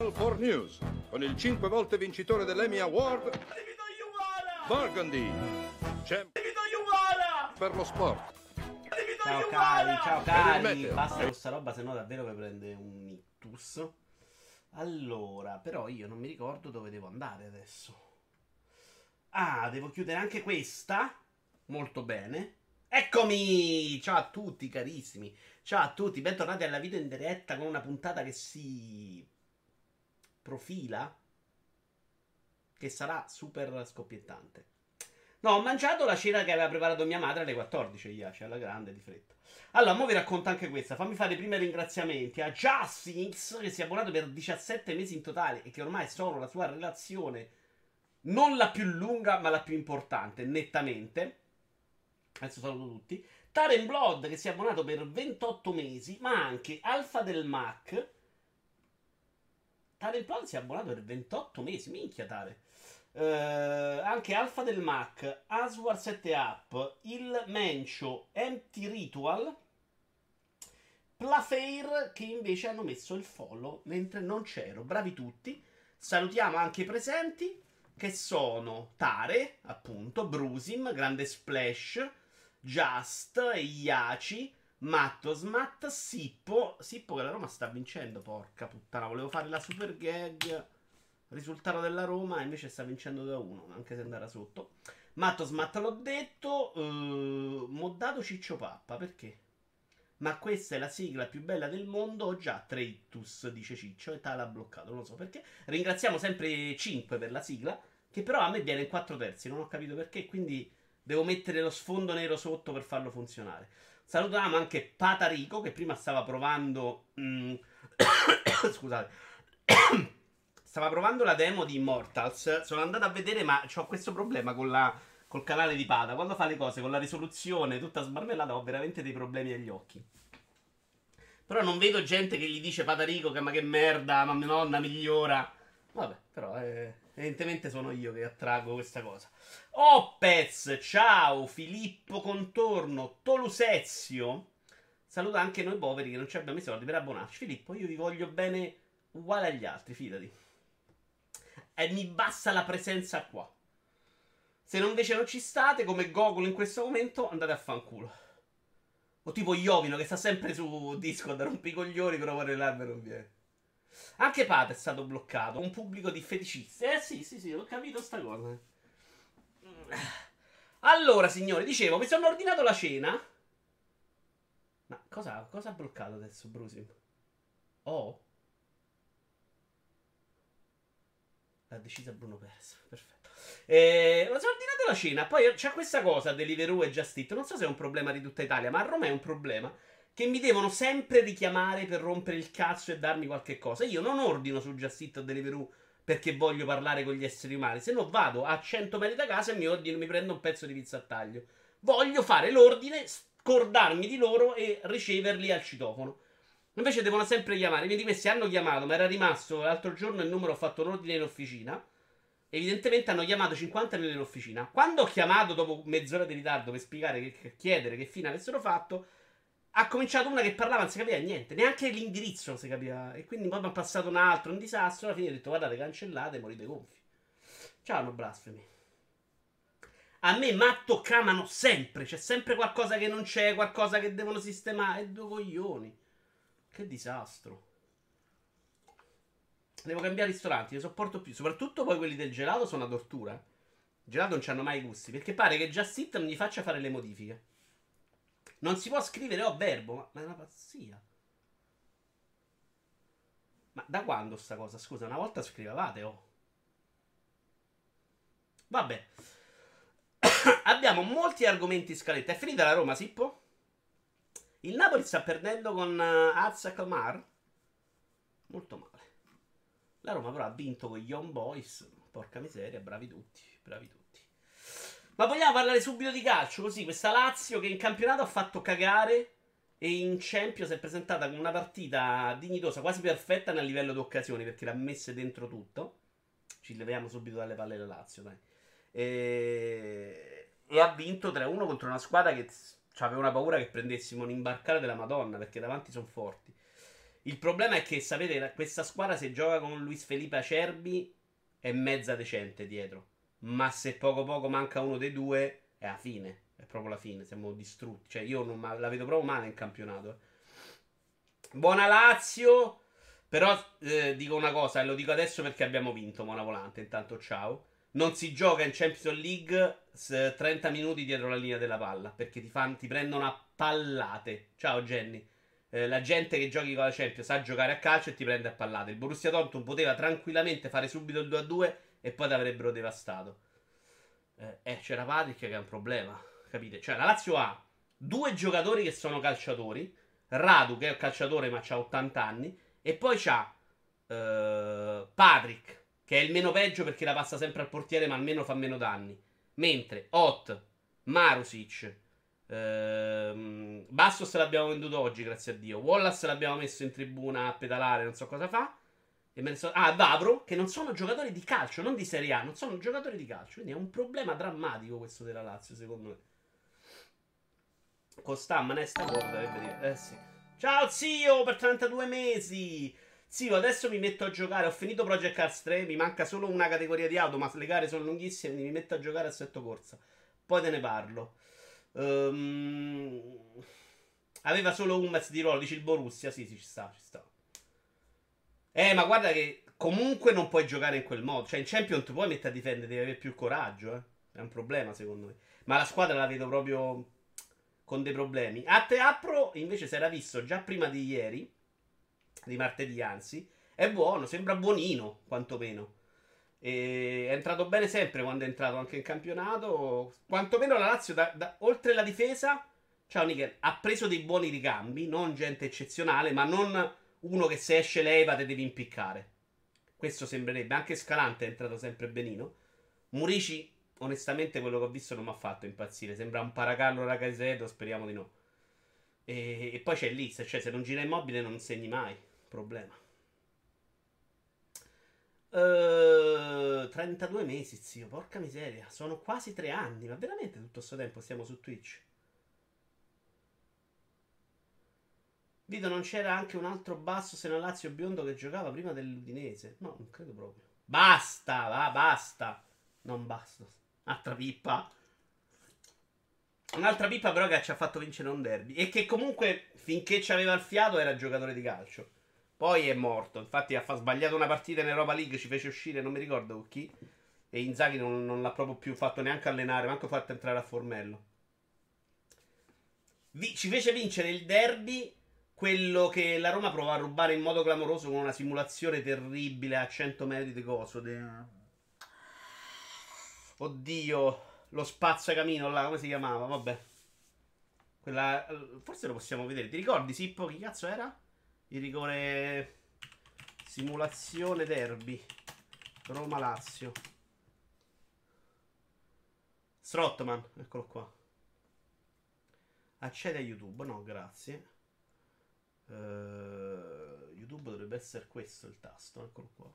4 News con il 5 volte vincitore dell'Emmy Award Burgundy. Champ per lo sport. Ciao cari, ciao cari. Basta con sta roba, se no davvero mi prende un ictus. Allora, però io non mi ricordo dove devo andare adesso. Ah, devo chiudere anche questa. Molto bene. Eccomi! Ciao a tutti, carissimi. Ciao a tutti, bentornati alla video in diretta con una puntata che si profila. Che sarà super scoppiettante. No, ho mangiato la cena che aveva preparato mia madre alle 14, Iaci, alla grande, di fretta. Allora, mo vi racconto anche questa. Fammi fare i primi ringraziamenti a Justix, che si è abbonato per 17 mesi in totale e che ormai sono la sua relazione non la più lunga, ma la più importante, nettamente. Adesso saluto tutti. Taren Blood, che si è abbonato per 28 mesi, ma anche Alfa del Mac. Taren Blood si è abbonato per 28 mesi, minchia Tare. Eh, anche Alfa del Mac, Aswar 7 Up, Il Mencio, Empty Ritual, Plafair che invece hanno messo il follow mentre non c'ero. Bravi tutti. Salutiamo anche i presenti che sono Tare, appunto, Brusim, Grande Splash, Just, Iaci, Matto Smat, Sippo. Sippo che la Roma sta vincendo, porca puttana. Volevo fare la super gag. Risultato della Roma, invece sta vincendo 2-1, anche se andrà sotto. Matto Smat l'ho detto. eh, Moddato Ciccio Pappa, perché? Ma questa è la sigla più bella del mondo. Ho già tre ictus, dice Ciccio, e l'ha bloccato. Non lo so perché. Ringraziamo sempre 5 per la sigla. Che però a me viene in 4 terzi. Non ho capito perché. Quindi devo mettere lo sfondo nero sotto per farlo funzionare. Salutiamo anche Patarico, che prima stava provando. mm, scusate. stava provando la demo di Immortals. Sono andato a vedere, ma ho questo problema con la col canale di Pada. Quando fa le cose con la risoluzione tutta sbarmellata, ho veramente dei problemi agli occhi. Però non vedo gente che gli dice Patarico che ma che merda, ma mia nonna migliora. Vabbè, però eh, evidentemente sono io che attrago questa cosa. Opez, ciao, Filippo Contorno, Tolusezio. Saluta anche noi poveri che non ci abbiamo i soldi per abbonarci. Filippo, io vi voglio bene uguale agli altri, fidati. E mi basta la presenza qua. Se non invece non ci state, come Gogol in questo momento, andate a fanculo. O tipo Iovino che sta sempre su Discord a rompicoglioni, però vuole e non viene. Anche Pat è stato bloccato. Un pubblico di feticisti. Eh sì, sì, sì, ho capito sta cosa. Allora, signori, dicevo, mi sono ordinato la cena. Ma cosa, cosa ha bloccato adesso, Brusim? Oh? L'ha decisa Bruno Perez. Perfetto. Eh, sono ordinato la cena. Poi c'è questa cosa, Deliveroo e Just Eat. Non so se è un problema di tutta Italia, ma a Roma è un problema. Che mi devono sempre richiamare per rompere il cazzo e darmi qualche cosa. Io non ordino su Just Eat o Deliveroo perché voglio parlare con gli esseri umani. Se no vado a 100 metri da casa e mi ordino, mi prendo un pezzo di pizza a taglio. Voglio fare l'ordine, scordarmi di loro e riceverli al citofono. Invece devono sempre chiamare. Quindi questi hanno chiamato, ma era rimasto l'altro giorno il numero, ho fatto un ordine in officina. Evidentemente hanno chiamato 50 minuti in officina. Quando ho chiamato dopo mezz'ora di ritardo per spiegare, che chiedere che fine avessero fatto, ha cominciato una che parlava, non si capiva niente, neanche l'indirizzo non si capiva. E quindi poi mi ha passato un altro, un disastro. Alla fine ho detto: guardate, cancellate, morite gonfi. Ciao, no blasfemi. A me matto camano sempre. C'è sempre qualcosa che non c'è, qualcosa che devono sistemare. E due coglioni. Che disastro. Devo cambiare ristoranti, ne sopporto più. Soprattutto poi quelli del gelato sono una tortura. Il gelato non c'hanno mai gusti. Perché pare che Just Eat mi faccia fare le modifiche. Non si può scrivere o verbo, ma, ma è una pazzia. Ma da quando sta cosa? Scusa, una volta scrivevate, oh. Vabbè. Abbiamo molti argomenti in scaletta. È finita la Roma, Sippo? Il Napoli sta perdendo con uh, Azza Kalmar? Molto male. La Roma però ha vinto con gli Young Boys. Porca miseria, bravi tutti, bravi tutti. Ma vogliamo parlare subito di calcio? Così, questa Lazio che in campionato ha fatto cagare e in Champions è presentata con una partita dignitosa, quasi perfetta nel livello di occasioni perché l'ha messa dentro tutto. Ci leviamo subito dalle palle la Lazio, dai. E, e ha vinto 3-1 contro una squadra che aveva una paura che prendessimo un'imbarcare della Madonna perché davanti sono forti. Il problema è che, sapete, questa squadra se gioca con Luis Felipe Acerbi è mezza decente dietro. Ma se poco poco manca uno dei due, è la fine. È proprio la fine. Siamo distrutti. Cioè, io non, la vedo proprio male in campionato. Buona Lazio. Però eh, dico una cosa, e lo dico adesso perché abbiamo vinto. Buona volante. Intanto, ciao. Non si gioca in Champions League 30 minuti dietro la linea della palla. Perché ti, fan, ti prendono a pallate. Ciao, Jenny. Eh, la gente che giochi con la Champions sa giocare a calcio e ti prende a pallate. Il Borussia Dortmund poteva tranquillamente fare subito il 2-2 e poi ti avrebbero devastato. Eh, eh, c'era Patrick che è un problema, capite? Cioè la Lazio ha due giocatori che sono calciatori, Radu che è un calciatore ma ha 80 anni, e poi c'ha eh, Patrick che è il meno peggio perché la passa sempre al portiere ma almeno fa meno danni. Mentre Ott, Marusic, Ehm, Bastos l'abbiamo venduto oggi, grazie a Dio. Wallace l'abbiamo messo in tribuna a pedalare, non so cosa fa. Ah, Vavro, che non sono giocatori di calcio, non di Serie A, non sono giocatori di calcio. Quindi è un problema drammatico questo della Lazio, secondo me. Costa Manesta dovrebbe dire. Eh sì. Ciao zio, per 32 mesi. Zio, adesso mi metto a giocare. Ho finito Project Cars 3. Mi manca solo una categoria di auto, ma le gare sono lunghissime. Mi metto a giocare a setto corsa. Poi te ne parlo. Um, aveva solo un mezzo di ruolo, dici il Borussia, sì, sì, ci sta, ci sta. Eh, ma guarda che comunque non puoi giocare in quel modo. Cioè, in Champion tu puoi mettere a difendere, devi avere più coraggio, eh. È un problema, secondo me. Ma la squadra la vedo proprio con dei problemi. A Teapro, invece, si era visto già prima di ieri, di martedì anzi, è buono, sembra buonino, quantomeno. E è entrato bene sempre quando è entrato anche in campionato. Quantomeno la Lazio, da, da, oltre la difesa, ciao Nickel, ha preso dei buoni ricambi. Non gente eccezionale, ma non uno che se esce leva te devi impiccare. Questo sembrerebbe. Anche Scalante è entrato sempre benino. Murici, onestamente, quello che ho visto non mi ha fatto impazzire. Sembra un paragallo Ragazzetto, speriamo di no. E, e poi c'è lì, cioè se non gira immobile non segni mai. Problema. Uh, eh, 32 mesi, zio, porca miseria. Sono quasi tre anni, ma veramente tutto questo tempo stiamo su Twitch. Vito, non c'era anche un altro basso se non Lazio biondo che giocava prima dell'Udinese? No, non credo proprio. Basta, va, basta. Non basta. Altra pippa. Un'altra pippa però che ci ha fatto vincere un derby. E che comunque, finché c'aveva il fiato, era giocatore di calcio. Poi è morto. Infatti ha sbagliato una partita in Europa League, ci fece uscire, non mi ricordo chi. E Inzaghi non, non l'ha proprio più fatto neanche allenare, manco fatto entrare a Formello. Vi, ci fece vincere il derby, quello che la Roma provò a rubare in modo clamoroso con una simulazione terribile a 100 metri di coso. De... Oddio, lo spazzacamino là, come si chiamava? Vabbè. Quella, forse lo possiamo vedere. Ti ricordi, Sippo? Chi cazzo era? Il rigore simulazione derby. Roma-Lazio. Strottman, eccolo qua. Accede a YouTube, no, grazie. Uh, YouTube dovrebbe essere questo il tasto, eccolo qua.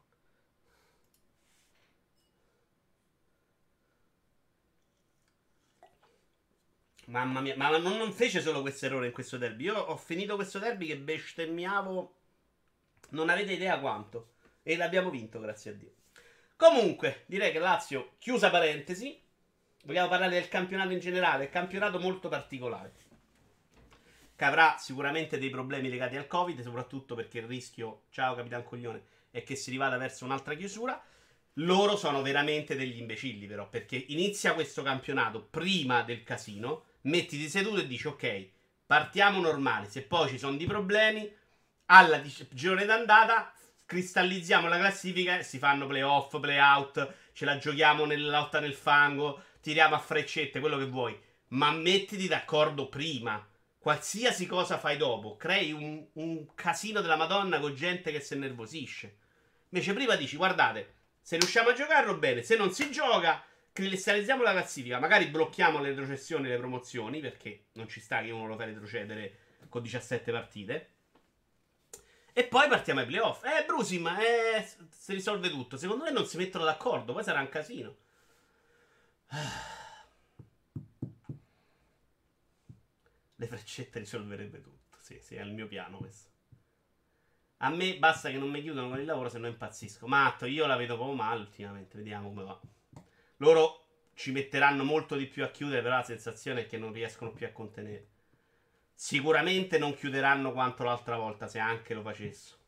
Mamma mia, ma non, non fece solo questo errore in questo derby. Io ho finito questo derby che bestemmiavo. Non avete idea quanto. E l'abbiamo vinto, grazie a Dio. Comunque, direi che Lazio, chiusa parentesi. Vogliamo parlare del campionato in generale. Campionato molto particolare. Che avrà sicuramente dei problemi legati al Covid, soprattutto perché il rischio, ciao Capitan Coglione, è che si rivada verso un'altra chiusura. Loro sono veramente degli imbecilli, però, perché inizia questo campionato prima del casino mettiti seduto e dici ok, partiamo normali, se poi ci sono dei problemi, alla girone d'andata cristallizziamo la classifica e si fanno playoff, playout, ce la giochiamo nella lotta nel fango, tiriamo a freccette, quello che vuoi, ma mettiti d'accordo prima. Qualsiasi cosa fai dopo, crei un, un casino della Madonna con gente che si innervosisce. Invece prima dici, guardate, se riusciamo a giocarlo bene, se non si gioca, cristallizziamo la classifica, magari blocchiamo le retrocessioni e le promozioni, perché non ci sta che uno lo fa retrocedere con 17 partite. E poi partiamo ai playoff. Eh, Brusim, eh, si risolve tutto. Secondo me non si mettono d'accordo, poi sarà un casino. Le freccette risolverebbe tutto. Sì, sì, è il mio piano questo. A me basta che non mi chiudano con il lavoro, se no impazzisco. Matto, io la vedo proprio male ultimamente, vediamo come va. Loro ci metteranno molto di più a chiudere, però la sensazione è che non riescono più a contenere. Sicuramente non chiuderanno quanto l'altra volta, se anche lo facessero.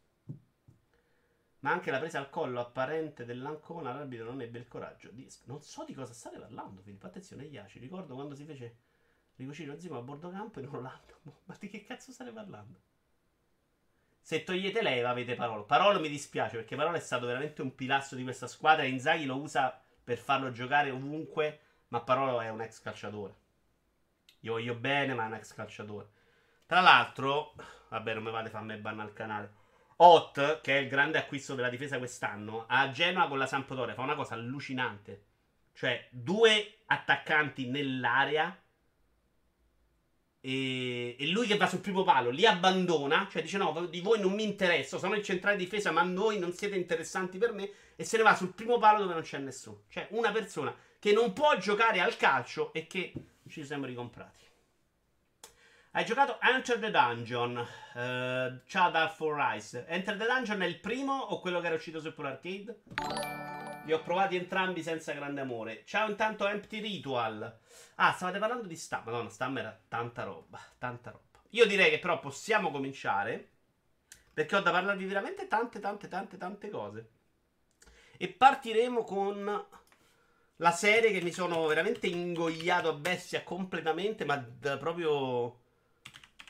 Ma anche la presa al collo apparente dell'Ancona, l'arbitro non ebbe il coraggio di... Non so di cosa state parlando, Filippo. Attenzione, Iaci. Ricordo quando si fece ricucire Zimo a bordo campo in Orlando. Ma di che cazzo state parlando? Se togliete lei avete Parolo. Parolo mi dispiace perché Parolo è stato veramente un pilastro di questa squadra. Inzaghi lo usa per farlo giocare ovunque, ma Parolo è un ex calciatore. Io voglio bene, ma è un ex calciatore. Tra l'altro, vabbè, non mi vate a me banna al canale. Hot, che è il grande acquisto della difesa quest'anno, a Genoa con la Sampdoria fa una cosa allucinante. Cioè, due attaccanti nell'area e, e, lui che va sul primo palo li abbandona, cioè dice no, di voi non mi interessa, sono il centrale difesa, ma voi non siete interessanti per me, e se ne va sul primo palo dove non c'è nessuno. Cioè una persona che non può giocare al calcio e che ci siamo ricomprati. Hai giocato Enter the Dungeon, uh, ciao Dark for Rise. Enter the Dungeon è il primo o quello che era uscito su Apple Arcade? Li ho provati entrambi senza grande amore. Ciao intanto Empty Ritual. Ah, stavate parlando di Stam. Madonna, Stam era tanta roba, tanta roba. Io direi che però possiamo cominciare. Perché ho da parlarvi veramente tante, tante, tante, tante cose. E partiremo con la serie che mi sono veramente ingoiato a bestia completamente, ma proprio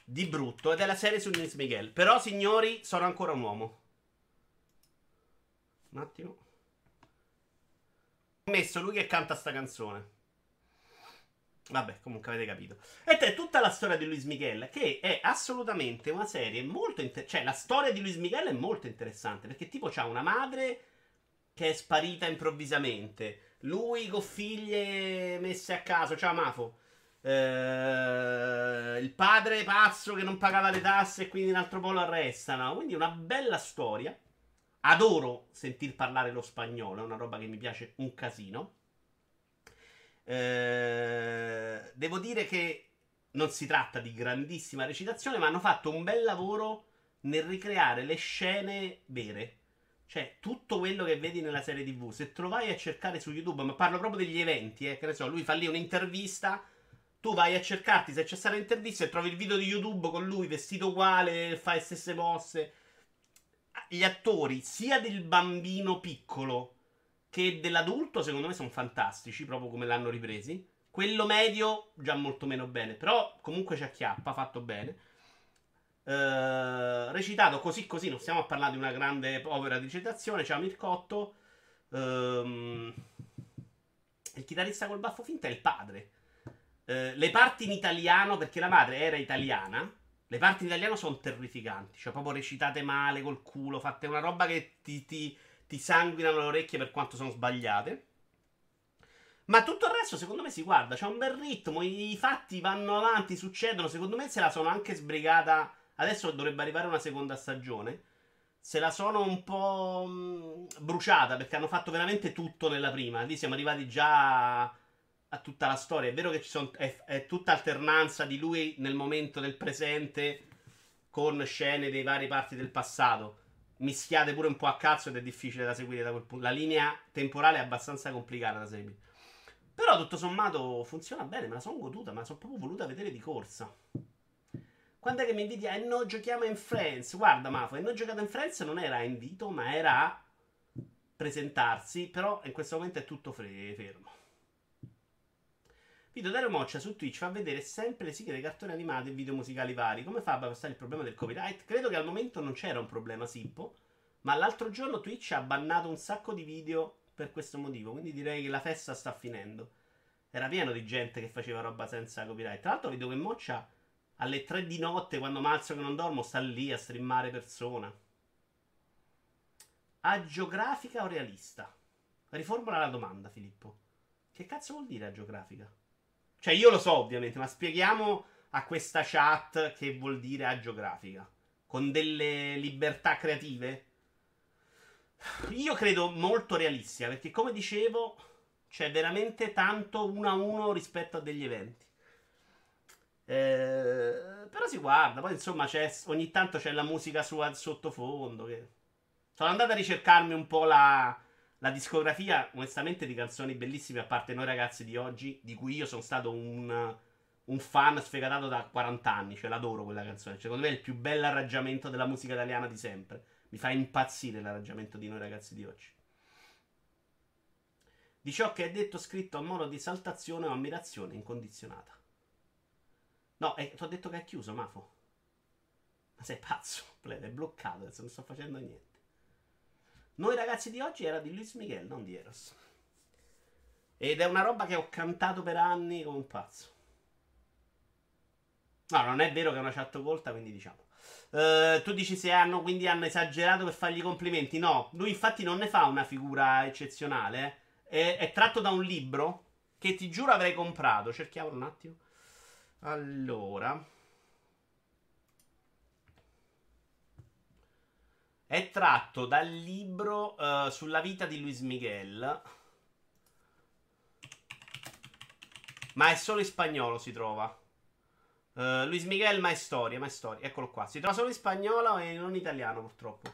di brutto. Ed è la serie su Luis Miguel. Però, signori, sono ancora un uomo. Un attimo. Messo lui che canta sta canzone. Vabbè, comunque avete capito. Ed è tutta la storia di Luis Miguel, che è assolutamente una serie molto interessante. Cioè, la storia di Luis Miguel è molto interessante, perché tipo c'ha una madre che è sparita improvvisamente. Lui con figlie messe a caso, ciao Mafo. Eh, il padre pazzo che non pagava le tasse e quindi in altro polo arrestano. Quindi una bella storia. Adoro sentir parlare lo spagnolo, è una roba che mi piace un casino. Eh, devo dire che non si tratta di grandissima recitazione, ma hanno fatto un bel lavoro nel ricreare le scene vere. Cioè, tutto quello che vedi nella serie TV, se trovai a cercare su YouTube, ma parlo proprio degli eventi, eh, che ne so, lui fa lì un'intervista, tu vai a cercarti se c'è stata l'intervista e trovi il video di YouTube con lui vestito uguale, fa le stesse mosse. Gli attori, sia del bambino piccolo che dell'adulto, secondo me, sono fantastici, proprio come l'hanno ripresi. Quello medio, già molto meno bene, però comunque c'è acchiappa, fatto bene. Uh, recitato così così, non stiamo a parlare di una grande opera di recitazione. C'è Mircotto. Um, il chitarrista col baffo finto è il padre. Uh, le parti in italiano, perché la madre era italiana. Le parti in italiano sono terrificanti, cioè proprio recitate male col culo, fatte una roba che ti, ti ti sanguinano le orecchie per quanto sono sbagliate. Ma tutto il resto, secondo me, si guarda. C'è un bel ritmo. I fatti vanno avanti, succedono. Secondo me, se la sono anche sbrigata. Adesso dovrebbe arrivare una seconda stagione. Se la sono un po' mm, bruciata perché hanno fatto veramente tutto nella prima. Lì siamo arrivati già a tutta la storia. È vero che ci sono, è, è tutta alternanza di lui nel momento del presente con scene dei vari parti del passato mischiate pure un po' a cazzo ed è difficile da seguire da quel punto. La linea temporale è abbastanza complicata da seguire. Però tutto sommato funziona bene, me la sono goduta, me la sono proprio voluta vedere di corsa. Quando è che mi inviti a e no giochiamo in Friends? Guarda Mafo, e no giocato in Friends non era invito, ma era presentarsi, però in questo momento è tutto fermo. Video Dario Moccia su Twitch fa vedere sempre le sigle dei cartoni animati e video musicali vari. Come fa a passare il problema del copyright? Credo che al momento non c'era un problema Sippo. Ma l'altro giorno Twitch ha bannato un sacco di video per questo motivo. Quindi direi che la festa sta finendo. Era pieno di gente che faceva roba senza copyright. Tra l'altro vedo che Moccia alle 3 di notte, quando malzo che non dormo, sta lì a streamare persona. Agiografica o realista? Riformula la domanda, Filippo. Che cazzo vuol dire agiografica? Cioè, io lo so, ovviamente, ma spieghiamo a questa chat che vuol dire agiografica. Con delle libertà creative? Io credo molto realistica, perché come dicevo, c'è veramente tanto uno a uno rispetto a degli eventi. Eh, però si guarda, poi insomma ogni tanto c'è la musica su al sottofondo. Che... Sono andato a ricercarmi un po' la, la, discografia, onestamente, di canzoni bellissime, a parte noi ragazzi di oggi, di cui io sono stato un, un fan sfegatato da 40 anni, cioè l'adoro quella canzone. Secondo me è il più bel arrangiamento della musica italiana di sempre. Mi fa impazzire l'arrangiamento di noi ragazzi di oggi. Di ciò che è detto scritto a modo di esaltazione o ammirazione incondizionata. No, eh, ti ho detto che è chiuso, Mafo. Ma sei pazzo, plebe, è bloccato, adesso non sto facendo niente. Noi ragazzi di oggi era di Luis Miguel, non di Eros. Ed è una roba che ho cantato per anni come un pazzo. No, non è vero che è una chat colta, quindi diciamo. Uh, tu dici se hanno, quindi hanno esagerato per fargli complimenti. No, lui infatti non ne fa una figura eccezionale. Eh. È, è tratto da un libro che ti giuro avrei comprato. Cerchiamolo un attimo. Allora. È tratto dal libro uh, sulla vita di Luis Miguel. Ma è solo in spagnolo si trova. Uh, Luis Miguel, ma è storia, ma è storia. Eccolo qua. Si trova solo in spagnolo e non in italiano, purtroppo.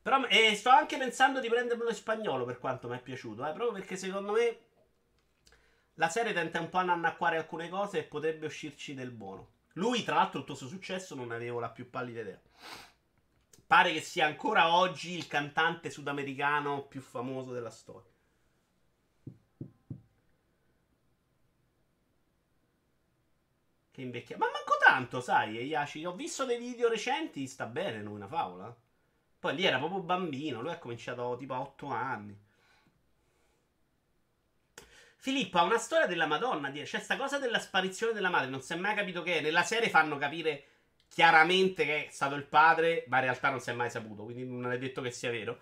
Però eh, sto anche pensando di prendermelo in spagnolo per quanto mi è piaciuto, eh, proprio perché secondo me la serie tenta un po' a annacquare alcune cose e potrebbe uscirci del buono. Lui, tra l'altro, il suo successo non avevo la più pallida idea. Pare che sia ancora oggi il cantante sudamericano più famoso della storia. Che invecchia. Ma manco tanto, sai, Yashi. Ho visto dei video recenti, sta bene lui, una favola. Poi lì era proprio bambino, lui ha cominciato tipo a 8 anni. Filippo ha una storia della Madonna. C'è questa cosa della sparizione della madre. Non si è mai capito che è. Nella serie fanno capire chiaramente che è stato il padre, ma in realtà non si è mai saputo. Quindi non è detto che sia vero.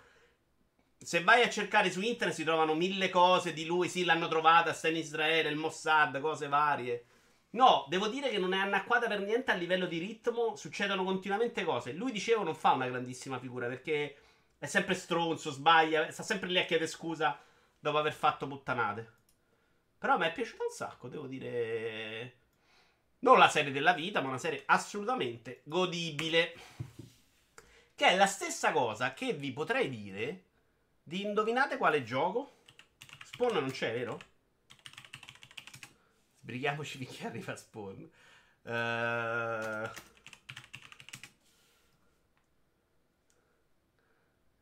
Se vai a cercare su internet si trovano mille cose di lui. Sì, l'hanno trovata, sta in Israele, il Mossad, cose varie. No, devo dire che non è annacquata per niente a livello di ritmo. Succedono continuamente cose. Lui, dicevo, non fa una grandissima figura perché è sempre stronzo, sbaglia, sta sempre lì a chiedere scusa dopo aver fatto puttanate. Però mi è piaciuta un sacco, devo dire. Non la serie della vita, ma una serie assolutamente godibile. Che è la stessa cosa che vi potrei dire di indovinate quale gioco? Spawn non c'è, vero? Sbrighiamoci finché arriva Spawn. Uh...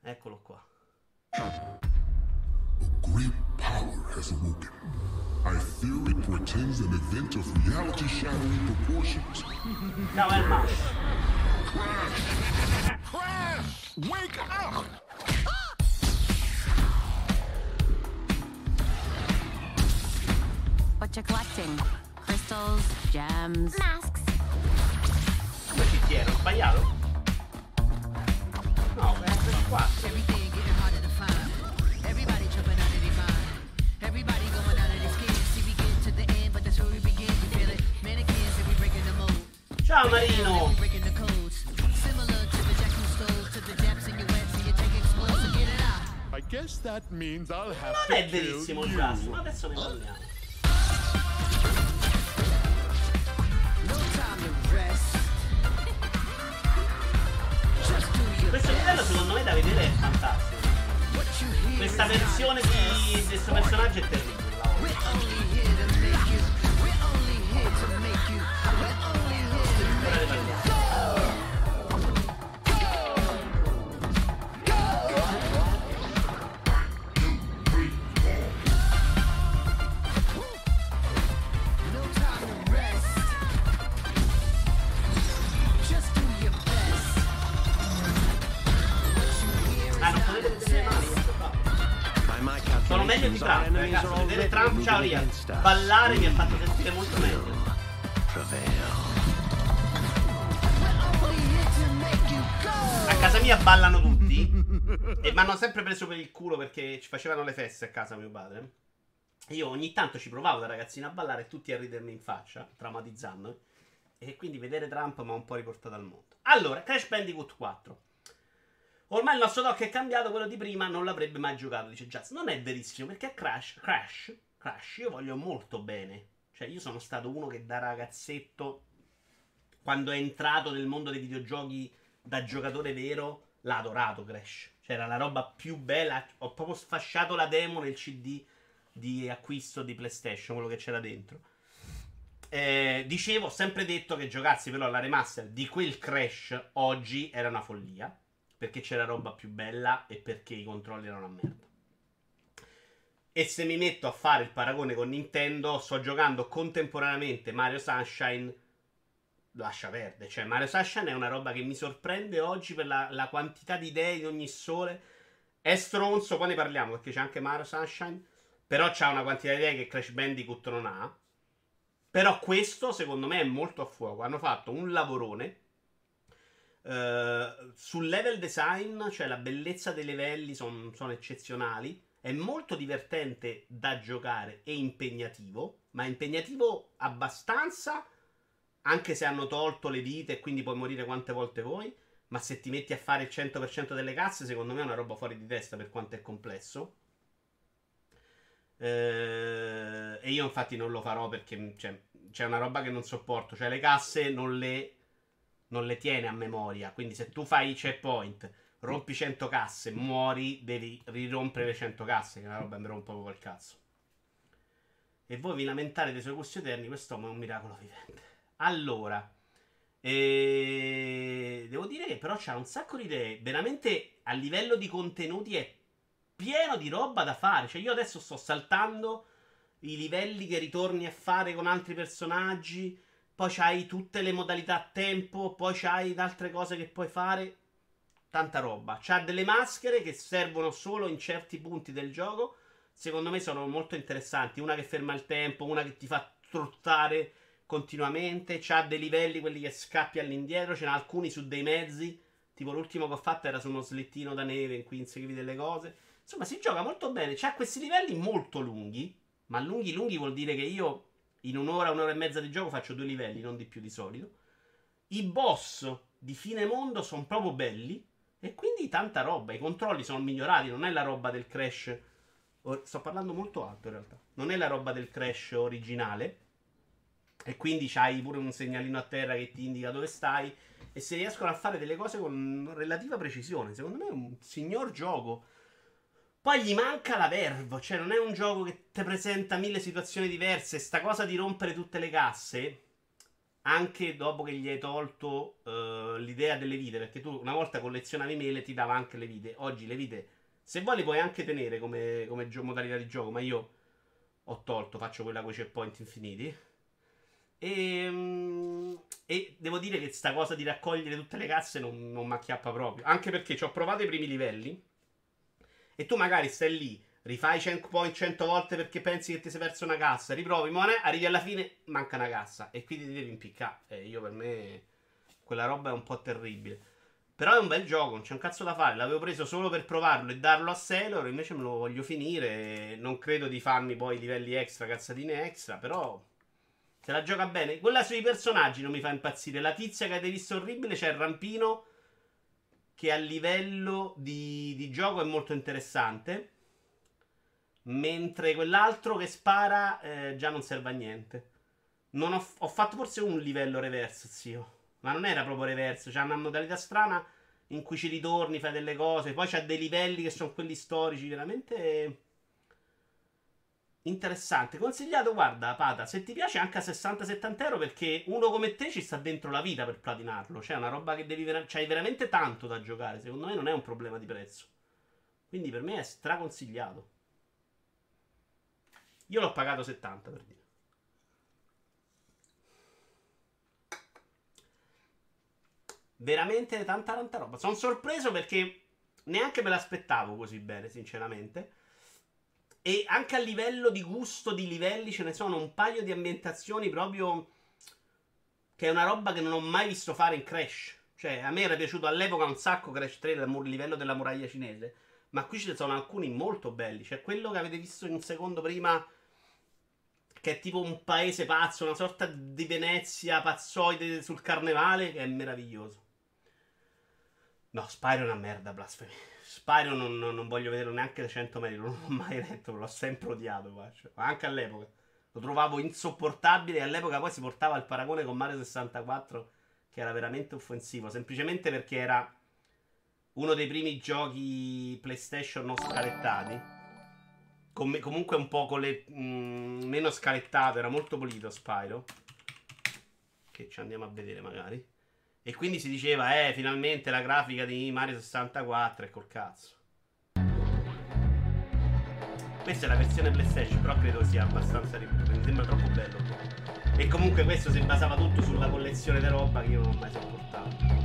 Eccolo qua. A great power has awoken. I fear it portends an event of reality-shattering proportions. No, è Crash! Crash! Wake up! What you collecting? Crystals, gems, masks. Dove ci tiene? Ho sbagliato? No, è qua. Everything I'll have non è verissimo il ma adesso ne parliamo. Questo livello secondo me da vedere è fantastico. Questa versione di questo personaggio è terribile. Ria. Ballare mi ha fatto sentire molto meglio. A casa mia ballano tutti e mi hanno sempre preso per il culo perché ci facevano le feste a casa mio padre. Io ogni tanto ci provavo da ragazzino a ballare e tutti a ridermi in faccia, traumatizzando. E quindi vedere Trump mi ha un po' riportato al mondo. Allora, Crash Bandicoot 4. Ormai il nostro doc è cambiato, quello di prima non l'avrebbe mai giocato, dice Jazz. Non è verissimo, perché Crash, Crash Crash io voglio molto bene. Cioè, io sono stato uno che da ragazzetto, quando è entrato nel mondo dei videogiochi da giocatore vero, l'ha adorato Crash. Cioè, era la roba più bella. Ho proprio sfasciato la demo nel CD di acquisto di PlayStation, quello che c'era dentro. Eh, dicevo, ho sempre detto che giocarsi però alla remaster di quel Crash oggi era una follia. Perché c'era roba più bella e perché i controlli erano una merda. E se mi metto a fare il paragone con Nintendo, sto giocando contemporaneamente Mario Sunshine. Lascia perdere. Cioè, Mario Sunshine è una roba che mi sorprende oggi per la, la quantità di idee di ogni sole. È stronzo, poi ne parliamo perché c'è anche Mario Sunshine. Però c'ha una quantità di idee che Crash Bandicoot non ha. Però questo, secondo me, è molto a fuoco. Hanno fatto un lavorone. Uh, sul level design, cioè la bellezza dei livelli sono son eccezionali. È molto divertente da giocare e impegnativo, ma impegnativo abbastanza, anche se hanno tolto le vite e quindi puoi morire quante volte vuoi. Ma se ti metti a fare il 100% delle casse, secondo me è una roba fuori di testa per quanto è complesso. Eh, e io infatti non lo farò perché cioè, c'è una roba che non sopporto. Cioè le casse non le, non le tiene a memoria. Quindi se tu fai i checkpoint rompi 100 casse, muori, devi rirompere le 100 casse, che è una roba che mi rompo proprio col cazzo. E voi vi lamentate dei suoi gusti eterni, quest'uomo è un miracolo vivente. Allora, e... devo dire che però c'ha un sacco di idee. Veramente a livello di contenuti è pieno di roba da fare. Cioè, io adesso sto saltando i livelli che ritorni a fare con altri personaggi. Poi c'hai tutte le modalità a tempo. Poi c'hai altre cose che puoi fare tanta roba. C'ha delle maschere che servono solo in certi punti del gioco. Secondo me sono molto interessanti. Una che ferma il tempo, una che ti fa trottare continuamente. C'ha dei livelli, quelli che scappi all'indietro. Ce n'ha alcuni su dei mezzi. Tipo l'ultimo che ho fatto era su uno slittino da neve in cui inseguivi delle cose. Insomma, si gioca molto bene. C'ha questi livelli molto lunghi. Ma lunghi lunghi vuol dire che io in un'ora, un'ora e mezza di gioco faccio due livelli, non di più di solito. I boss di fine mondo sono proprio belli. E quindi tanta roba, i controlli sono migliorati, non è la roba del crash. Sto parlando molto alto in realtà. Non è la roba del crash originale. E quindi c'hai pure un segnalino a terra che ti indica dove stai. E si riescono a fare delle cose con relativa precisione. Secondo me è un signor gioco. Poi gli manca la verve, cioè non è un gioco che ti presenta mille situazioni diverse. Sta cosa di rompere tutte le casse anche dopo che gli hai tolto uh, l'idea delle vite, perché tu una volta collezionavi mele ti dava anche le vite, oggi le vite, se vuoi le puoi anche tenere come, come gio- modalità di gioco, ma io ho tolto, faccio quella con i checkpoint infiniti. E, um, e, devo dire che sta cosa di raccogliere tutte le casse non, non mi proprio, anche perché ci ho provato i primi livelli e tu magari stai lì rifai 100 point 100 volte perché pensi che ti sei perso una cassa, riprovi, ma arrivi alla fine, manca una cassa e quindi ti devi impiccare. E io per me quella roba è un po' terribile. Però è un bel gioco, non c'è un cazzo da fare. L'avevo preso solo per provarlo e darlo a Sailor, invece me lo voglio finire. Non credo di farmi poi livelli extra, cazzatine extra, però se la gioca bene. Quella sui personaggi non mi fa impazzire. La tizia che avete visto orribile c'è il rampino che a livello di, di gioco è molto interessante. Mentre quell'altro che spara eh, già non serve a niente. Non ho, ho, fatto forse un livello reverse, zio. Ma non era proprio reverse. C'è una modalità strana in cui ci ritorni, fai delle cose. Poi c'è dei livelli che sono quelli storici, veramente interessante. Consigliato, guarda, Pata, se ti piace anche a 60-70 euro perché uno come te ci sta dentro la vita per platinarlo. Cioè, è una roba che devi vera- c'hai veramente tanto da giocare. Secondo me non è un problema di prezzo. Quindi per me è straconsigliato. Io l'ho pagato 70 per dire. Veramente tanta tanta roba. Sono sorpreso perché neanche me l'aspettavo così bene, sinceramente. E anche a livello di gusto di livelli ce ne sono un paio di ambientazioni proprio che è una roba che non ho mai visto fare in Crash. Cioè, a me era piaciuto all'epoca un sacco Crash 3 il livello della muraglia cinese. Ma qui ce ne sono alcuni molto belli. Cioè, quello che avete visto un secondo prima che è tipo un paese pazzo, una sorta di Venezia pazzoide sul carnevale, che è meraviglioso. No, Spyro è una merda, blasfemia. Spyro non, non, non voglio vederlo neanche da 100 metri, non l'ho mai letto, l'ho sempre odiato, cioè, anche all'epoca. Lo trovavo insopportabile e all'epoca poi si portava il paragone con Mario 64 che era veramente offensivo, semplicemente perché era uno dei primi giochi PlayStation non scalettati. Com- comunque un po' con le, mh, mm, meno scalettato, era molto pulito Spyro. Che ci andiamo a vedere magari. E quindi si diceva, eh, finalmente la grafica di Mario 64 e col cazzo. Questa è la versione PlayStation, però credo sia abbastanza ripetuta. Mi sembra troppo bello. E comunque questo si basava tutto sulla collezione di roba che io non ho mai sopportato.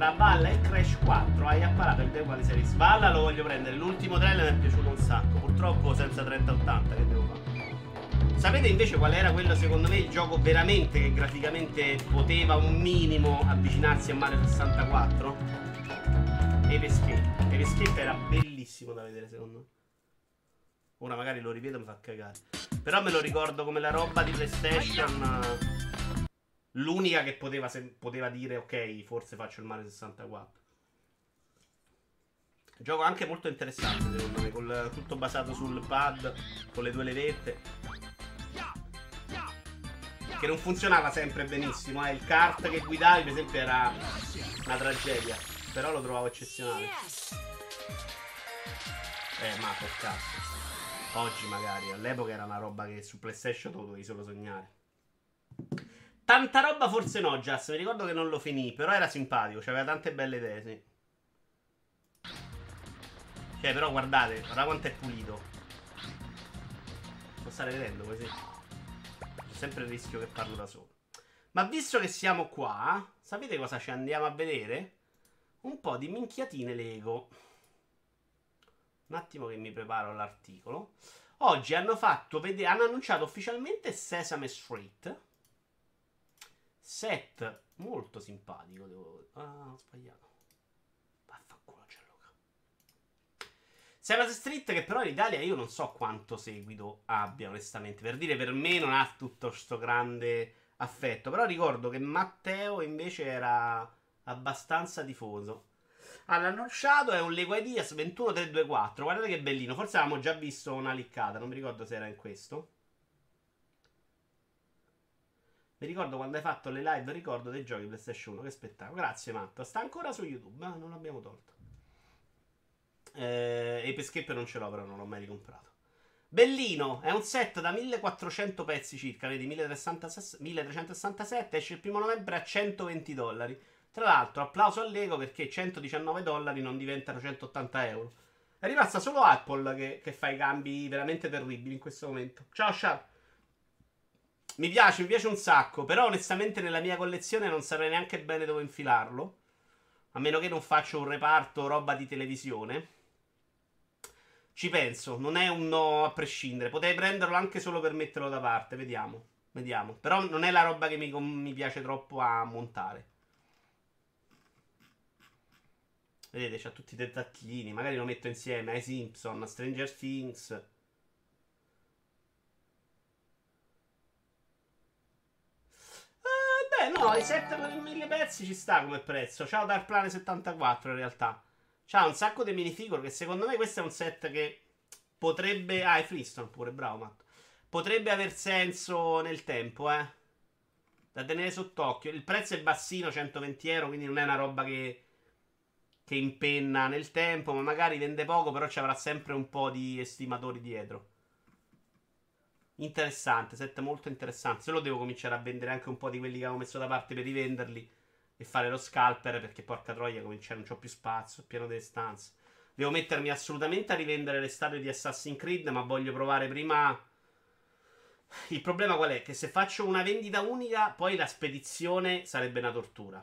Tra Balla e Crash 4 hai apparato il Day One Series. Balla lo voglio prendere. L'ultimo trailer mi è piaciuto un sacco. Purtroppo senza 3080 che devo fare. Sapete invece qual era quello secondo me il gioco veramente che graficamente poteva un minimo avvicinarsi a Mario 64? Ape Escape. Ape Escape era bellissimo da vedere secondo me. Ora magari lo rivedo e mi fa cagare. Però me lo ricordo come la roba di PlayStation. L'unica che poteva, se- poteva dire ok, forse faccio il Mario 64. Gioco anche molto interessante secondo me, col, tutto basato sul pad, con le due levette che non funzionava sempre benissimo. Eh. Il kart che guidavi, per esempio, era una tragedia. Però lo trovavo eccezionale. Eh, ma per cazzo. Oggi magari, all'epoca era una roba che su PlayStation dovevi solo sognare. Tanta roba forse no, Jazz. Mi ricordo che non lo finì, però era simpatico, aveva tante belle idee, sì. Cioè, però guardate, guarda quanto è pulito. Lo state vedendo così sempre il rischio che parlo da solo. Ma visto che siamo qua, sapete cosa ci andiamo a vedere? Un po' di minchiatine Lego. Un attimo che mi preparo l'articolo. Oggi hanno hanno annunciato ufficialmente Sesame Street. Set molto simpatico, devo... Ah, ho sbagliato. Vaffanculo, Gianluca. Sesame Street che però in Italia io non so quanto seguito abbia, onestamente. Per dire, per me non ha tutto questo grande affetto. Però ricordo che Matteo invece era abbastanza tifoso. Hanno annunciato è un Lego Ideas 21324. Guardate che bellino. Forse avevamo già visto una liccata. Non mi ricordo se era in questo. Mi ricordo quando hai fatto le live ricordo dei giochi PlayStation 1. Che spettacolo. Grazie, Matto. Sta ancora su YouTube. Eh? Non l'abbiamo tolto. Eh, Ape Escape non ce l'ho, però non l'ho mai ricomprato. Bellino, è un set da 1400 pezzi circa, vedi, 1367, esce il primo novembre a 120 dollari. Tra l'altro, applauso all'ego perché 119 dollari non diventano 180 euro. È rimasta solo Apple che, che, fa i cambi veramente terribili in questo momento. Ciao Sharp. Mi piace, mi piace un sacco, però onestamente nella mia collezione non saprei neanche bene dove infilarlo. A meno che non faccio un reparto roba di televisione. Ci penso, non è un no a prescindere. Potrei prenderlo anche solo per metterlo da parte, vediamo. Vediamo. Però non è la roba che mi, mi piace troppo a montare. Vedete, c'ha tutti i tentaccini. Magari lo metto insieme ai Simpson, a Stranger Things. Eh, beh, no, i 7 per 1000 pezzi ci sta come prezzo. Ciao Dark Planet 74 in realtà. C'ha un sacco di minifigure che secondo me questo è un set che potrebbe... Ah, è Freestone pure, bravo Matt. Potrebbe aver senso nel tempo, eh. Da tenere sott'occhio. Il prezzo è bassino, 120 euro, quindi non è una roba che che impenna nel tempo, ma magari vende poco, però ci avrà sempre un po' di estimatori dietro. Interessante, set molto interessante. Se lo devo cominciare a vendere anche un po' di quelli che avevo messo da parte per rivenderli e fare lo scalper perché porca troia cominciare non c'ho più spazio, pieno delle stanze. Devo mettermi assolutamente a rivendere le statue di Assassin's Creed, ma voglio provare prima il problema qual è? Che se faccio una vendita unica, poi la spedizione sarebbe una tortura.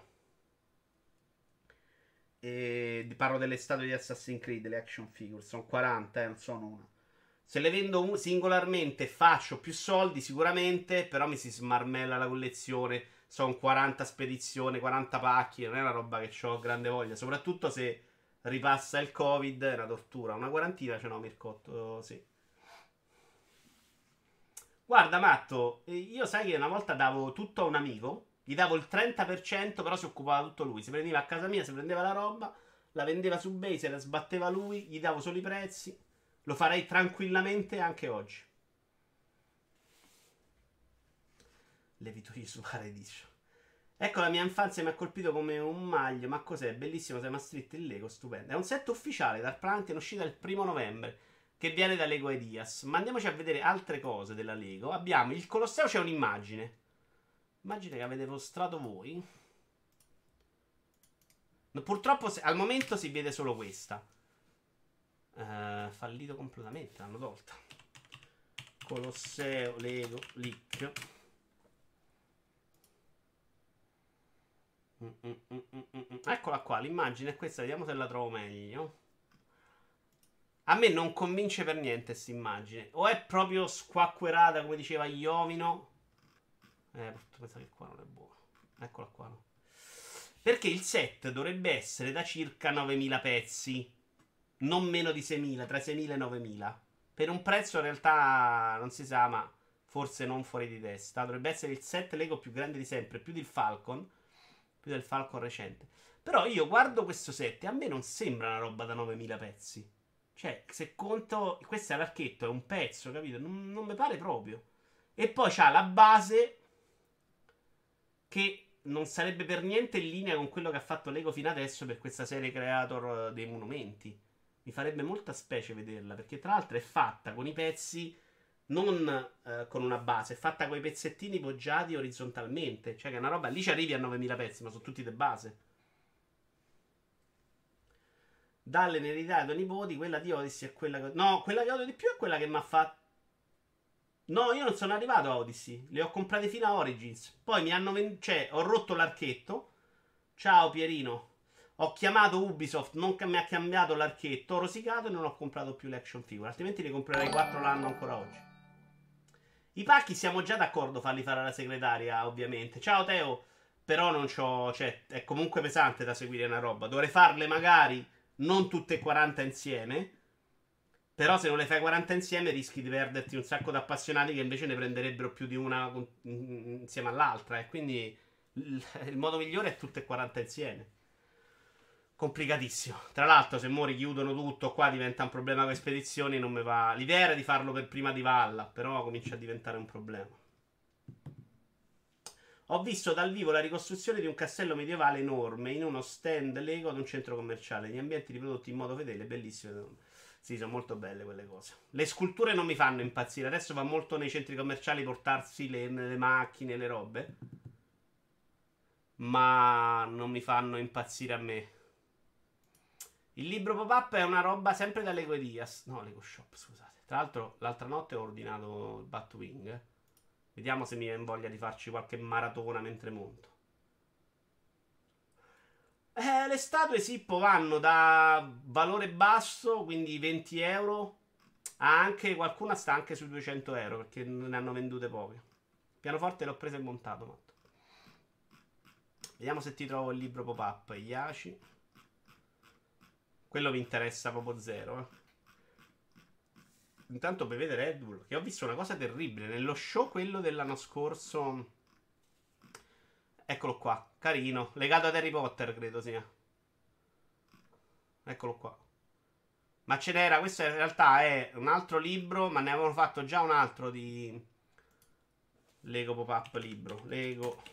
E parlo delle statue di Assassin's Creed, le action figure, sono 40, eh, non sono una. Se le vendo singolarmente faccio più soldi sicuramente, però mi si smarmella la collezione sono 40 spedizioni, 40 pacchi, non è una roba che ho grande voglia, soprattutto se ripassa il covid, è una tortura. Una quarantina ce n'ho Mircotto, sì. Guarda Matto, io sai che una volta davo tutto a un amico Gli davo il 30%, però si occupava tutto lui. Si prendeva a casa mia, si prendeva la roba, la vendeva su Base, se la sbatteva lui, gli davo solo i prezzi. Lo farei tranquillamente anche oggi. Le vittorie su Paradiso. Ecco, la mia infanzia mi ha colpito come un maglio. Ma cos'è? Bellissimo, sei Street il Lego, stupendo. È un set ufficiale dal Planet in uscita il primo novembre. Che viene da Lego Ideas. Ma andiamoci a vedere altre cose della Lego. Abbiamo il Colosseo, c'è un'immagine. Immagine che avete mostrato voi. Purtroppo al momento si vede solo questa. Uh, fallito completamente, l'hanno tolta. Colosseo, Lego, Leak. Mm, mm, mm, mm, mm, mm. Eccola qua, l'immagine è questa, vediamo se la trovo meglio. A me non convince per niente questa immagine. O è proprio squacquerata, come diceva Iovino. Eh, penso che qua non è buono. Eccola qua. No. Perché il set dovrebbe essere da circa 9000 pezzi. Non meno di 6000, tra 6000 e 9000. Per un prezzo in realtà non si sa, ma forse non fuori di testa. Dovrebbe essere il set Lego più grande di sempre, più del Falcon più del Falcon recente. Però io guardo questo set e a me non sembra una roba da 9000 pezzi. Cioè, se conto. Questo è l'archetto, è un pezzo, capito? Non, non mi pare proprio. E poi c'ha la base che non sarebbe per niente in linea con quello che ha fatto Lego fino adesso per questa serie creator dei monumenti. Mi farebbe molta specie vederla, perché tra l'altro è fatta con i pezzi non eh, con una base, è fatta con i pezzettini poggiati orizzontalmente. Cioè che è una roba, lì ci arrivi a 9000 pezzi, ma sono tutti di base. Dalle in eredità ai tuoi nipoti, quella di Odyssey è quella che... No, quella che odio di più è quella che mi ha fatto... No, io non sono arrivato a Odyssey, le ho comprate fino a Origins. Poi mi hanno venduto... Cioè, ho rotto l'archetto. Ciao Pierino. Ho chiamato Ubisoft, non mi ha cambiato l'archetto, ho rosicato e non ho comprato più l'action figure. Altrimenti ne comprerei 4 l'anno ancora oggi. I pacchi siamo già d'accordo farli fare alla segretaria, ovviamente. Ciao Teo, però non c'ho. Cioè, è comunque pesante da seguire una roba. Dovrei farle magari non tutte e 40 insieme. Però se non le fai 40 insieme rischi di perderti un sacco di appassionati che invece ne prenderebbero più di una insieme all'altra. E quindi il modo migliore è tutte e 40 insieme complicatissimo. Tra l'altro, se mori chiudono tutto, qua diventa un problema con le spedizioni. Non mi va. L'idea era di farlo per prima di Valla, però comincia a diventare un problema. Ho visto dal vivo la ricostruzione di un castello medievale enorme in uno stand Lego ad un centro commerciale. Gli ambienti riprodotti in modo fedele, bellissimo. Sì, sono molto belle quelle cose. Le sculture non mi fanno impazzire. Adesso va molto nei centri commerciali portarsi le, le macchine, le robe. Ma non mi fanno impazzire a me. Il libro pop-up è una roba sempre da Lego Ideas. No, Lego Shop, scusate. Tra l'altro, l'altra notte ho ordinato il Batwing. Vediamo se mi viene voglia di farci qualche maratona mentre monto. Eh, le statue Sippo vanno da valore basso, quindi 20 euro, a anche qualcuna sta anche sui 200 euro perché ne hanno vendute poche. Pianoforte l'ho preso e montato, matto. Vediamo se ti trovo il libro pop-up. Iaci. Quello mi interessa proprio zero. Eh. Intanto bevete Red Bull. Che ho visto una cosa terribile. Nello show, quello dell'anno scorso. Eccolo qua. Carino. Legato ad Harry Potter, credo sia. Eccolo qua. Ma ce n'era. Questo in realtà è un altro libro. Ma ne avevano fatto già un altro di. Lego Pop-Up libro. Lego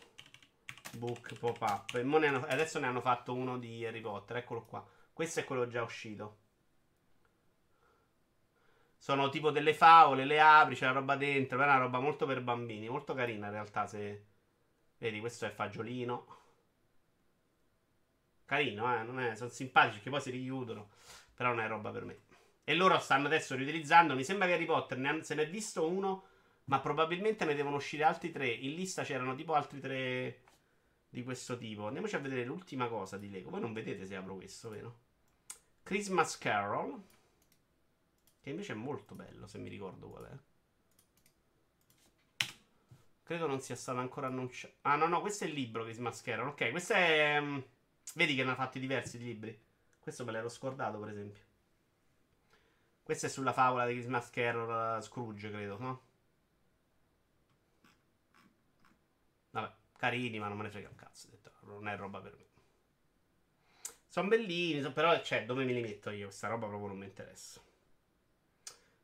Book Pop-Up. E adesso ne hanno fatto uno di Harry Potter. Eccolo qua. Questo è quello già uscito. Sono tipo delle favole, le apri, c'è la roba dentro. È una roba molto per bambini, molto carina in realtà. Se vedi, questo è fagiolino. Carino, eh? È... Sono simpatici che poi si richiudono. Però non è roba per me. E loro stanno adesso riutilizzando. Mi sembra che Harry Potter ne han... se ne è visto uno. Ma probabilmente ne devono uscire altri tre. In lista c'erano tipo altri tre di questo tipo. Andiamoci a vedere l'ultima cosa di Lego. Voi non vedete se apro questo, vero? Christmas Carol. Che invece è molto bello, se mi ricordo qual è. Credo non sia stato ancora annunciato. Ah, no, no, questo è il libro Christmas Carol. Ok, questo è. Um, vedi che ne ha fatti diversi di libri. Questo me l'ero scordato, per esempio. Questo è sulla favola di Christmas Carol uh, Scrooge, credo, no? Vabbè, carini, ma non me ne frega un cazzo. Detto, non è roba per me. Sono bellini, so- però cioè, dove me li metto io? Questa roba proprio non mi interessa.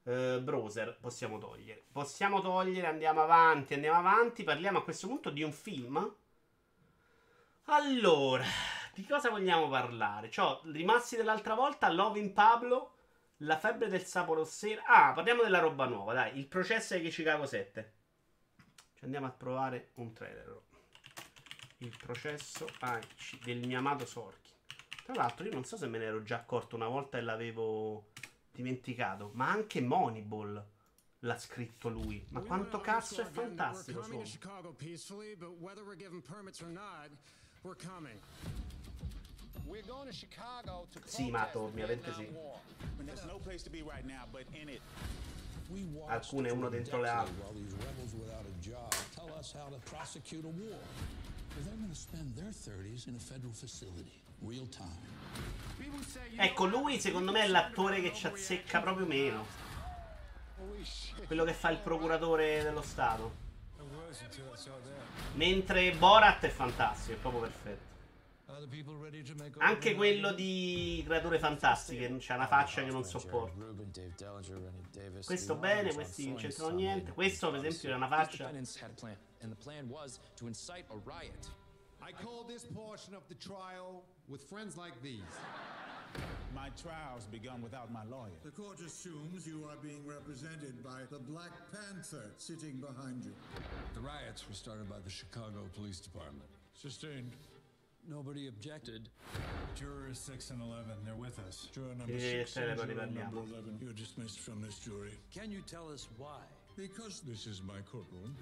Uh, browser possiamo togliere. Possiamo togliere, andiamo avanti, andiamo avanti. Parliamo a questo punto di un film. Allora, di cosa vogliamo parlare? Cioè, rimasti dell'altra volta, Love in Pablo, La febbre del sapo rossera. Ah, parliamo della roba nuova, dai. Il processo di Chicago 7. Ci andiamo a provare un trailer. Il processo ai, del mio amato Sorkin. Tra l'altro, io non so se me ne ero già accorto una volta e l'avevo dimenticato, ma anche Moneyball l'ha scritto lui. Ma quanto cazzo è fantastico suono. Sì, ma torni, avente sì. Alcune uno dentro le altre. Ecco, lui secondo me è l'attore che ci azzecca proprio meno. Quello che fa il procuratore dello Stato. Mentre Borat è fantastico, è proprio perfetto. Anche quello di Creature Fantastiche c'ha una faccia che non sopporto. Questo bene, questi non c'entrano niente. Questo, per esempio, è una faccia. I call this portion of the trial with friends like these. My trial's begun without my lawyer. The court assumes you are being represented by the Black Panther sitting behind you. The riots were started by the Chicago Police Department. Sustained. Nobody objected. Jurors 6 and 11, they're with us. Juror number 6 and juror number 11, you're dismissed from this jury. Can you tell us why?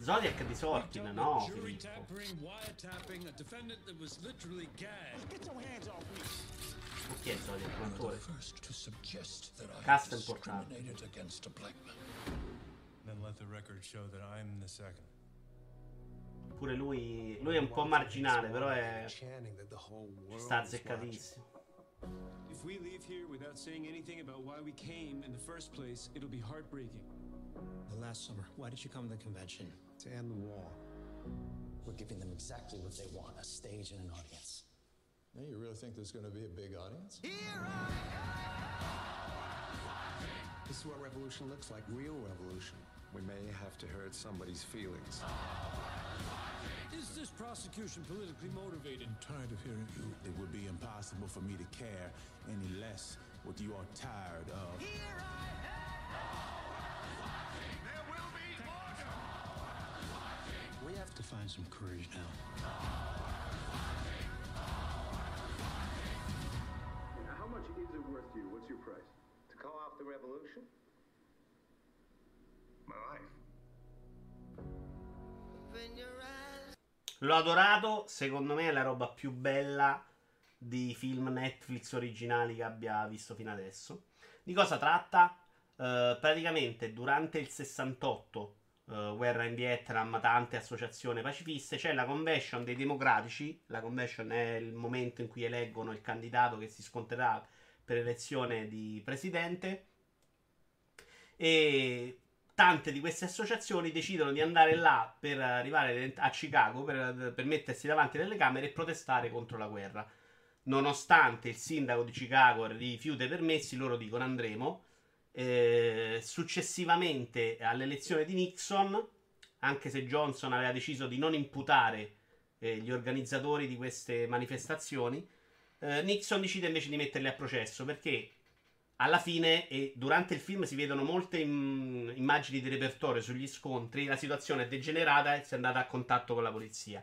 Zodiac di Sorkin, no, Jury tampering, wiretapping, a defendant that was literally gagged. Get your hands off me. Chi è Zodiac? L'attore? Cast importante. Then let the record show that I'm the second. Pure lui, lui è un po' marginale, però è sta azzeccatissimo. If we leave here without saying anything about why we came in the first place, it'll be heartbreaking. The last summer, why did you come to the convention? To end the war. We're giving them exactly what they want a stage and an audience. Yeah, you really think there's going to be a big audience? Here I go! This is what revolution looks like real revolution. We may have to hurt somebody's feelings. Is this prosecution politically motivated? I'm tired of hearing you. It would be impossible for me to care any less what you are tired of. We have to find some courage now. How much is it worth to you? What's your price? To call off the revolution? My life. L'ho adorato, secondo me è la roba più bella di film Netflix originali che abbia visto fino adesso. Di cosa tratta? Uh, praticamente durante il 68, uh, guerra in Vietnam, tante associazioni pacifiste, c'è la convention dei democratici. La convention è il momento in cui eleggono il candidato che si scontrerà per elezione di presidente. E tante di queste associazioni decidono di andare là per arrivare a Chicago per, per mettersi davanti alle camere e protestare contro la guerra. Nonostante il sindaco di Chicago rifiuta i permessi, loro dicono andremo. Eh, successivamente all'elezione di Nixon, anche se Johnson aveva deciso di non imputare eh, gli organizzatori di queste manifestazioni, eh, Nixon decide invece di metterli a processo perché alla fine e durante il film si vedono molte im- immagini di repertorio sugli scontri, la situazione è degenerata e si è andata a contatto con la polizia.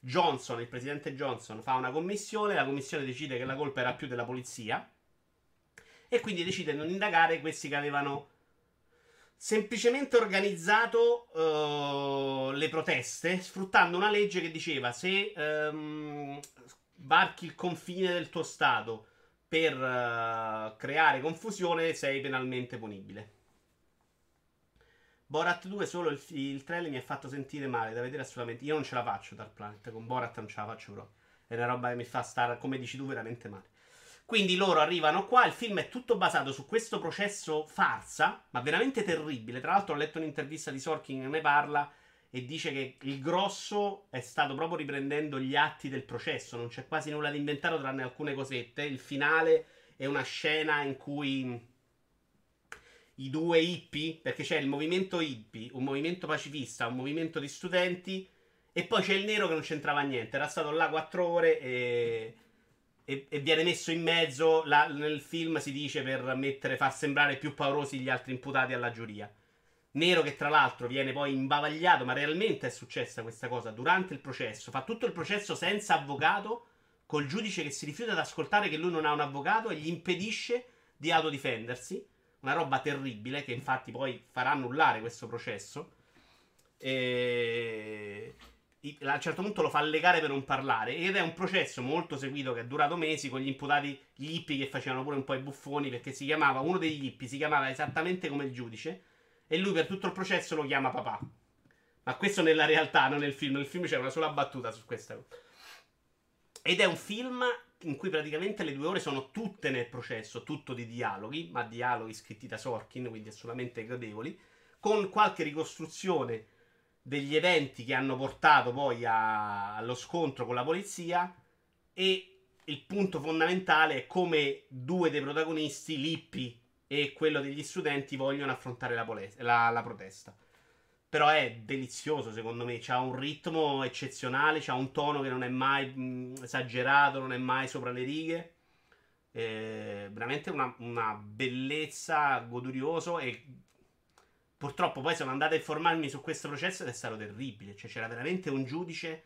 Johnson, il presidente Johnson, fa una commissione, la commissione decide che la colpa era più della polizia e quindi decide di non indagare questi che avevano semplicemente organizzato uh, le proteste sfruttando una legge che diceva se um, varchi il confine del tuo stato per uh, creare confusione sei penalmente punibile. Borat 2 solo il, il, trailer mi ha fatto sentire male da vedere assolutamente. Io non ce la faccio Dark Planet, con Borat non ce la faccio proprio. È una roba che mi fa stare, come dici tu, veramente male. Quindi loro arrivano qua, il film è tutto basato su questo processo farsa, ma veramente terribile. Tra l'altro ho letto un'intervista di Sorkin che ne parla e dice che il grosso è stato proprio riprendendo gli atti del processo, non c'è quasi nulla di inventato tranne alcune cosette. Il finale è una scena in cui i due hippie, perché c'è il movimento hippie, un movimento pacifista, un movimento di studenti, e poi c'è il nero che non c'entrava niente, era stato là quattro ore e, e, e viene messo in mezzo, la, nel film si dice per mettere, far sembrare più paurosi gli altri imputati alla giuria. Nero che tra l'altro viene poi imbavagliato, ma realmente è successa questa cosa durante il processo, fa tutto il processo senza avvocato, col giudice che si rifiuta ad ascoltare che lui non ha un avvocato e gli impedisce di autodifendersi una roba terribile che infatti poi farà annullare questo processo. E a un certo punto lo fa legare per non parlare ed è un processo molto seguito che è durato mesi con gli imputati, gli hippie che facevano pure un po' i buffoni perché si chiamava, uno degli hippie si chiamava esattamente come il giudice e lui per tutto il processo lo chiama papà. Ma questo nella realtà, non nel film. Nel film c'è una sola battuta su questa cosa. Ed è un film in cui praticamente le due ore sono tutte nel processo, tutto di dialoghi, ma dialoghi scritti da Sorkin, quindi assolutamente gradevoli, con qualche ricostruzione degli eventi che hanno portato poi a, allo scontro con la polizia e il punto fondamentale è come due dei protagonisti, Lippi e quello degli studenti, vogliono affrontare la, pole- la, la protesta. Però è delizioso, secondo me. C'ha un ritmo eccezionale, c'ha un tono che non è mai mh, esagerato, non è mai sopra le righe. È veramente una, una bellezza, godurioso. E purtroppo poi sono andato a informarmi su questo processo ed è stato terribile. Cioè, c'era veramente un giudice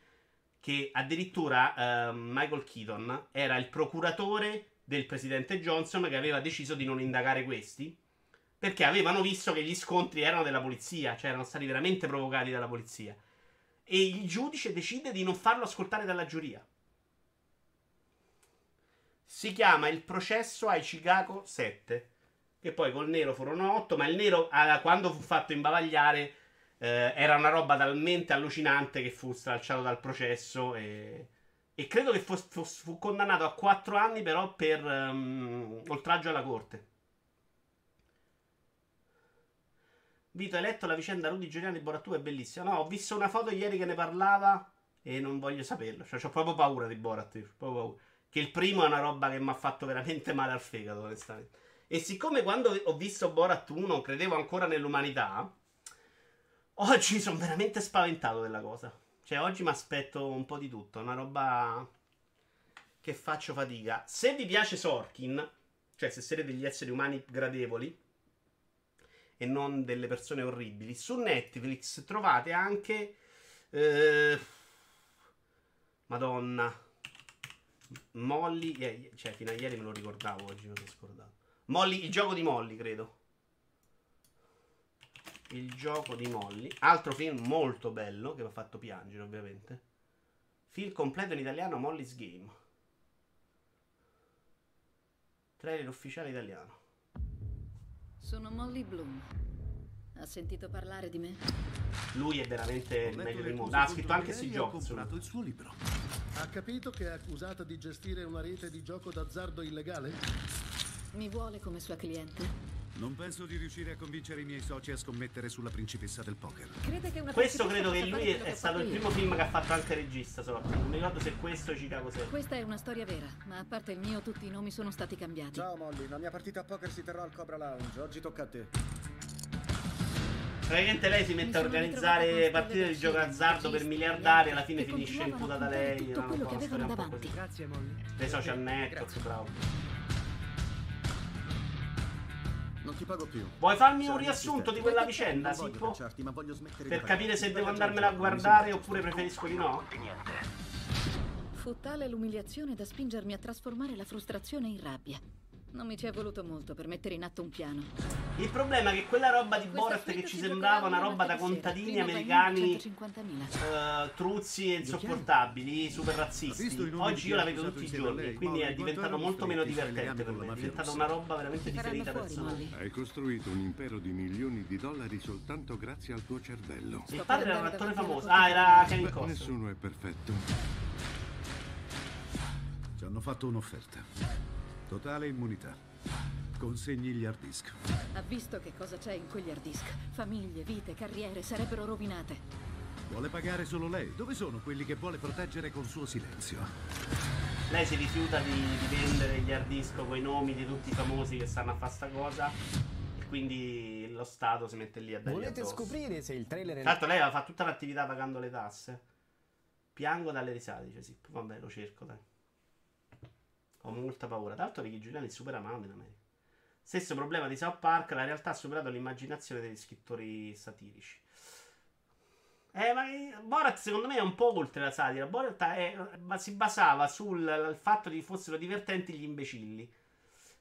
che addirittura uh, Michael Keaton era il procuratore del presidente Johnson che aveva deciso di non indagare questi perché avevano visto che gli scontri erano della polizia, cioè erano stati veramente provocati dalla polizia. E il giudice decide di non farlo ascoltare dalla giuria. Si chiama il processo ai Chicago 7. Che poi col nero furono 8, ma il nero quando fu fatto imbavagliare eh, era una roba talmente allucinante che fu stralciato dal processo e, e credo che fu, fu, fu, condannato a 4 anni però per um, oltraggio alla corte. Vito, hai letto la vicenda Rudy Giuliani di Borat 2? È bellissima. No, ho visto una foto ieri che ne parlava e non voglio saperlo. Cioè, ho proprio paura di Borat. Proprio paura. Che il primo è una roba che mi ha fatto veramente male al fegato, onestamente. E siccome quando ho visto Borat 1 credevo ancora nell'umanità, oggi sono veramente spaventato della cosa. Cioè, oggi mi aspetto un po' di tutto. Una roba che faccio fatica. Se vi piace Sorkin, cioè se siete degli esseri umani gradevoli, e non delle persone orribili. Su Netflix trovate anche. Eh, Madonna. Molly. Eh, cioè, fino a ieri me lo ricordavo, oggi me l'ho scordato. Molly, il gioco di Molly, credo. Il gioco di Molly. Altro film molto bello che mi ha fatto piangere, ovviamente. Film completo in italiano, Molly's Game. Trailer ufficiale italiano. Sono Molly Bloom. Ha sentito parlare di me? Lui è veramente il meglio del mondo. Ha scritto anche sui giochi. Ha comprato il suo libro. Ha capito che è accusata di gestire una rete di gioco d'azzardo illegale? Mi vuole come sua cliente? Non penso di riuscire a convincere i miei soci a scommettere sulla principessa del poker. Crede che una Questo credo che lui è, è stato il primo film che ha fatto anche regista, solo. Non mi ricordo se questo o Chicago 6. Questa è una storia vera, ma a parte il mio tutti i nomi sono stati cambiati. Ciao Molly, la mia partita a poker si terrà al Cobra Lounge. Oggi tocca a te. Praticamente lei si mette a organizzare partite di gioco azzardo per miliardari e alla fine finisce imputata lei. Tutto quello che avevano davanti. Grazie Molly. Dei social network, bravo. Ti pago più. Vuoi farmi un riassunto di quella vicenda, Sippo? Per capire se devo andarmela a guardare oppure preferisco di no? Fu tale l'umiliazione da spingermi a trasformare la frustrazione in rabbia. Non mi ci è voluto molto per mettere in atto un piano. Il problema è che quella roba di Borat che ci sembrava una roba da contadini americani uh, truzzi e insopportabili, super razzisti. Oggi io la vedo tutti i giorni, quindi è diventato molto meno divertente per me. È diventata una roba veramente differita personale. Hai costruito un impero di milioni di dollari soltanto grazie al tuo cervello. Il padre era un attore famoso. Ah, era Kevin Costner. Nessuno è perfetto. Ci hanno fatto un'offerta. Totale immunità. Consegni gli hard disk. Ha visto che cosa c'è in quegli hard disk. Famiglie, vite, carriere sarebbero rovinate. Vuole pagare solo lei. Dove sono quelli che vuole proteggere col suo silenzio? Lei si rifiuta di, di vendere gli hard disk con i nomi di tutti i famosi che stanno a fare sta cosa. E quindi lo Stato si mette lì a dargli Volete addosso. scoprire se il trailer è Tra l'altro lei aveva fatto tutta l'attività pagando le tasse. Piango dalle risate, dice sì. Vabbè, lo cerco, dai. Ho molta paura. Tra l'altro Ricky Giuliani supera Mount in America. Stesso problema di South Park, la realtà ha superato l'immaginazione degli scrittori satirici. Eh, ma eh, Borat secondo me è un po' oltre la satira. Borat è- si basava sul fatto che fossero divertenti gli imbecilli.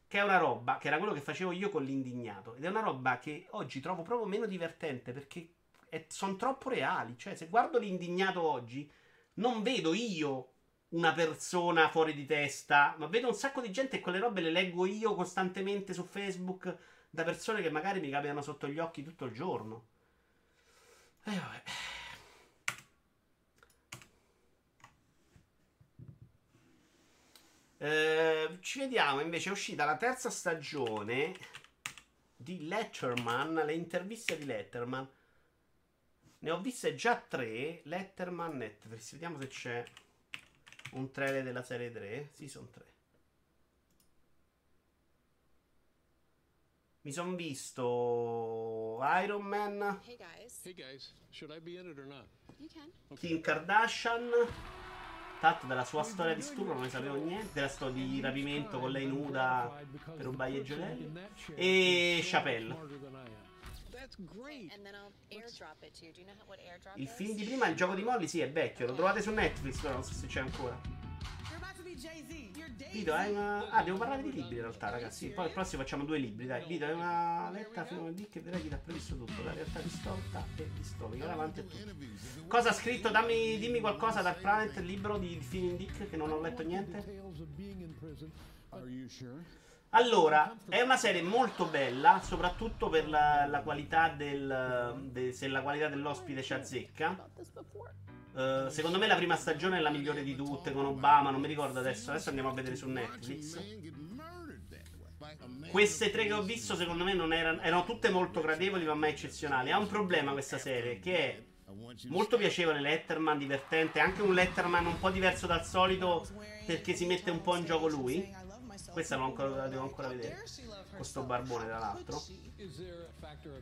Che è una roba, che era quello che facevo io con l'indignato. Ed è una roba che oggi trovo proprio meno divertente perché sono troppo reali. Cioè, se guardo l'indignato oggi, non vedo io una persona fuori di testa, ma vedo un sacco di gente e quelle robe le leggo io costantemente su Facebook da persone che magari mi capitano sotto gli occhi tutto il giorno. E vabbè. Eh, ci vediamo invece è uscita la terza stagione di Letterman, le interviste di Letterman. Ne ho viste già tre. Letterman Netflix. Vediamo se c'è un trailer della serie 3. Season 3. Mi sono visto Iron Man, Hey guys. Hey guys, should I be in it or not? You can. Kim Kardashian. Tanto della sua storia di stupro non ne sapevo niente. Della storia di rapimento con lei nuda per rubare i gioielli. E Chappelle. Il is? film di prima, il gioco di Molly, sì, è vecchio. Lo trovate su Netflix, però non so se c'è ancora. Vito, hai una. Ah, devo parlare di libri in realtà, ragazzi. Poi al prossimo facciamo due libri, dai. Vito, hai una letta fino di che vedrai chi l'ha previsto tutto. La realtà distorta e distopica. Ora avanti a tutto. Cosa ha scritto? Dammi, dimmi qualcosa dal Planet, libro di Feeling Dick, che non ho letto niente. Allora, è una serie molto bella, soprattutto per la, la qualità del. de- se la qualità dell'ospite ci azzecca. Eh, secondo me la prima stagione è la migliore di tutte con Obama, non mi ricordo adesso, adesso andiamo a vedere su Netflix. Queste tre che ho visto secondo me non erano, erano tutte molto gradevoli ma mai eccezionali. Ha un problema questa serie che è molto piacevole, Letterman, divertente, anche un Letterman un po' diverso dal solito perché si mette un po' in gioco lui. Questa ancora, la devo ancora vedere. Con sto barbone tra l'altro.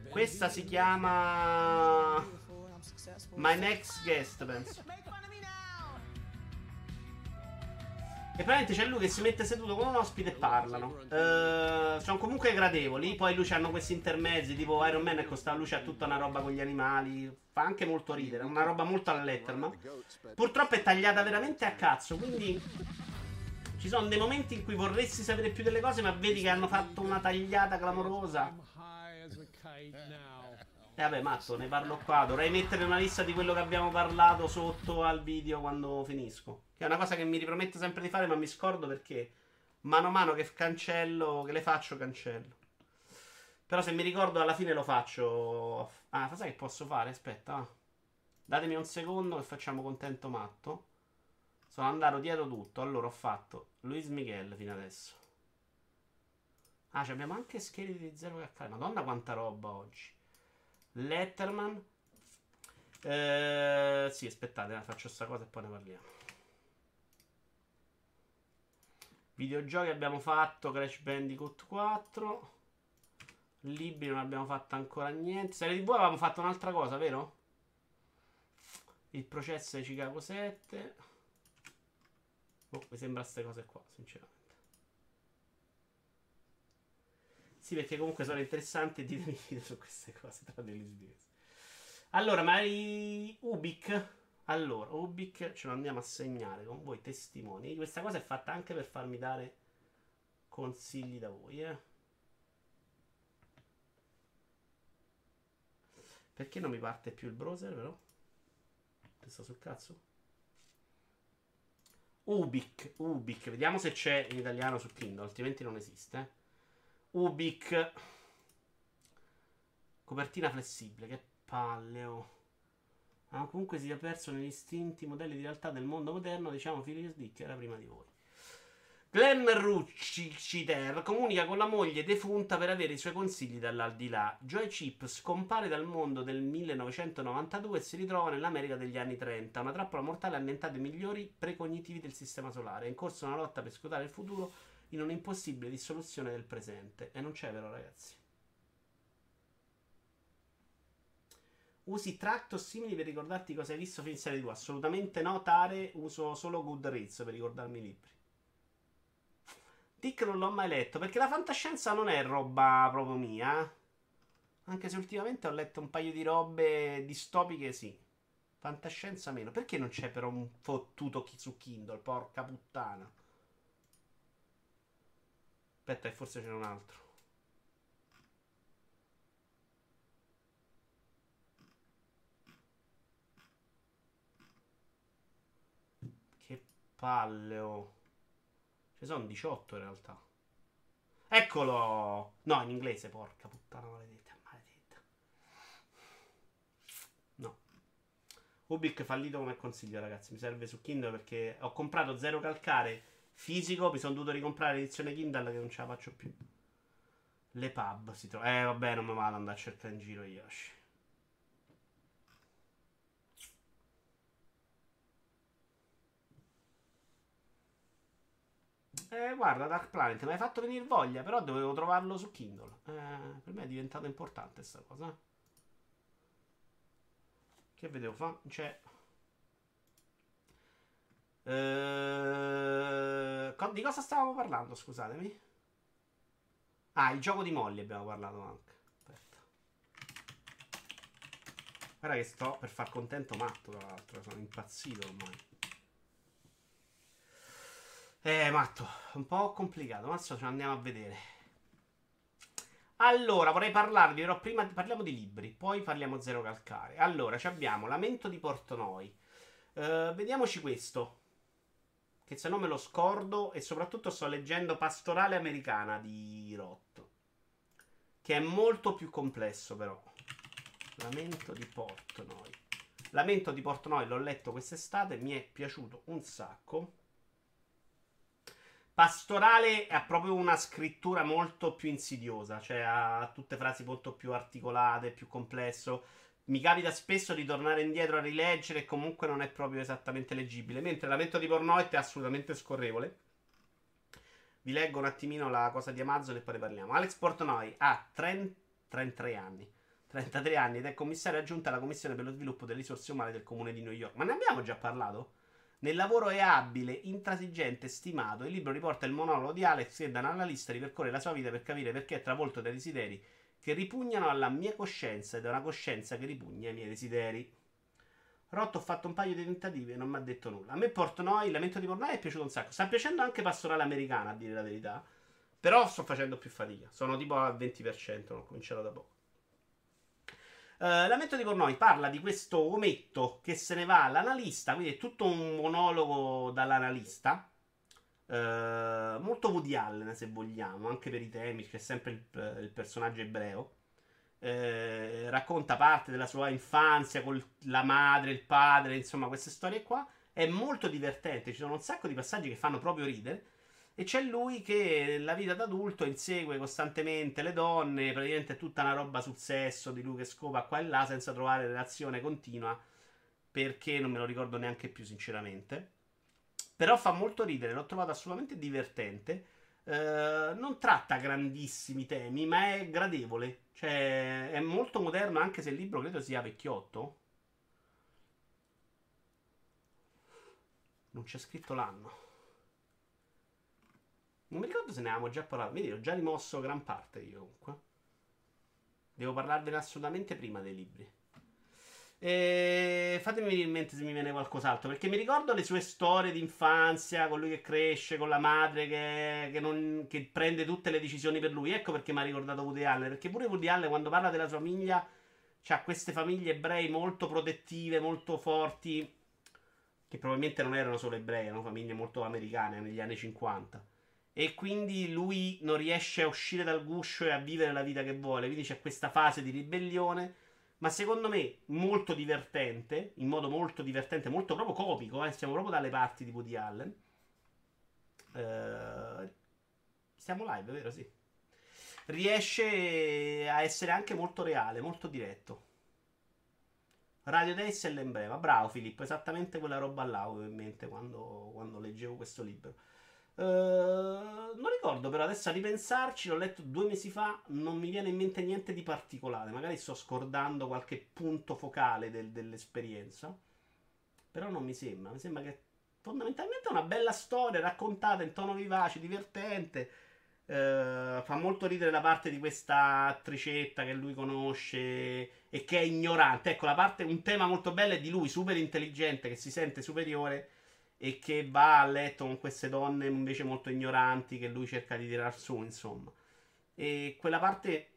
Questa si chiama My Next Guest, penso. E praticamente c'è lui che si mette seduto con un ospite e parlano. Eh, sono comunque gradevoli. Poi lui hanno questi intermezzi, tipo Iron Man, ecco, sta lui c'ha tutta una roba con gli animali. Fa anche molto ridere, una roba molto alla Letterman. Purtroppo è tagliata veramente a cazzo, quindi ci sono dei momenti in cui vorresti sapere più delle cose, ma vedi che hanno fatto una tagliata clamorosa. E vabbè, matto, ne parlo qua. Dovrei mettere una lista di quello che abbiamo parlato sotto al video quando finisco. Che è una cosa che mi riprometto sempre di fare, ma mi scordo perché mano a mano che cancello, che le faccio, cancello. Però se mi ricordo alla fine lo faccio. Ah, sai che posso fare? Aspetta. Datemi un secondo che facciamo contento matto. Sono andato dietro tutto. Allora ho fatto Luis Miguel fino adesso. Ah, abbiamo anche scheletri di 0 KK. Madonna quanta roba oggi. Letterman. Eh, sì, aspettate, eh, faccio sta cosa e poi ne parliamo. Videogiochi abbiamo fatto Crash Bandicoot 4. Libri non abbiamo fatto ancora niente. Serie TV avevamo fatto un'altra cosa, vero? Il processo di Chicago 7. Oh, mi sembra queste cose qua, sinceramente. Sì, perché comunque sono interessanti. Ditemi video su queste cose tra degli sbirri. Allora, ma i Ubik. Allora, Ubik ce lo andiamo a segnare con voi testimoni. Questa cosa è fatta anche per farmi dare consigli da voi, eh. Perché non mi parte più il browser, però? Ti sta sul cazzo? Ubik, Ubik, vediamo se c'è in italiano su Kindle, altrimenti non esiste. Ubik. Copertina flessibile, che palle, oh. Ah, comunque si è perso negli istinti modelli di realtà del mondo moderno, diciamo Philips Dick era prima di voi. Glenn Ruciter comunica con la moglie defunta per avere i suoi consigli dall'aldilà. Joy Chip scompare dal mondo del 1992 e si ritrova nell'America degli anni 30, una trappola mortale ambientata ai migliori precognitivi del sistema solare. È in corso una lotta per scrutare il futuro in un'impossibile dissoluzione del presente. E non c'è vero, ragazzi. Usi tract o simili per ricordarti cosa hai visto fin in serie 2? Assolutamente no, Tare. Uso solo Goodreads per ricordarmi i libri. Dick non l'ho mai letto perché la fantascienza non è roba proprio mia. Anche se ultimamente ho letto un paio di robe distopiche, sì. Fantascienza meno. Perché non c'è però un fottuto su Kindle? Porca puttana. Aspetta, forse c'è un altro. Che palle, oh. Ci sono 18 in realtà. Eccolo! No, in inglese, porca puttana maledetta. Maledetta. No. Ubik fallito come consiglio, ragazzi. Mi serve su Kindle perché ho comprato zero calcare fisico. Mi sono dovuto ricomprare l'edizione Kindle che non ce la faccio più. Le pub si trovano. Eh, vabbè, non mi vado ad andare a cercare in giro Yoshi. Eh, guarda, Dark Planet mi hai fatto venire voglia, però dovevo trovarlo su Kindle. Eh, per me è diventata importante questa cosa. Che vedevo fa? C'è. Eh, di cosa stavamo parlando? Scusatemi. Ah, il gioco di Molly abbiamo parlato anche. Aspetta. Guarda che sto per far contento Matto, tra l'altro. Sono impazzito ormai. Eh, matto, un po' complicato, ma adesso ce andiamo a vedere. Allora, vorrei parlarvi, però prima parliamo di libri, poi parliamo zero calcare. Allora, abbiamo Lamento di Portonoi. Uh, vediamoci questo, che se no me lo scordo, e soprattutto sto leggendo Pastorale Americana di Roth, che è molto più complesso però. Lamento di Portonoi. Lamento di Portonoi l'ho letto quest'estate, mi è piaciuto un sacco. Pastorale ha proprio una scrittura molto più insidiosa, cioè ha tutte frasi molto più articolate, più complesso. Mi capita spesso di tornare indietro a rileggere e comunque non è proprio esattamente leggibile. Mentre Lamento di Pornoet è assolutamente scorrevole. Vi leggo un attimino la cosa di Amazon e poi ne parliamo. Alex Portnoy ha 30, 33 anni. 33 anni ed è commissario aggiunto alla Commissione per lo sviluppo delle risorse umane del Comune di New York. Ma ne abbiamo già parlato? Nel lavoro è abile, intransigente, stimato. Il libro riporta il monologo di Alex che da analista ripercorre la sua vita per capire perché è travolto dai desideri che ripugnano alla mia coscienza ed è una coscienza che ripugna i miei desideri. Rotto ho fatto un paio di tentativi e non mi ha detto nulla. A me Portnoy, il lamento di Portnoy è piaciuto un sacco. Sta piacendo anche Pastorale Americana, a dire la verità. Però sto facendo più fatica. Sono tipo al 20%, non ho cominciato da poco. Uh, Lamento di Cornoi parla di questo ometto che se ne va all'analista, quindi è tutto un monologo dall'analista. Uh, molto Woody Allen, se vogliamo, anche per i temi, c'è sempre il, il personaggio ebreo. Uh, racconta parte della sua infanzia con la madre, il padre, insomma, queste storie qua. È molto divertente, ci sono un sacco di passaggi che fanno proprio ridere. E c'è lui che nella vita d'adulto insegue costantemente le donne, praticamente è tutta una roba sul sesso di lui che scopa qua e là senza trovare relazione continua, perché non me lo ricordo neanche più sinceramente. Però fa molto ridere, l'ho trovato assolutamente divertente. Uh, non tratta grandissimi temi, ma è gradevole. Cioè, è molto moderno, anche se il libro credo sia vecchiotto. Non c'è scritto l'anno. Non mi ricordo se ne avevamo già parlato. Vedi, ho già rimosso gran parte io comunque. Devo parlarvene assolutamente prima dei libri. E fatemi venire in mente se mi viene qualcos'altro. Perché mi ricordo le sue storie di infanzia, con lui che cresce, con la madre che, che, non, che prende tutte le decisioni per lui. Ecco perché mi ha ricordato Woody Allen. Perché pure Woody Allen, quando parla della sua famiglia, ha queste famiglie ebrei molto protettive, molto forti. Che probabilmente non erano solo ebrei, erano famiglie molto americane negli anni 50 e quindi lui non riesce a uscire dal guscio e a vivere la vita che vuole. Quindi c'è questa fase di ribellione, ma secondo me molto divertente, in modo molto divertente, molto proprio comico, eh? siamo proprio dalle parti di Woody Allen. Eh, Stiamo live, vero? Sì. Riesce a essere anche molto reale, molto diretto. Radio Days e l'emblema. Bravo Filippo, esattamente quella roba là avevo in mente quando, quando leggevo questo libro. Uh, non ricordo però adesso a ripensarci, l'ho letto due mesi fa, non mi viene in mente niente di particolare, magari sto scordando qualche punto focale del, dell'esperienza, però non mi sembra, mi sembra che fondamentalmente è una bella storia raccontata in tono vivace, divertente, uh, fa molto ridere la parte di questa attricetta che lui conosce e che è ignorante, ecco la parte, un tema molto bello è di lui, super intelligente, che si sente superiore e che va a letto con queste donne invece molto ignoranti che lui cerca di tirar su, insomma. E quella parte,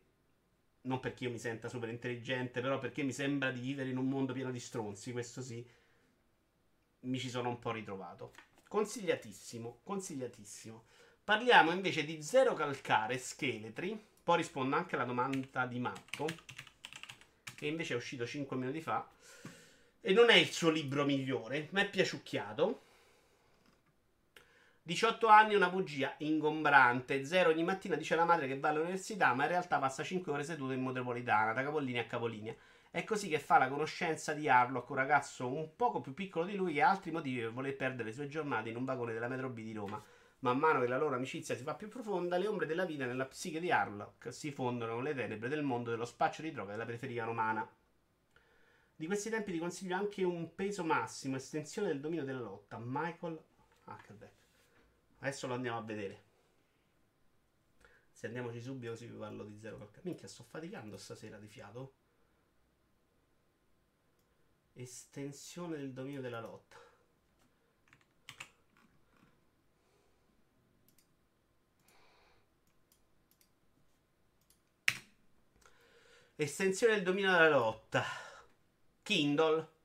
non perché io mi senta super intelligente, però perché mi sembra di vivere in un mondo pieno di stronzi, questo sì, mi ci sono un po' ritrovato. Consigliatissimo, consigliatissimo. Parliamo invece di Zero Calcare Scheletri, poi rispondo anche alla domanda di Marco, che invece è uscito 5 minuti fa. E non è il suo libro migliore, ma è piaciucchiato. 18 anni, una bugia ingombrante. Zero ogni mattina dice alla madre che va all'università, ma in realtà passa 5 ore seduto in metropolitana, da capolinea a capolinea. È così che fa la conoscenza di Harlock, un ragazzo un poco più piccolo di lui che ha altri motivi per voler perdere le sue giornate in un vagone della metro B di Roma. Man mano che la loro amicizia si fa più profonda, le ombre della vita nella psiche di Harlock si fondono con le tenebre del mondo dello spaccio di droga della periferia romana. Di questi tempi ti consiglio anche un peso massimo, estensione del dominio della lotta. Michael Huckleback. Adesso lo andiamo a vedere. Se andiamoci subito così vi parlo di zero calcare. Minchia, sto faticando stasera di fiato. Estensione del dominio della lotta. Estensione del dominio della lotta. Kindle.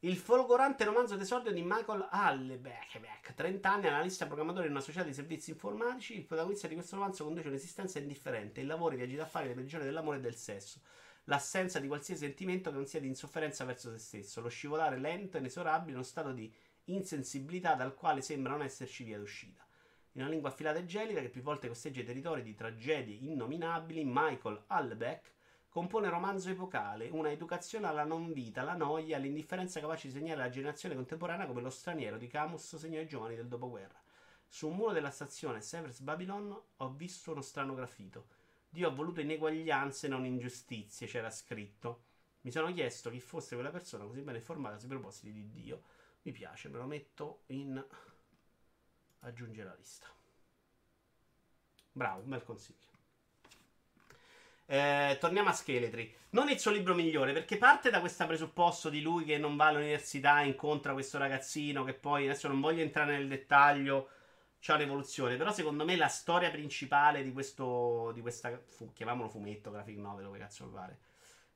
Il folgorante romanzo d'esordio di Michael Hallebeck, 30 anni, analista programmatore in una società di servizi informatici. Il protagonista di questo romanzo conduce un'esistenza indifferente, il lavoro, i viaggi d'affari, le prigioni dell'amore e del sesso, l'assenza di qualsiasi sentimento che non sia di insofferenza verso se stesso, lo scivolare lento e inesorabile in uno stato di insensibilità dal quale sembra non esserci via d'uscita. In una lingua affilata e gelida che più volte costeggia i territori di tragedie innominabili, Michael Hallebeck compone romanzo epocale, una educazione alla non vita, alla noia, all'indifferenza capace di segnare la generazione contemporanea come lo straniero di Camus segnò i giovani del dopoguerra. Su un muro della stazione Severs Babylon ho visto uno strano graffito. Dio ha voluto ineguaglianze, non ingiustizie, c'era scritto. Mi sono chiesto chi fosse quella persona così ben informata sui propositi di Dio. Mi piace, me lo metto in aggiungere alla lista. Bravo, un bel consiglio. Eh, torniamo a Scheletri. Non il suo libro migliore, perché parte da questo presupposto di lui che non va all'università, incontra questo ragazzino, che poi adesso non voglio entrare nel dettaglio, c'è un'evoluzione. Però secondo me la storia principale di questo, di questa, fu, chiamiamolo fumetto, graphic novel, come cazzo pare.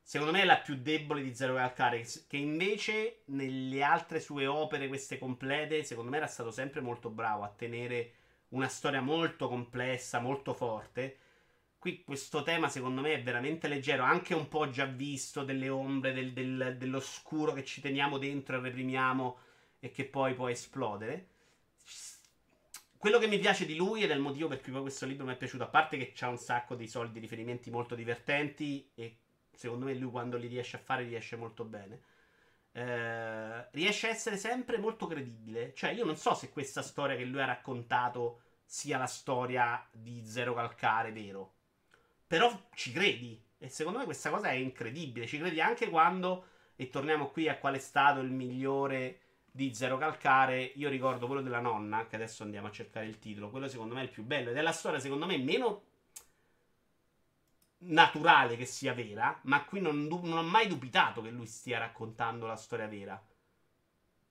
Secondo me è la più debole di Zero Calcare, che invece nelle altre sue opere, queste complete, secondo me era stato sempre molto bravo a tenere una storia molto complessa, molto forte Qui questo tema secondo me è veramente leggero, anche un po' già visto, delle ombre, del, del, dell'oscuro che ci teniamo dentro e reprimiamo e che poi può esplodere. Quello che mi piace di lui ed è il motivo per cui poi questo libro mi è piaciuto, a parte che c'ha un sacco di soldi riferimenti molto divertenti e secondo me lui quando li riesce a fare riesce molto bene. Eh, riesce a essere sempre molto credibile. Cioè, io non so se questa storia che lui ha raccontato sia la storia di Zero Calcare vero. Però ci credi. E secondo me questa cosa è incredibile. Ci credi anche quando, e torniamo qui a qual è stato il migliore di Zero Calcare. Io ricordo quello della nonna, che adesso andiamo a cercare il titolo. Quello secondo me è il più bello. Ed è la storia, secondo me, meno naturale che sia vera. Ma qui non, non ho mai dubitato che lui stia raccontando la storia vera.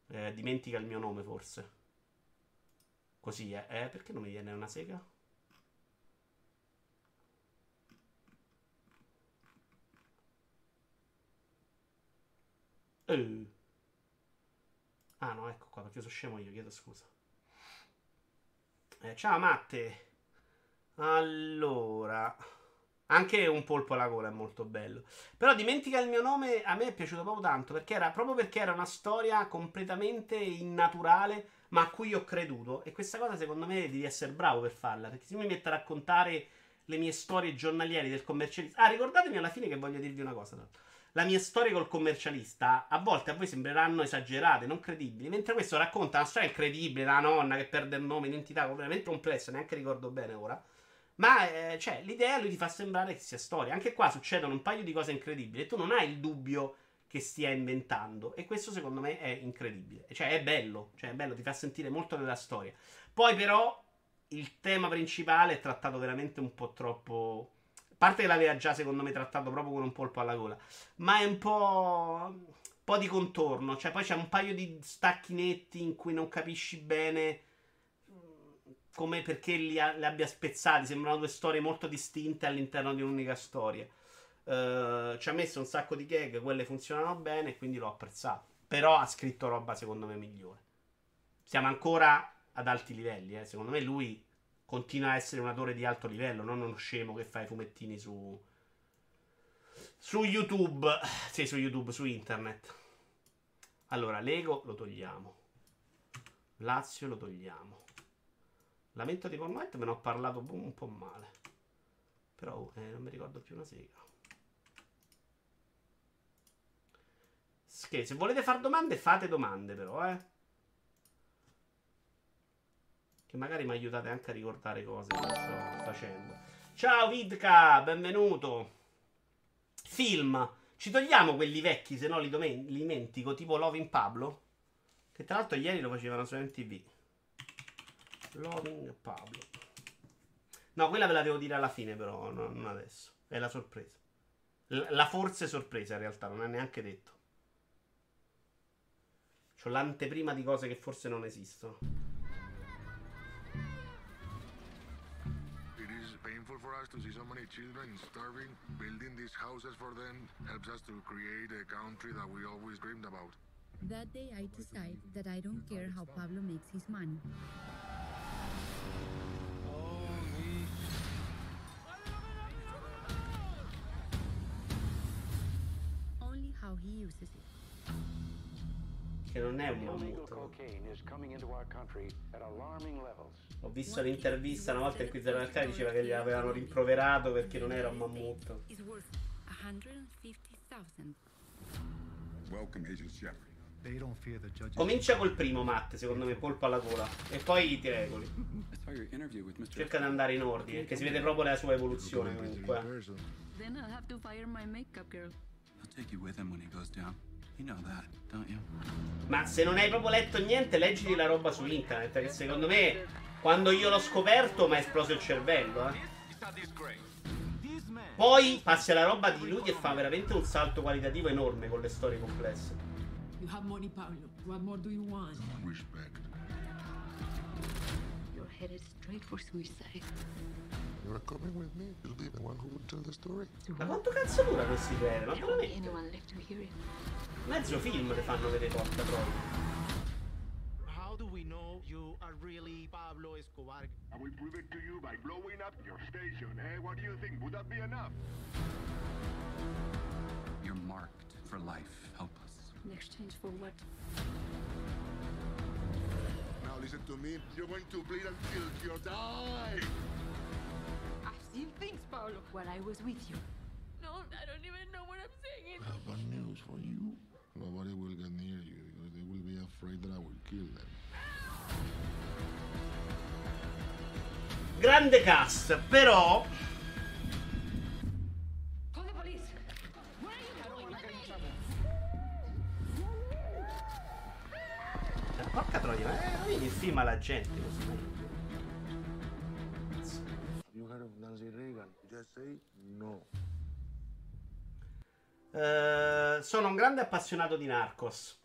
Eh, dimentica il mio nome, forse. Così, eh. eh perché non mi viene una sega? Uh. Ah no, ecco qua, perché sono scemo io, chiedo scusa. Eh, ciao Matte. Allora. Anche un polpo alla gola è molto bello. Però dimentica il mio nome, a me è piaciuto proprio tanto, perché era proprio perché era una storia completamente innaturale, ma a cui ho creduto. E questa cosa secondo me devi essere bravo per farla, perché se mi metto a raccontare le mie storie giornaliere del commercialista... Ah, ricordatemi alla fine che voglio dirvi una cosa. La mia storia col commercialista a volte a voi sembreranno esagerate, non credibili, mentre questo racconta una storia incredibile, la nonna che perde il nome, identità completamente complessa, neanche ricordo bene ora. Ma eh, cioè, l'idea lui ti fa sembrare che sia storia. Anche qua succedono un paio di cose incredibili e tu non hai il dubbio che stia inventando. E questo secondo me è incredibile. Cioè, è bello. Cioè, è bello, ti fa sentire molto della storia. Poi, però, il tema principale è trattato veramente un po' troppo. A parte che l'aveva già, secondo me, trattato proprio con un polpo alla gola. Ma è un po'. un po' di contorno. Cioè, poi c'è un paio di stacchi netti in cui non capisci bene come perché li, ha, li, abbia spezzati. Sembrano due storie molto distinte all'interno di un'unica storia. Uh, ci ha messo un sacco di gag, quelle funzionano bene, quindi l'ho apprezzato. Però ha scritto roba secondo me migliore. Siamo ancora ad alti livelli, eh. secondo me lui continua a essere un autore di alto livello, non uno scemo che fa i fumettini su su YouTube, sì, su YouTube, su internet. Allora, Lego lo togliamo. Lazio lo togliamo. Lamento di Fortnite me ne ho parlato un po' male. Però eh, non mi ricordo più una sega. Che se volete fare domande, fate domande però, eh. Che magari mi aiutate anche a ricordare cose che sto facendo. Ciao Vidka, benvenuto. Film. Ci togliamo quelli vecchi, se no li, domen- li dimentico, tipo Loving Pablo. Che tra l'altro ieri lo facevano su MTV. Loving Pablo. No, quella ve la devo dire alla fine, però, non adesso. È la sorpresa. La forse sorpresa, in realtà, non è neanche detto. C'ho l'anteprima di cose che forse non esistono. For us to see so many children starving. Building these houses for them helps us to create a country that we always dreamed about. That day I decide that I don't care how Pablo makes his money. Only how he uses it. Che non è un mammut. Ho visto l'intervista una volta in cui Zeralcai diceva che gli avevano rimproverato perché non era un mammut. Is worth 150,000. Welcome, Agent Shepard. They don't fear the judges. Comincia col primo, Matt, secondo me, colpo alla gola. E poi ti regoli. Cerca di andare in ordine, perché si vede proprio la sua evoluzione comunque. Then I'll have to fire my makeup girl. He'll take you with him when he goes down. You know that, don't you? Ma se non hai proprio letto niente, leggiti la roba su internet, che secondo me, quando io l'ho scoperto, mi è esploso il cervello, eh. Poi passi alla roba di lui che fa veramente un salto qualitativo enorme con le storie complesse. You have money, Pablo. What more do you want? Respect. You're headed straight for suicide. You're coming with me. You'll be the one who will tell the story. Ma quanto cazzo dura questi trailer? Ma veramente? Anyone left to. Mezzo film ti fanno vedere porca troia. How do we know you are really Pablo Escobar? I will prove it to you by blowing up your station. Eh? What do you think? Would that be enough? You're marked for life. Help us. In exchange for what? Now listen to me. You're going to bleed until you die. I've seen things, Pablo, while I was with you. No, I don't even know what I'm saying. I have bad news for you. Nobody will get near you because they will be afraid that I will kill them. Grande cast, però. Call the police. Eh, Porca troia, eh, vedi il film alla gente così. You heard of Nancy Reagan? Just say no. Eh, sono un grande appassionato di Narcos.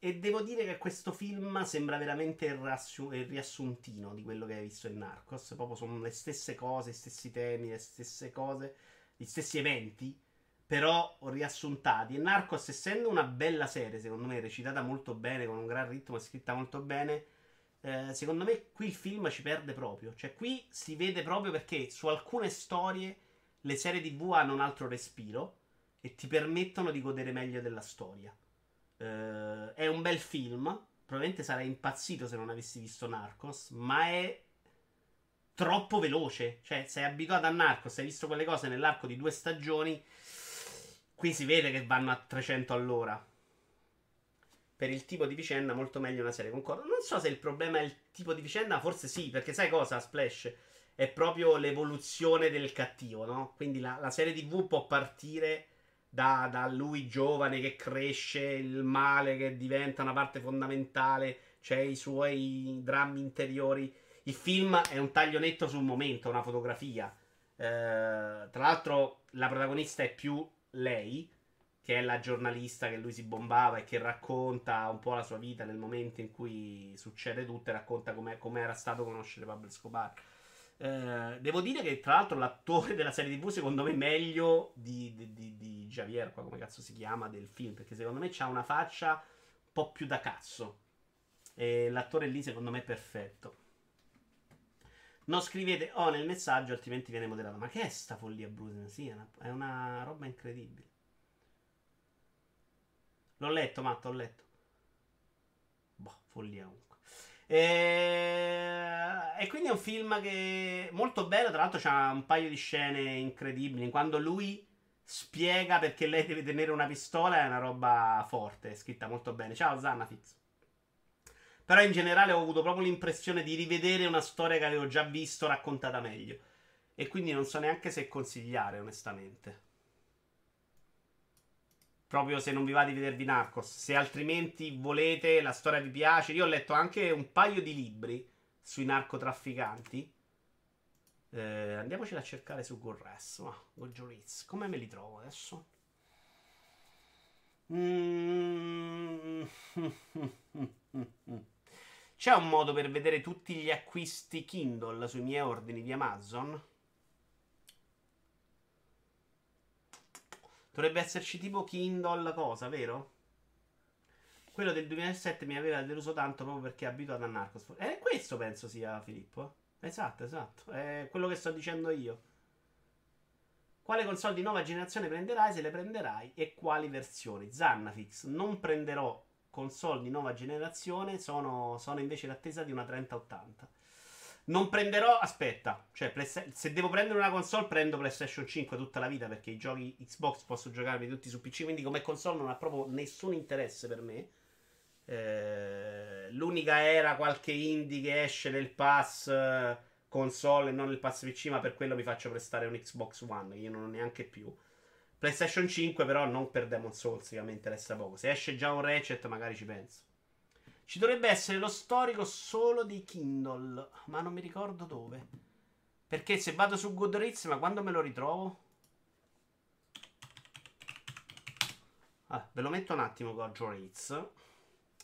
E devo dire che questo film sembra veramente il, rassu- il riassuntino di quello che hai visto in Narcos. Proprio sono le stesse cose, gli stessi temi, le stesse cose, gli stessi eventi, però riassuntati. E Narcos, essendo una bella serie, secondo me, recitata molto bene, con un gran ritmo e scritta molto bene, eh, secondo me qui il film ci perde proprio. Cioè, qui si vede proprio perché su alcune storie le serie TV hanno un altro respiro e ti permettono di godere meglio della storia. Eh, è un bel film. Probabilmente sarei impazzito se non avessi visto Narcos, ma è troppo veloce. Cioè, sei abituato a Narcos, hai visto quelle cose nell'arco di due stagioni. Qui si vede che vanno a 300 all'ora. Per il tipo di vicenda, molto meglio una serie. Concordo. Non so se il problema è il tipo di vicenda, forse sì, perché sai cosa, Splash? È proprio l'evoluzione del cattivo, no? Quindi la, la serie TV può partire da, da, lui giovane che cresce, il male che diventa una parte fondamentale, c'è i suoi drammi interiori. Il film è un taglio netto sul momento, una fotografia. Eh, tra l'altro, la protagonista è più lei, che è la giornalista che lui si bombava e che racconta un po' la sua vita nel momento in cui succede tutto e racconta come era stato conoscere Pablo Escobar. Eh, devo dire che tra l'altro l'attore della serie TV secondo me è meglio di, di, di, di Javier, qua come cazzo si chiama, del film, perché secondo me ha una faccia un po' più da cazzo. E l'attore lì secondo me è perfetto. Non scrivete O oh, nel messaggio, altrimenti viene moderato. Ma che è sta follia, Bruce? Sì, è una, è una roba incredibile. L'ho letto, Matto, ho letto. Boh, follia comunque. E... e quindi è un film che molto bello. Tra l'altro, c'ha un paio di scene incredibili. Quando lui spiega perché lei deve tenere una pistola, è una roba forte. Scritta molto bene. Ciao, Zannafix. Però in generale ho avuto proprio l'impressione di rivedere una storia che avevo già visto raccontata meglio. E quindi non so neanche se consigliare, onestamente. Proprio se non vi va di vedervi Narcos. Se altrimenti volete, la storia vi piace. Io ho letto anche un paio di libri sui narcotrafficanti. Eh, andiamocela a cercare su Gorres. Ma. Come me li trovo adesso? Mm. C'è un modo per vedere tutti gli acquisti Kindle sui miei ordini di Amazon? Dovrebbe esserci tipo Kindle cosa, vero? Quello del 2007 mi aveva deluso tanto proprio perché è abituato a Narcos. È questo penso sia Filippo. Esatto, esatto. È quello che sto dicendo io. Quale console di nuova generazione prenderai se le prenderai e quali versioni? Zannafix, non prenderò console di nuova generazione sono, sono invece in attesa di una 3080. Non prenderò, aspetta, cioè se devo prendere una console prendo PlayStation 5 tutta la vita perché i giochi Xbox posso giocarli tutti su PC, quindi come console non ha proprio nessun interesse per me. Eh, l'unica era qualche indie che esce nel pass console e non nel pass PC, ma per quello mi faccio prestare un Xbox One, io non ho neanche più. PlayStation 5 però non per Demon Souls che mi interessa poco. Se esce già un Ratchet magari ci penso. Ci dovrebbe essere lo storico solo di Kindle, ma non mi ricordo dove. Perché se vado su Goodreads, ma quando me lo ritrovo? Ah, ve lo metto un attimo Goodreads.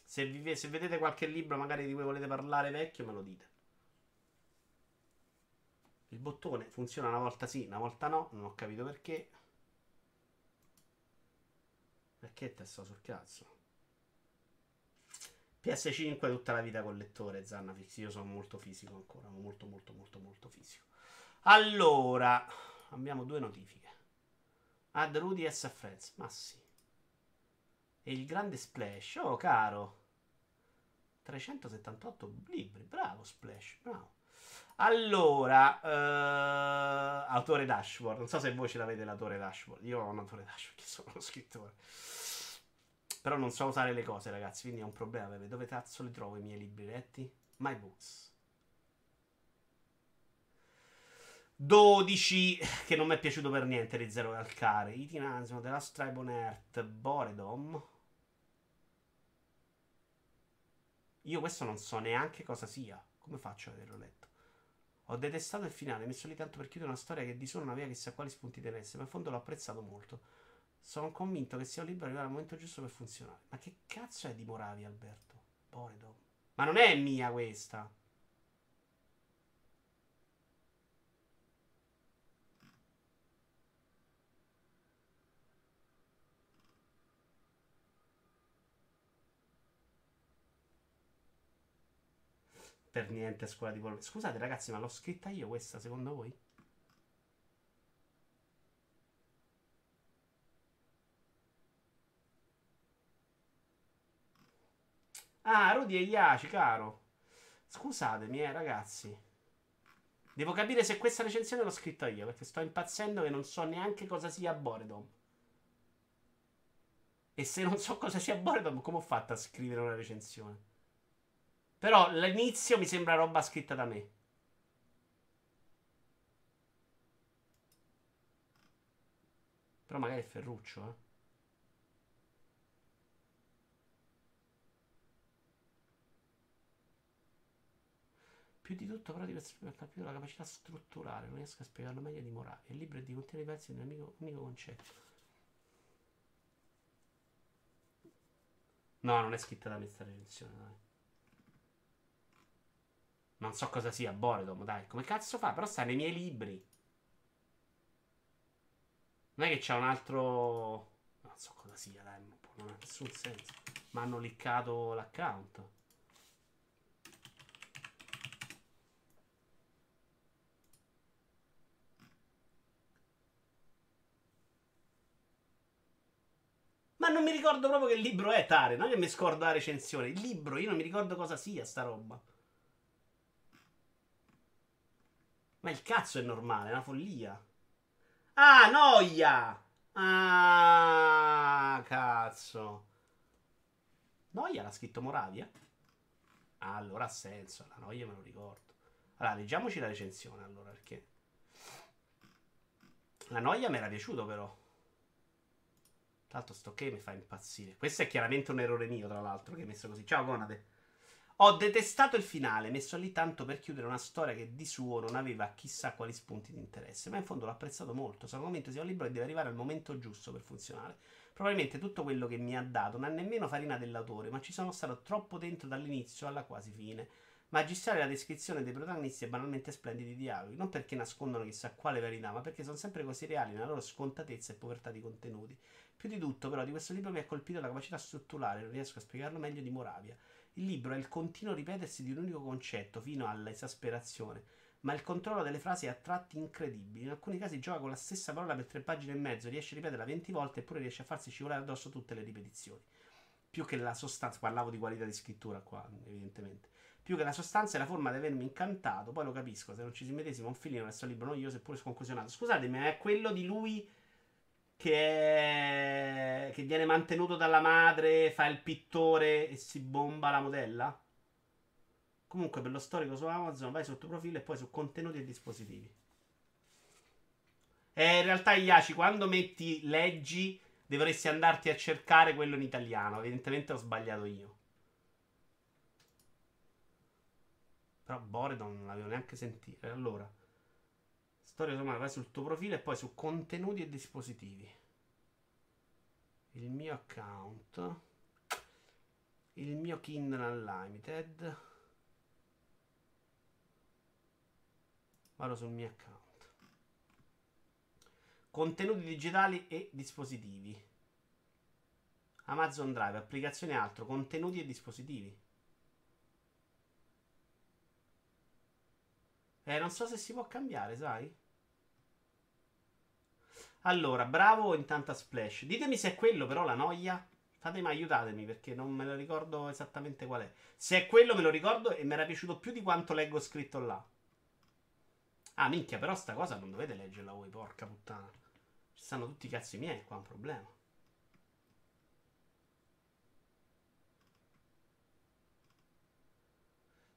Se, vi, se vedete qualche libro magari di cui volete parlare vecchio, me lo dite. Il bottone funziona una volta sì, una volta no, non ho capito perché. Perché te sto sul cazzo? PS5 tutta la vita col lettore, Zannafix. Io sono molto fisico ancora, molto molto molto molto fisico. Allora, abbiamo due notifiche. Ad Rudy S. Friends, ma sì. E il grande Splash, oh caro. 378 libri, bravo Splash, bravo. Allora, uh, autore dashboard. Non so se voi ce l'avete l'autore dashboard. Io ho un autore dashboard, che sono uno scrittore. Però non so usare le cose, ragazzi. Quindi è un problema. Dove cazzo li trovo i miei libri letti? My Books. 12 che non mi è piaciuto per niente di Zero Calcare. Itinasimo della Stribon Earth. Boredom. Io questo non so neanche cosa sia. Come faccio ad averlo letto? Ho detestato il finale, messo lì tanto per chiudere una storia che di solo non aveva chissà quali spunti tenesse, ma in fondo l'ho apprezzato molto. Sono convinto che sia un libro arrivato al momento giusto per funzionare. Ma che cazzo è di Moravi, Alberto? Boredom. Ma non è mia questa. per niente scuola di polvere. Scusate ragazzi, ma l'ho scritta io questa secondo voi? Ah, Rudy e Iaci, caro. Scusatemi, eh, ragazzi. Devo capire se questa recensione l'ho scritta io, perché sto impazzendo e non so neanche cosa sia Boredom. E se non so cosa sia Boredom, come ho fatto a scrivere una recensione? Però l'inizio mi sembra roba scritta da me. Però magari è Ferruccio, eh. Più di tutto, però, di questo capito la capacità strutturale. Non riesco a spiegarlo meglio di Moravia. Il libro è di contiene pezzi di un amico, unico concetto. No, non è scritta da me sta recensione, dai. Non so cosa sia, Boredom, dai. Come cazzo fa? Però sta nei miei libri. Non è che c'è un altro... Non so cosa sia, dai. Non ha nessun senso. Ma hanno liccato l'account. Non mi ricordo proprio che libro è Tare. Non è che mi scordo la recensione. Il libro, io non mi ricordo cosa sia sta roba. Ma il cazzo è normale, è una follia. Ah, noia! Ah, cazzo. Noia l'ha scritto Moravia? Ah, allora ha senso. La noia me lo ricordo. Allora, leggiamoci la recensione allora, perché... La noia mi era piaciuto però. L'altro sto che mi fa impazzire. Questo è chiaramente un errore mio, tra l'altro, che hai messo così. Ciao, Conade. Ho detestato il finale, messo lì tanto per chiudere una storia che di suo non aveva chissà quali spunti di interesse, ma in fondo l'ho apprezzato molto. Sono convinto sia un libro che deve arrivare al momento giusto per funzionare. Probabilmente tutto quello che mi ha dato non è nemmeno farina dell'autore, ma ci sono stato troppo dentro dall'inizio alla quasi fine. Magistrale la descrizione dei protagonisti e banalmente splendidi dialoghi, non perché nascondono chissà quale verità, ma perché sono sempre così reali nella loro scontatezza e povertà di contenuti. Più di tutto, però, di questo libro mi ha colpito la capacità strutturale, non riesco a spiegarlo meglio, di Moravia. Il libro è il continuo ripetersi di un unico concetto fino all'esasperazione, ma il controllo delle frasi è a tratti incredibili. In alcuni casi gioca con la stessa parola per tre pagine e mezzo, riesce a ripeterla 20 volte eppure riesce a farsi scivolare addosso tutte le ripetizioni. Più che la sostanza, parlavo di qualità di scrittura qua, evidentemente. Più che la sostanza e la forma di avermi incantato, poi lo capisco, se non ci si mettesimo un filino il libro noioso eppure sconclusionato. Scusatemi, è quello di lui che, è... che viene mantenuto dalla madre, fa il pittore e si bomba la modella? Comunque per lo storico su Amazon vai sotto profilo e poi su contenuti e dispositivi. E in realtà Iaci, quando metti leggi, dovresti andarti a cercare quello in italiano. Evidentemente ho sbagliato io. Però Boredon non l'avevo neanche sentito. Allora, storia sommaria, vai sul tuo profilo e poi su contenuti e dispositivi. Il mio account. Il mio Kindle Unlimited. Vado sul mio account. Contenuti digitali e dispositivi. Amazon Drive, applicazioni e altro, contenuti e dispositivi. Eh, non so se si può cambiare, sai? Allora, bravo intanto a Splash. Ditemi se è quello, però, la noia. Fatemi, aiutatemi, perché non me lo ricordo esattamente qual è. Se è quello, me lo ricordo e mi era piaciuto più di quanto leggo scritto là. Ah, minchia, però sta cosa non dovete leggerla voi, porca puttana. Ci stanno tutti i cazzi miei, qua è un problema.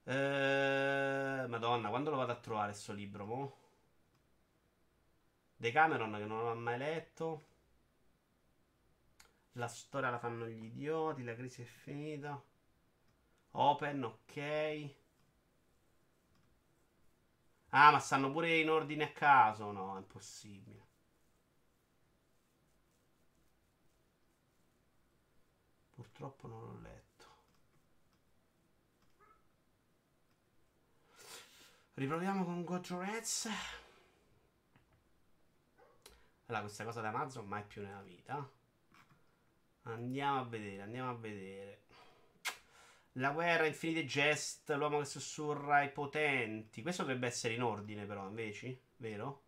Eh, Madonna, quando lo vado a trovare sto libro, mo? Decameron che non ho mai letto. La storia la fanno gli idioti, la crisi è finita. Open, ok. Ah, ma stanno pure in ordine a caso? No, è impossibile. Purtroppo non l'ho letto. Riproviamo con Gojo Reds. Allora, questa cosa da Amazon mai più nella vita. Andiamo a vedere, andiamo a vedere. La guerra, Infinite Jest, l'uomo che sussurra i potenti. Questo dovrebbe essere in ordine, però, invece, vero?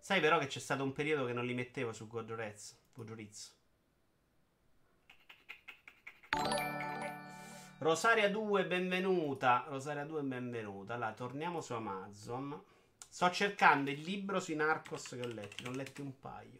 Sai però che c'è stato un periodo che non li mettevo su. Gojo Ritz. Rosaria 2, benvenuta. Rosaria 2, benvenuta. Allora, torniamo su Amazon. Sto cercando il libro sui Narcos che ho letto. Ne ho letti un paio.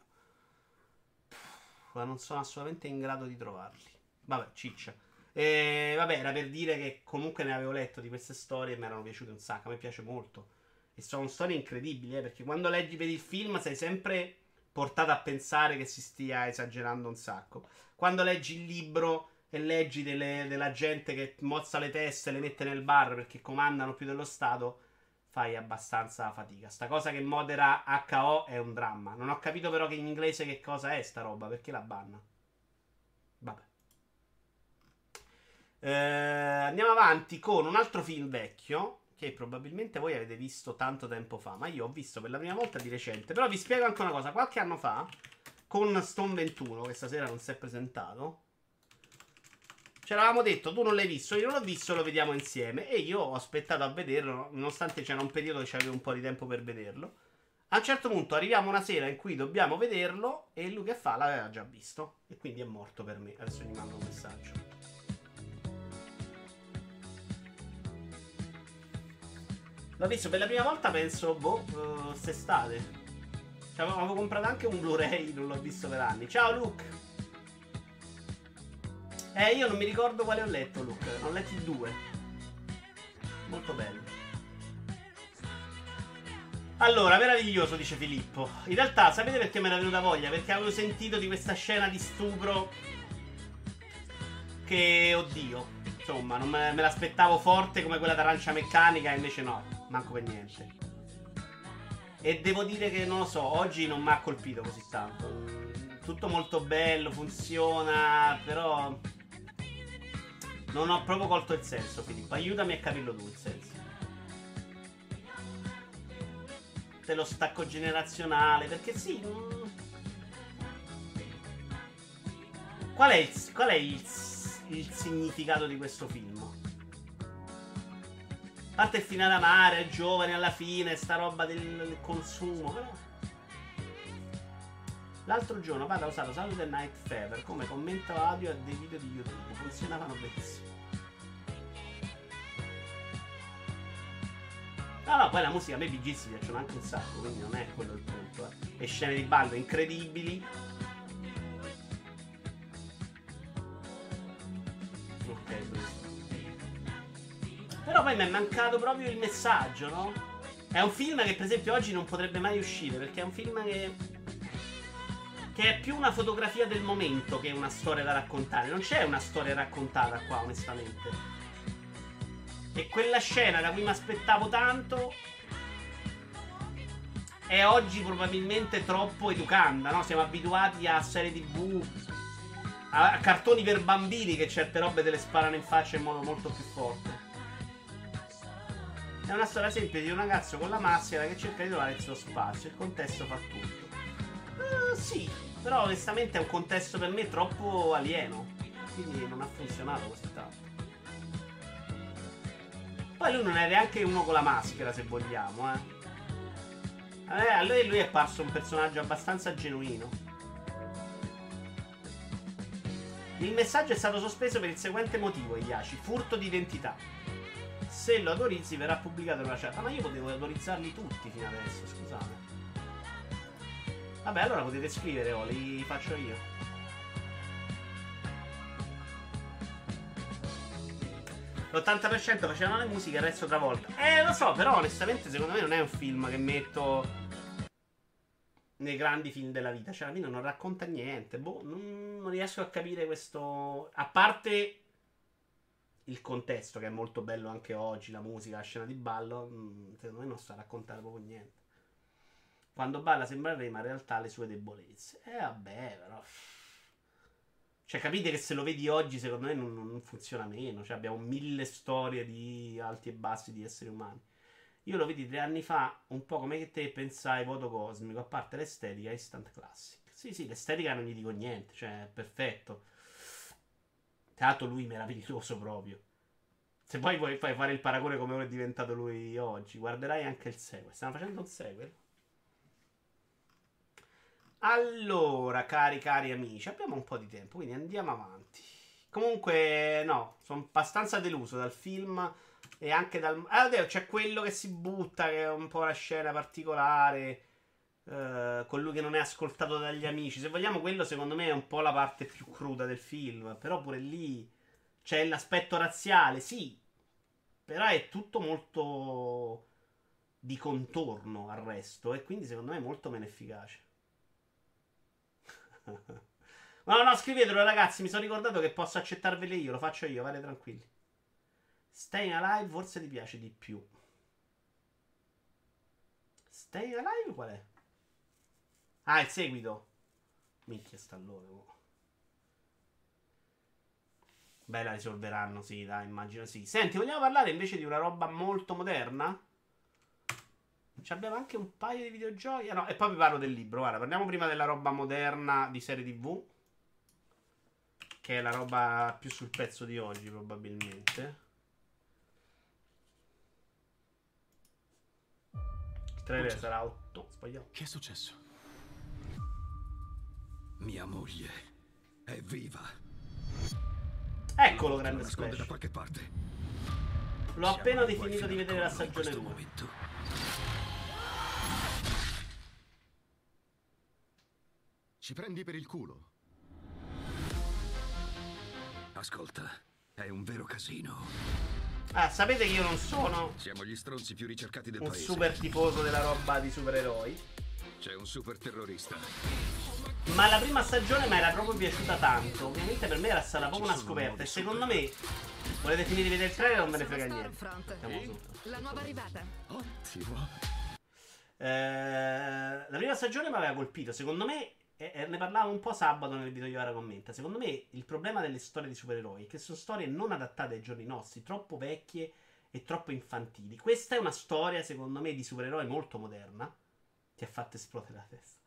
Ma non sono assolutamente in grado di trovarli. Vabbè, ciccia. E, vabbè, era per dire che comunque ne avevo letto di queste storie e mi erano piaciute un sacco. A me piace molto. E sono storie incredibili, eh, perché quando leggi, vedi il film, sei sempre portato a pensare che si stia esagerando un sacco. Quando leggi il libro e leggi delle, della gente che mozza le teste e le mette nel bar perché comandano più dello Stato, fai abbastanza fatica. Sta cosa che modera HO è un dramma. Non ho capito però che in inglese che cosa è sta roba, perché la banna. Vabbè. Eh, andiamo avanti con un altro film vecchio che probabilmente voi avete visto tanto tempo fa, ma io ho visto per la prima volta di recente. Però vi spiego anche una cosa, qualche anno fa con Stone 21 che stasera non si è presentato ci eravamo detto, tu non l'hai visto, io non l'ho visto, lo vediamo insieme. E io ho aspettato a vederlo, nonostante c'era un periodo che c'avevo un po' di tempo per vederlo. A un certo punto arriviamo una sera in cui dobbiamo vederlo e lui che fa l'aveva già visto. E quindi è morto per me. Adesso gli mando un messaggio. L'ho visto per la prima volta, penso, boh, uh, quest'estate. Cioè, avevo comprato anche un Blu-ray, non l'ho visto per anni. Ciao Luke! Eh, io non mi ricordo quale ho letto, Luke. Ho letti due. Molto bello. Allora, meraviglioso, dice Filippo. In realtà, sapete perché mi era venuta voglia? Perché avevo sentito di questa scena di stupro. Che, oddio. Insomma, non me, me l'aspettavo forte come quella d'arancia meccanica, invece no, manco per niente. E devo dire che, non lo so, oggi non mi ha colpito così tanto. Tutto molto bello, funziona, però non ho proprio colto il senso, Filippo. Aiutami a capirlo tu il senso. Dello stacco generazionale, perché sì. Mm. Qual è, il, qual è il, il, significato di questo film? Parte il finale amare, giovane alla fine, sta roba del, del consumo, però. L'altro giorno vado a usare Saturday Night Fever come commento audio a dei video di YouTube. Funzionavano benissimo. No, no, poi la musica a me BG si piacciono anche un sacco, quindi non è quello il punto. Eh. E scene di ballo incredibili. Ok, Però poi mi è mancato proprio il messaggio, no? È un film che per esempio oggi non potrebbe mai uscire, perché è un film che che è più una fotografia del momento che una storia da raccontare. Non c'è una storia raccontata qua, onestamente. E quella scena da cui mi aspettavo tanto è oggi probabilmente troppo educanda, no? Siamo abituati a serie tv, a, cartoni per bambini che certe robe te le sparano in faccia in modo molto più forte. È una storia semplice di un ragazzo con la maschera che cerca di trovare il suo spazio. Il contesto fa tutto. Sì, però onestamente è un contesto per me troppo alieno. Quindi non ha funzionato così tanto. Poi lui non è neanche uno con la maschera, se vogliamo, eh. eh a lui, lui è parso un personaggio abbastanza genuino. Il messaggio è stato sospeso per il seguente motivo, Iaci, furto di identità. Se lo autorizzi verrà pubblicato in una chat. Ma io potevo autorizzarli tutti fino adesso, scusate. Vabbè, allora potete scrivere, oh, li faccio io. L'80% facevano le musiche, il resto travolta. Eh, lo so, però onestamente secondo me non è un film che metto nei grandi film della vita. Cioè, alla fine non racconta niente. Boh, non, riesco a capire questo... A parte il contesto, che è molto bello anche oggi, la musica, la scena di ballo, mm, secondo me non sta a raccontare proprio niente. Quando balla sembra re, ma in realtà le sue debolezze. Eh vabbè, però. Cioè, capite che se lo vedi oggi, secondo me non, non funziona meno. Cioè, abbiamo mille storie di alti e bassi di esseri umani. Io lo vedi tre anni fa, un po' come te pensai voto cosmico, a parte l'estetica instant classic. Sì, sì, l'estetica non gli dico niente, cioè, perfetto. Tra l'altro lui meraviglioso proprio. Se poi vuoi fare il paragone come è diventato lui oggi, guarderai anche il sequel. Stanno facendo un sequel? Allora, cari cari amici, abbiamo un po' di tempo, quindi andiamo avanti Comunque, no, sono abbastanza deluso dal film e anche dal... Ah, oddio, c'è quello che si butta, che è un po' una scena particolare, eh, con lui che non è ascoltato dagli amici. Se vogliamo, quello secondo me è un po' la parte più cruda del film, però pure lì c'è l'aspetto razziale, sì, però è tutto molto di contorno al resto e quindi secondo me è molto meno efficace. No, no, scrivetelo ragazzi, mi sono ricordato che posso accettarvele io, lo faccio io, vale tranquilli. Staying Alive forse ti piace di più. Staying Alive qual è? Ah, il seguito. Minchia stallone. Oh. Beh, la risolveranno, sì, dai, immagino sì. Senti, vogliamo parlare invece di una roba molto moderna? Ci abbiamo anche un paio di videogiochi. Ah, no, e poi vi parlo del libro. Guarda, parliamo prima della roba moderna di serie TV. Che è la roba più sul pezzo di oggi, probabilmente. Il trailer sarà 8. Sbagliato. Che è successo? Mia moglie è viva. Eccolo, grande splash. L'ho appena finito di vedere la stagione 2. Ci prendi per il culo. Ascolta, è un vero casino. Ah, sapete che io non sono Siamo gli stronzi più ricercati del un paese. super tifoso della roba di supereroi. C'è un super terrorista. Ma la prima stagione mi era proprio piaciuta tanto. Ovviamente per me era stata proprio una scoperta. E secondo me. Volete finire di vedere il trailer o non me ne frega niente? Siamo. La nuova arrivata. Ottimo. Eh, la prima stagione mi aveva colpito. Secondo me. E, e ne parlavo un po' sabato nel video di Ora Commenta. Secondo me il problema delle storie di supereroi è che sono storie non adattate ai giorni nostri, troppo vecchie e troppo infantili. Questa è una storia, secondo me, di supereroi molto moderna. Ti ha fatto esplodere la testa.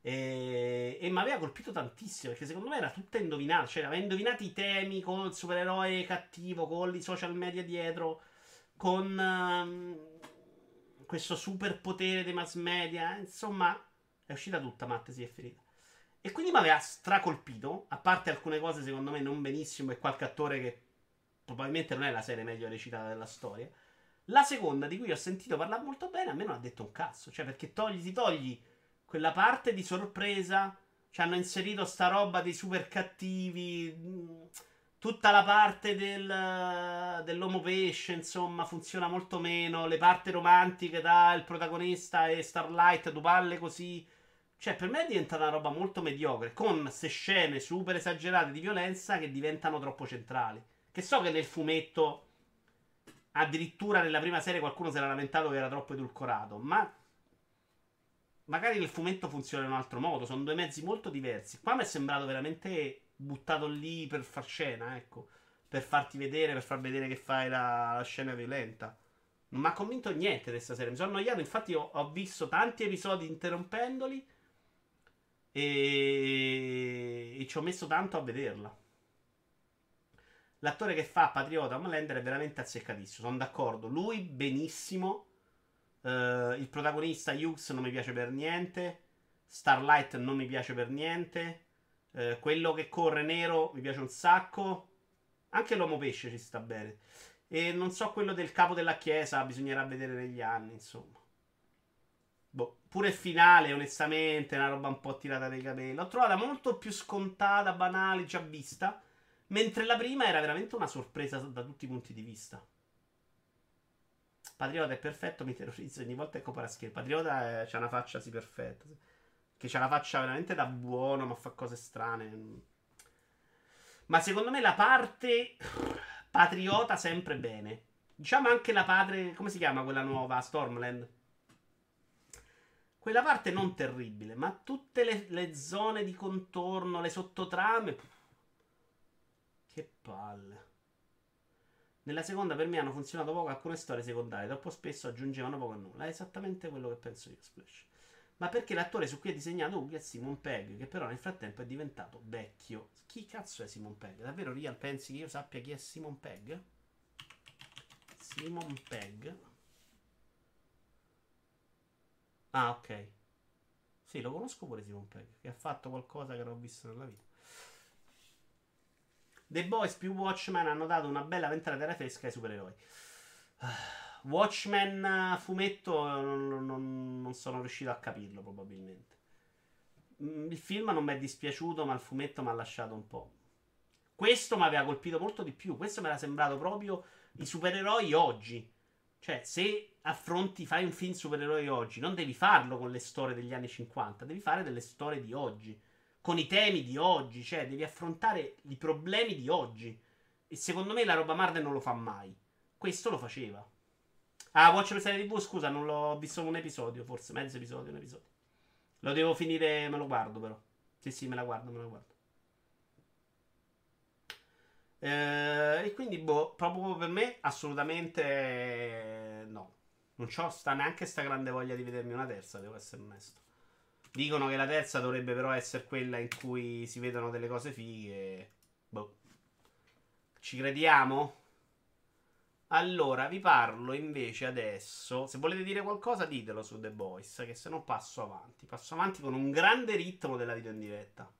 E, e mi aveva colpito tantissimo perché secondo me era tutta indovinata. Cioè, aveva indovinato i temi con il supereroe cattivo, con i social media dietro, con ehm, questo superpotere dei mass media. Insomma, è uscita tutta, Matte, si è finita. E quindi mi aveva stracolpito. A parte alcune cose, secondo me, non benissimo. E qualche attore che probabilmente non è la serie meglio recitata della storia. La seconda, di cui ho sentito parlare molto bene, a me non ha detto un cazzo. Cioè, perché togli, ti togli quella parte di sorpresa. Ci hanno inserito sta roba dei super cattivi. mh, Tutta la parte del, dell'uomo pesce, insomma, funziona molto meno. Le parti romantiche da il protagonista e Starlight, due palle così. Cioè, per me è diventata una roba molto mediocre. Con queste scene super esagerate di violenza che diventano troppo centrali. Che so che nel fumetto. Addirittura nella prima serie qualcuno si era lamentato che era troppo edulcorato. Ma magari nel fumetto funziona in un altro modo. Sono due mezzi molto diversi. Qua mi è sembrato veramente buttato lì per far scena, ecco. Per farti vedere, per far vedere che fai la, la scena violenta. Non mi ha convinto niente questa serie. Mi sono annoiato. Infatti, ho, ho visto tanti episodi interrompendoli. E, e ci ho messo tanto a vederla. L'attore che fa Patriota Homelander è veramente azzeccatissimo. Sono d'accordo. Lui benissimo. Eh, il protagonista Hughes non mi piace per niente. Starlight non mi piace per niente. Eh, quello che corre nero mi piace un sacco. Anche l'uomo pesce ci sta bene. E non so quello del capo della chiesa. Bisognerà vedere negli anni, insomma. Pure finale, onestamente, è una roba un po' tirata dai capelli. L'ho trovata molto più scontata, banale, già vista. Mentre la prima era veramente una sorpresa da tutti i punti di vista. Patriota è perfetto, mi terrorizza ogni volta che compara schermo. Patriota c'ha una faccia sì perfetta. Che c'ha una faccia veramente da buono, ma fa cose strane. Ma secondo me la parte patriota sempre bene. Diciamo anche la padre. Come si chiama quella nuova? Stormland. Quella parte non terribile, ma tutte le, le zone di contorno, le sottotrame. Che palle. Nella seconda per me hanno funzionato poco alcune storie secondarie, troppo spesso aggiungevano poco a nulla. È esattamente quello che penso io, Splash. Ma perché l'attore su cui è disegnato Ubi è Simon Pegg, che però nel frattempo è diventato vecchio. Chi cazzo è Simon Pegg? Davvero, Real, pensi che io sappia chi è Simon Pegg? Simon Pegg. Ah, ok. Sì, lo conosco pure Simon Pegg, che ha fatto qualcosa che non ho visto nella vita. The Boys più Watchmen hanno dato una bella ventata d'aria fresca ai supereroi. Watchmen eh, fumetto non, non- non sono riuscito a capirlo probabilmente. Mm, Il film non mi è dispiaciuto, ma il fumetto mi ha lasciato un po'. Questo mi aveva colpito molto di più. Questo mi era sembrato proprio i supereroi oggi. Cioè, se affronti, fai un film supereroi oggi, non devi farlo con le storie degli anni 50, devi fare delle storie di oggi, con i temi di oggi, cioè devi affrontare i problemi di oggi. E secondo me la roba Marvel non lo fa mai. Questo lo faceva. Ah, Watch per serie TV, scusa, non l'ho visto un episodio, forse mezzo episodio, un episodio. Lo devo finire, me lo guardo però. Sì, sì, me la guardo, me la guardo. Eh, e quindi, boh, proprio per me, assolutamente eh, no. Non c'ho sta neanche sta grande voglia di vedermi una terza, devo essere onesto. Dicono che la terza dovrebbe però essere quella in cui si vedono delle cose fighe. Boh. Ci crediamo? Allora, vi parlo invece adesso. Se volete dire qualcosa, ditelo su The Boys, che se no passo avanti. Passo avanti con un grande ritmo della video in diretta.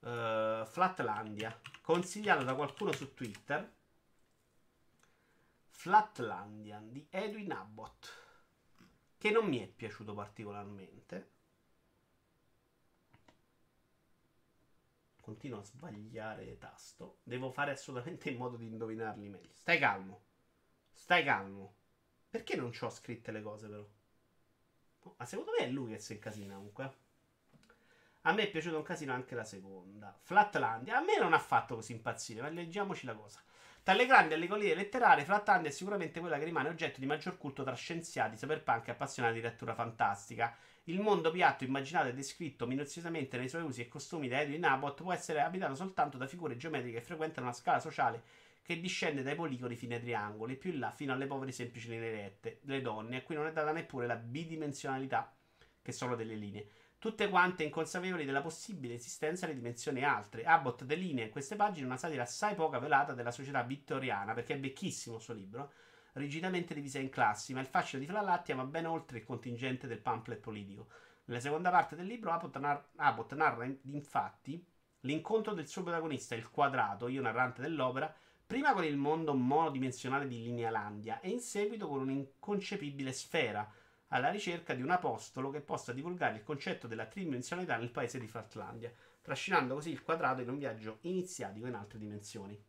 Uh, Flatlandia, consigliato da qualcuno su Twitter. Flatlandia di Edwin Abbott, che non mi è piaciuto particolarmente. Continuo a sbagliare tasto. Devo fare assolutamente in modo di indovinarli meglio. Stai calmo. Stai calmo. Perché non ci ho scritte le cose, però? Ma secondo me è lui che si incasina comunque. A me è piaciuto un casino anche la seconda. Flatlandia. A me non ha fatto così impazzire, ma leggiamoci la cosa. Tra le grandi allegorie letterarie, Flatlandia è sicuramente quella che rimane oggetto di maggior culto tra scienziati, cyberpunk e appassionati di lettura fantastica. Il mondo piatto, immaginato e descritto minuziosamente nei suoi usi e costumi da Edwin Abbott, può essere abitato soltanto da figure geometriche che frequentano una scala sociale che discende dai poligoni fino ai triangoli, più in là fino alle povere semplici linee rette, le donne, a cui non è data neppure la bidimensionalità che sono delle linee. Tutte quante inconsapevoli della possibile esistenza di dimensioni altre. Abbott delinea in queste pagine una satira assai poca velata della società vittoriana, perché è vecchissimo il suo libro, rigidamente divisa in classi, ma il fascino di Flalattia va ben oltre il contingente del pamphlet politico. Nella seconda parte del libro Abbott, nar- Abbott narra in- infatti l'incontro del suo protagonista, il quadrato, io narrante dell'opera, prima con il mondo monodimensionale di Linealandia e in seguito con un'inconcepibile sfera, alla ricerca di un apostolo che possa divulgare il concetto della tridimensionalità nel paese di Flatlandia, trascinando così il quadrato in un viaggio iniziatico in altre dimensioni.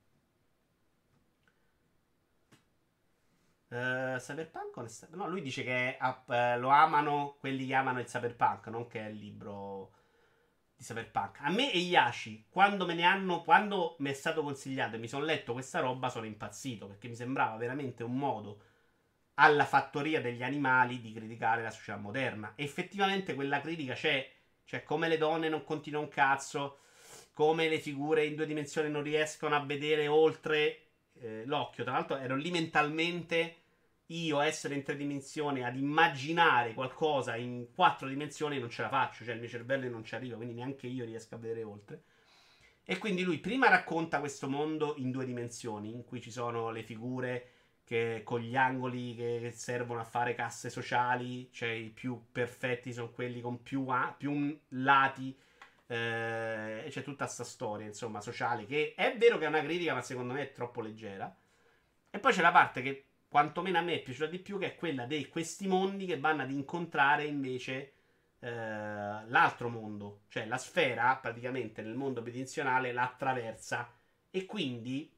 Uh, cyberpunk no lui dice che uh, lo amano quelli che amano il cyberpunk non che è il libro di cyberpunk a me e Yashi quando me ne hanno quando mi è stato consigliato e mi sono letto questa roba sono impazzito perché mi sembrava veramente un modo alla fattoria degli animali di criticare la società moderna. Effettivamente quella critica c'è, cioè come le donne non continuano un cazzo, come le figure in due dimensioni non riescono a vedere oltre eh, l'occhio. Tra l'altro ero lì mentalmente io essere in tre dimensioni, ad immaginare qualcosa in quattro dimensioni non ce la faccio, cioè il mio cervello non ci arriva, quindi neanche io riesco a vedere oltre. E quindi lui prima racconta questo mondo in due dimensioni, in cui ci sono le figure che con gli angoli che servono a fare casse sociali, cioè i più perfetti sono quelli con più, a- più lati. eh, c'è tutta questa storia, insomma, sociale, che è vero che è una critica, ma secondo me è troppo leggera. E poi c'è la parte che quantomeno a me è piaciuta di più, che è quella di questi mondi che vanno ad incontrare invece eh, l'altro mondo. Cioè la sfera, praticamente, nel mondo bidimensionale la attraversa. E quindi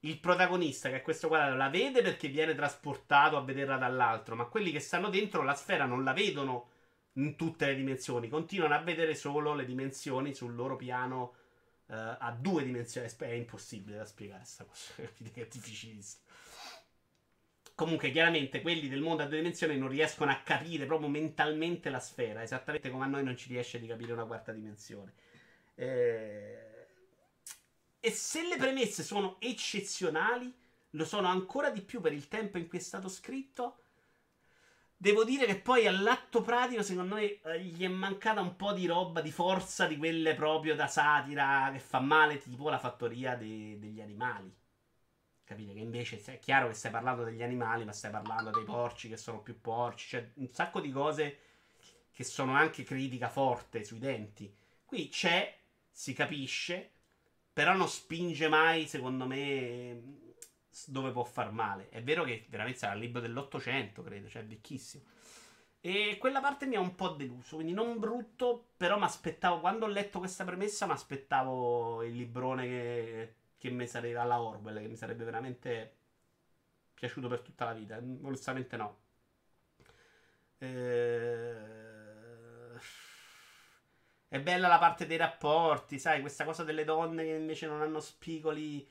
il protagonista, che è questo quadrato, la vede perché viene trasportato a vederla dall'altro, ma quelli che stanno dentro la sfera non la vedono in tutte le dimensioni, continuano a vedere solo le dimensioni sul loro piano eh, a due dimensioni. È impossibile da spiegare questa cosa, è difficilissimo. Comunque, chiaramente, quelli del mondo a due dimensioni non riescono a capire proprio mentalmente la sfera, esattamente come a noi non ci riesce di capire una quarta dimensione. Eh... E se le premesse sono eccezionali, lo sono ancora di più per il tempo in cui è stato scritto. Devo dire che poi all'atto pratico, secondo me, eh, gli è mancata un po' di roba, di forza di quelle proprio da satira che fa male, tipo la fattoria de- degli animali. Capite? Che invece è chiaro che stai parlando degli animali, ma stai parlando dei porci che sono più porci. Cioè, un sacco di cose che sono anche critica forte sui denti. Qui c'è, si capisce, Però non spinge mai, secondo me, dove può far male. È vero che veramente sarà il libro dell'Ottocento, credo, cioè vecchissimo. E quella parte mi ha un po' deluso, quindi non brutto, però mi aspettavo, quando ho letto questa premessa, mi aspettavo il librone che, che mi sarebbe alla Orwell, che mi sarebbe veramente piaciuto per tutta la vita. Onestamente no. Eh... È bella la parte dei rapporti, sai, questa cosa delle donne che invece non hanno spigoli.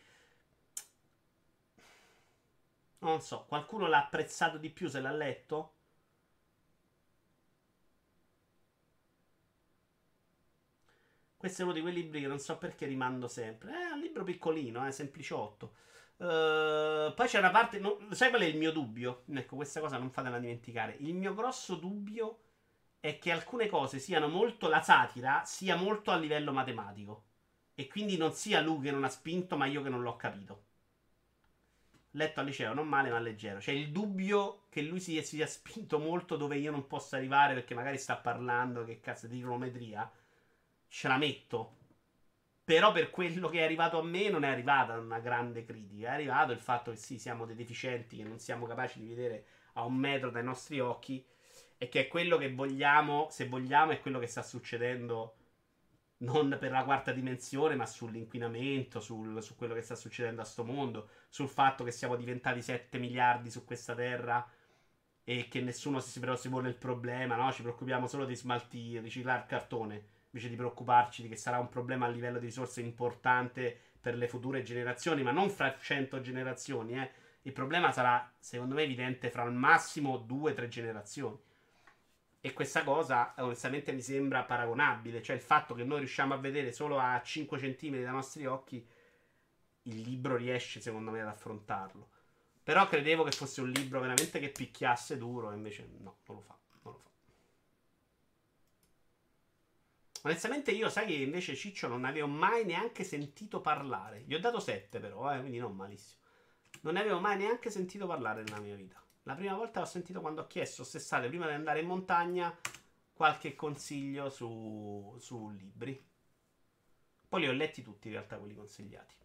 Non so, qualcuno l'ha apprezzato di più se l'ha letto? Questo è uno di quei libri che non so perché rimando sempre. È un libro piccolino, eh, sempliciotto. Uh, poi c'è una parte. No, sai qual è il mio dubbio? Ecco, questa cosa non fatela dimenticare. Il mio grosso dubbio è che alcune cose siano molto. La satira sia molto a livello matematico. E quindi non sia lui che non ha spinto, ma io che non l'ho capito. Letto al liceo, non male, ma leggero. C'è il dubbio che lui si sia spinto molto dove io non possa arrivare perché magari sta parlando, che cazzo, di trigonometria ce la metto. Però per quello che è arrivato a me non è arrivata una grande critica. È arrivato il fatto che sì, siamo dei deficienti, che non siamo capaci di vedere a un metro dai nostri occhi. E che è quello che vogliamo, se vogliamo, è quello che sta succedendo non per la quarta dimensione, ma sull'inquinamento, sul, su quello che sta succedendo a sto mondo, sul fatto che siamo diventati 7 miliardi su questa terra e che nessuno si, si pone il problema, no? Ci preoccupiamo solo di smaltire, riciclare cartone invece di preoccuparci di che sarà un problema a livello di risorse importante per le future generazioni, ma non fra 100 generazioni, eh. Il problema sarà, secondo me, evidente fra al massimo 2-3 generazioni. E questa cosa, onestamente, mi sembra paragonabile. Cioè, il fatto che noi riusciamo a vedere solo a 5 cm dai nostri occhi, il libro riesce, secondo me, ad affrontarlo. Però credevo che fosse un libro veramente che picchiasse duro, invece no, non lo fa. Onestamente io sai che invece Ciccio non avevo mai neanche sentito parlare. Gli ho dato 7 però, eh, quindi non malissimo. Non ne avevo mai neanche sentito parlare nella mia vita. La prima volta l'ho sentito quando ho chiesto quest'estate, prima di andare in montagna, qualche consiglio su, su libri. Poi li ho letti tutti in realtà quelli consigliati.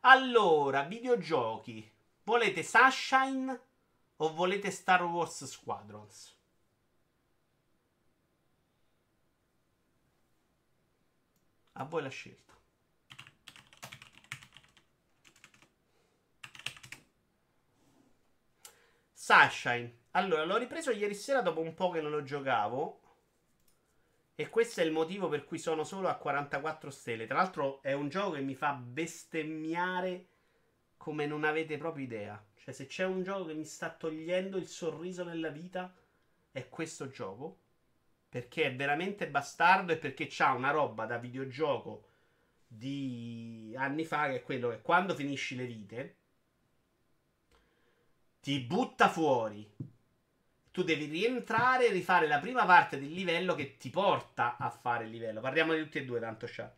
Allora, videogiochi. Volete Sunshine o volete Star Wars Squadrons? A voi la scelta. Sunshine. Allora, l'ho ripreso ieri sera dopo un po' che non lo giocavo. E questo è il motivo per cui sono solo a 44 stelle. Tra l'altro è un gioco che mi fa bestemmiare come non avete proprio idea. Cioè, se c'è un gioco che mi sta togliendo il sorriso nella vita, è questo gioco. Perché è veramente bastardo e perché c'ha una roba da videogioco di anni fa che è quello che quando finisci le vite ti butta fuori. Tu devi rientrare e rifare la prima parte del livello che ti porta a fare il livello. Parliamo di tutti e due, tanto c'ha.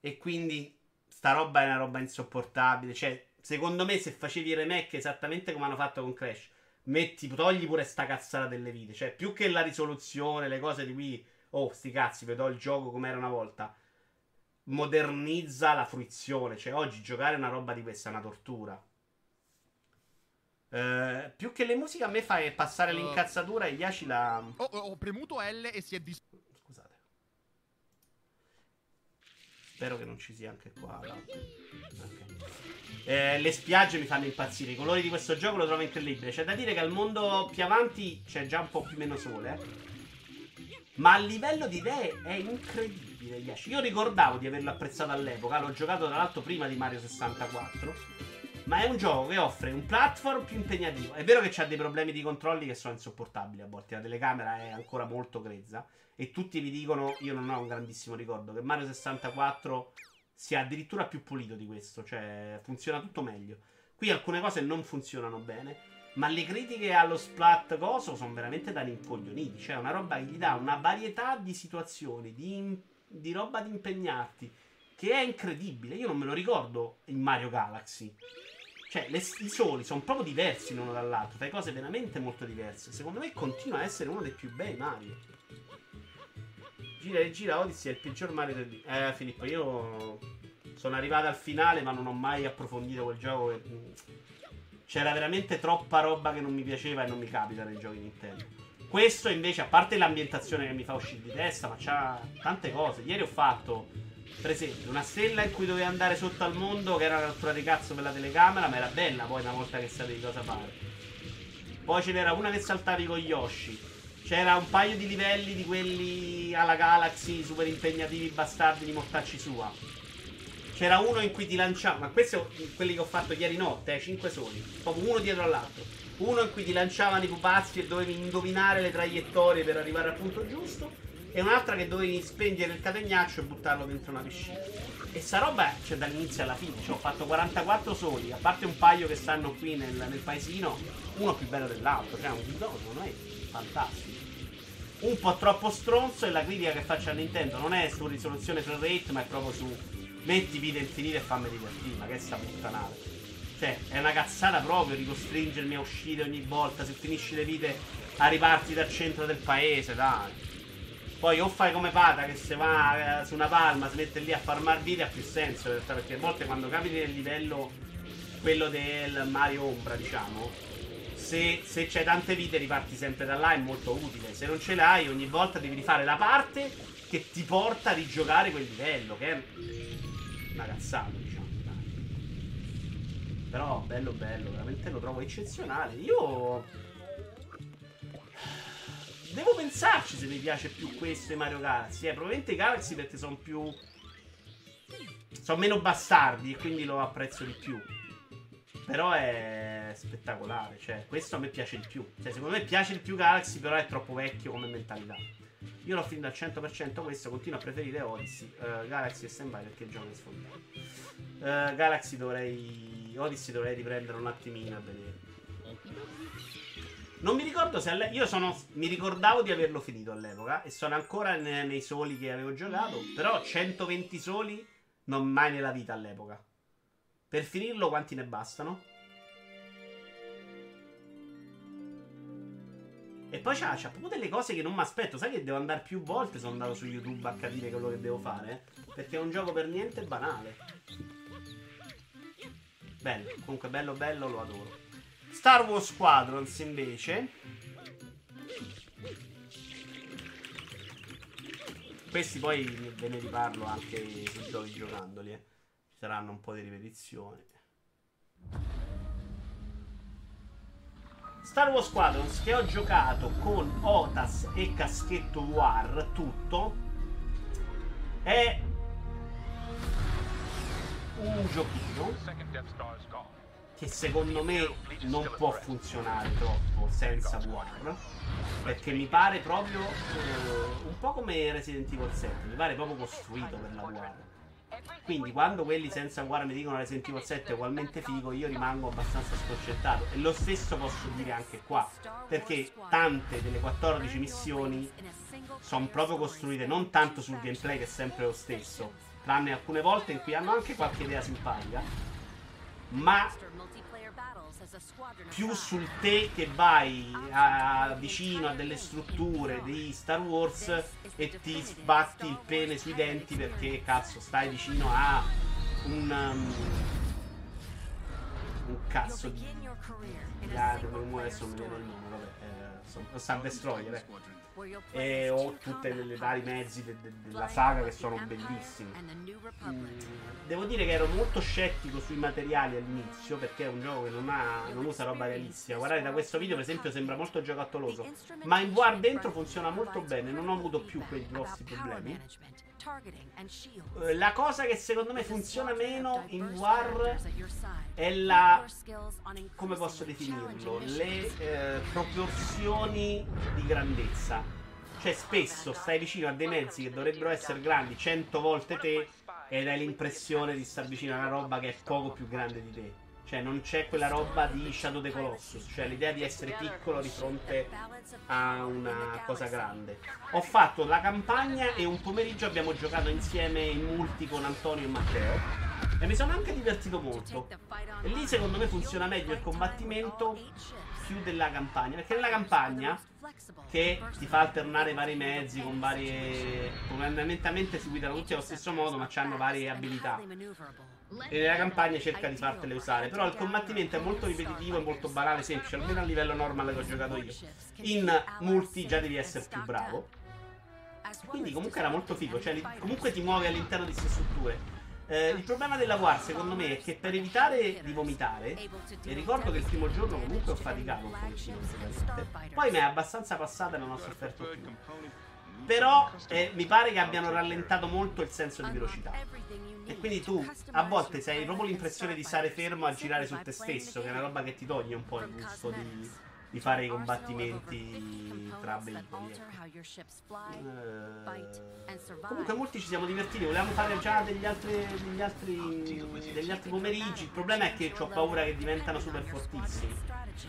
E quindi sta roba è una roba insopportabile. Cioè, secondo me, se facevi il remake esattamente come hanno fatto con Crash, metti, togli pure sta cazzata delle vite. Cioè, più che la risoluzione, le cose di cui, oh, sti cazzi, vedo il gioco come era una volta. Modernizza la fruizione. Cioè, oggi giocare una roba di questa è una tortura. Uh, più che le musiche a me fa passare uh, l'incazzatura e Yashi la... Ho, ho premuto L e si è dis... Scusate. Spero che non ci sia anche qua. Ok. Eh, le spiagge mi fanno impazzire. I colori di questo gioco lo trovo incredibile. C'è da dire che al mondo più avanti c'è già un po' più meno sole. Eh. Ma a livello di idee è incredibile. Yashi. Io ricordavo di averlo apprezzato all'epoca. L'ho giocato tra l'altro prima di Mario 64. Ma è un gioco che offre un platform più impegnativo. È vero che c'ha dei problemi di controlli che sono insopportabili a volte. La telecamera è ancora molto grezza. E tutti vi dicono: Io non ho un grandissimo ricordo. Che Mario 64 sia addirittura più pulito di questo, cioè funziona tutto meglio. Qui alcune cose non funzionano bene, ma le critiche allo splat coso sono veramente da rincoglioniti, cioè una roba che gli dà una varietà di situazioni, di, di roba da impegnarti, che è incredibile. Io non me lo ricordo in Mario Galaxy. Cioè, le, i soli sono proprio diversi l'uno dall'altro, fai cose veramente molto diverse. Secondo me continua a essere uno dei più bei Mario. Gira e gira Odyssey è il peggior Mario del... Eh, Filippo, io... Sono arrivato al finale, ma non ho mai approfondito quel gioco. che- C'era veramente troppa roba che non mi piaceva e non mi capita nei giochi Nintendo. Questo invece, a parte l'ambientazione che mi fa uscire di testa, ma c'ha tante cose. Ieri ho fatto, per esempio, una stella in cui dovevi andare sotto al mondo, che era una cattura di cazzo per la telecamera, ma era bella poi una volta che sapevi cosa fare. Poi ce n'era una che saltavi con Yoshi. C'era un paio di livelli di quelli alla Galaxy, super impegnativi, bastardi di mortacci sua. C'era uno in cui ti lanciava, ma questi sono quelli che ho fatto ieri notte, eh, 5 soli, proprio uno dietro all'altro. Uno in cui ti lanciavano i pupazzi e dovevi indovinare le traiettorie per arrivare al punto giusto. E un'altra che dovevi spengere il catenaccio e buttarlo dentro una piscina. E sta roba c'è dall'inizio alla fine. Cioè, ho fatto 44 soli, a parte un paio che stanno qui nel, nel paesino, uno più bello dell'altro. Cioè, un gioco secondo me fantastico. Un po' troppo stronzo e la critica che faccio a Nintendo non è su risoluzione frame rate, ma è proprio su metti vita infinita e fammi divertire. Ma che sta puttanata. Cioè, è una cazzata proprio ricostringermi a uscire ogni volta. Se finisci le vite a riparti dal centro del paese, dai. Poi o fai come Pata che se va eh, su una palma, si mette lì a farmar vite ha più senso. in realtà, Perché a volte quando capiti nel livello, quello del Mario Ombra, diciamo, se, se c'hai tante vite riparti sempre da là, è molto utile. Se non ce l'hai, ogni volta devi rifare la parte che ti porta a rigiocare quel livello, che è una cazzata, diciamo. dai. Però bello bello, veramente lo trovo eccezionale. Io Devo pensarci se mi piace più questo e Mario Galaxy. Eh, probabilmente i Galaxy perché sono più. Sono meno bastardi e quindi lo apprezzo di più. Però è spettacolare. Cioè, questo a me piace di più. Cioè, secondo me piace di più Galaxy, però è troppo vecchio come mentalità. Io l'ho finito al 100% questo, continuo a preferire Odyssey. Eh, Galaxy e Standby perché il gioco è sfondato. Eh, Galaxy dovrei. Odyssey dovrei riprendere un attimino a vedere. Non mi ricordo se alle- io sono. Mi ricordavo di averlo finito all'epoca. E sono ancora ne- nei soli che avevo giocato. Però 120 soli non mai nella vita all'epoca. Per finirlo, quanti ne bastano? E poi c'ha, c'ha proprio delle cose che non mi aspetto. Sai che devo andare più volte. Sono andato su YouTube a capire quello che devo fare. Perché è un gioco per niente banale. Bello, comunque bello bello, lo adoro. Star Wars Squadrons invece. Questi poi ve ne riparlo anche sui giochi giocandoli. eh. Ci saranno un po' di ripetizioni. Star Wars Squadrons che ho giocato con Otas e Caschetto War tutto è un giochino che secondo me non può funzionare troppo senza War perché mi pare proprio eh, un po' come Resident Evil 7 mi pare proprio costruito per la War quindi quando quelli senza War mi dicono Resident Evil 7 è ugualmente figo io rimango abbastanza sconcertato. E lo stesso posso dire anche qua perché tante delle 14 missioni sono proprio costruite non tanto sul gameplay che è sempre lo stesso tranne alcune volte in cui hanno anche qualche idea simpatica ma più sul te che vai a- vicino a delle strutture di Star Wars e ti sbatti il pene sui denti perché cazzo stai vicino a un um, un cazzo di come adesso mi viene il nome vabbè eh, Star Destroyer eh. E ho tutti i vari mezzi de- de- della saga che sono bellissimi Mm, Devo dire che ero molto scettico sui materiali all'inizio perché è un gioco che non, ha, non usa roba realistica. Guardate da questo video, per esempio, sembra molto giocattoloso. Ma in War dentro funziona molto bene, non ho avuto più quei grossi problemi. Eh, La cosa che secondo me funziona meno in War è la. come posso definirlo? Le eh, proporzioni di grandezza. Cioè, spesso stai vicino a dei mezzi che dovrebbero essere grandi 100 volte te ed hai l'impressione di star vicino a una roba che è poco più grande di te. Cioè, non c'è quella roba di Shadow the Colossus, cioè l'idea di essere piccolo di fronte a una cosa grande. Ho fatto la campagna e un pomeriggio abbiamo giocato insieme in multi con Antonio e Matteo. E mi sono anche divertito molto. E lì secondo me funziona meglio il combattimento più della campagna. Perché nella campagna, che ti fa alternare vari mezzi con varie. Fondamentalmente si guidano tutti allo stesso modo, ma hanno varie abilità. E nella campagna cerca di fartele usare. Però il combattimento è molto ripetitivo e molto banale, semplice, almeno a livello normale che ho giocato io. In multi già devi essere più bravo. Quindi comunque era molto figo. Cioè, comunque ti muovi all'interno di queste strutture. Eh, il problema della War secondo me è che per evitare di vomitare, e ricordo che il primo giorno comunque ho faticato un pochettino, poi mi è abbastanza passata e non ho sofferto più. Però eh, mi pare che abbiano rallentato molto il senso di velocità. E quindi tu a volte sei proprio l'impressione di stare fermo a girare su te stesso, che è una roba che ti toglie un po' il gusto di, di fare i combattimenti tra veicoli. Eh, comunque molti ci siamo divertiti, volevamo fare già degli altri, degli altri, degli altri pomeriggi. Il problema è che ho paura che diventano super fortissimi.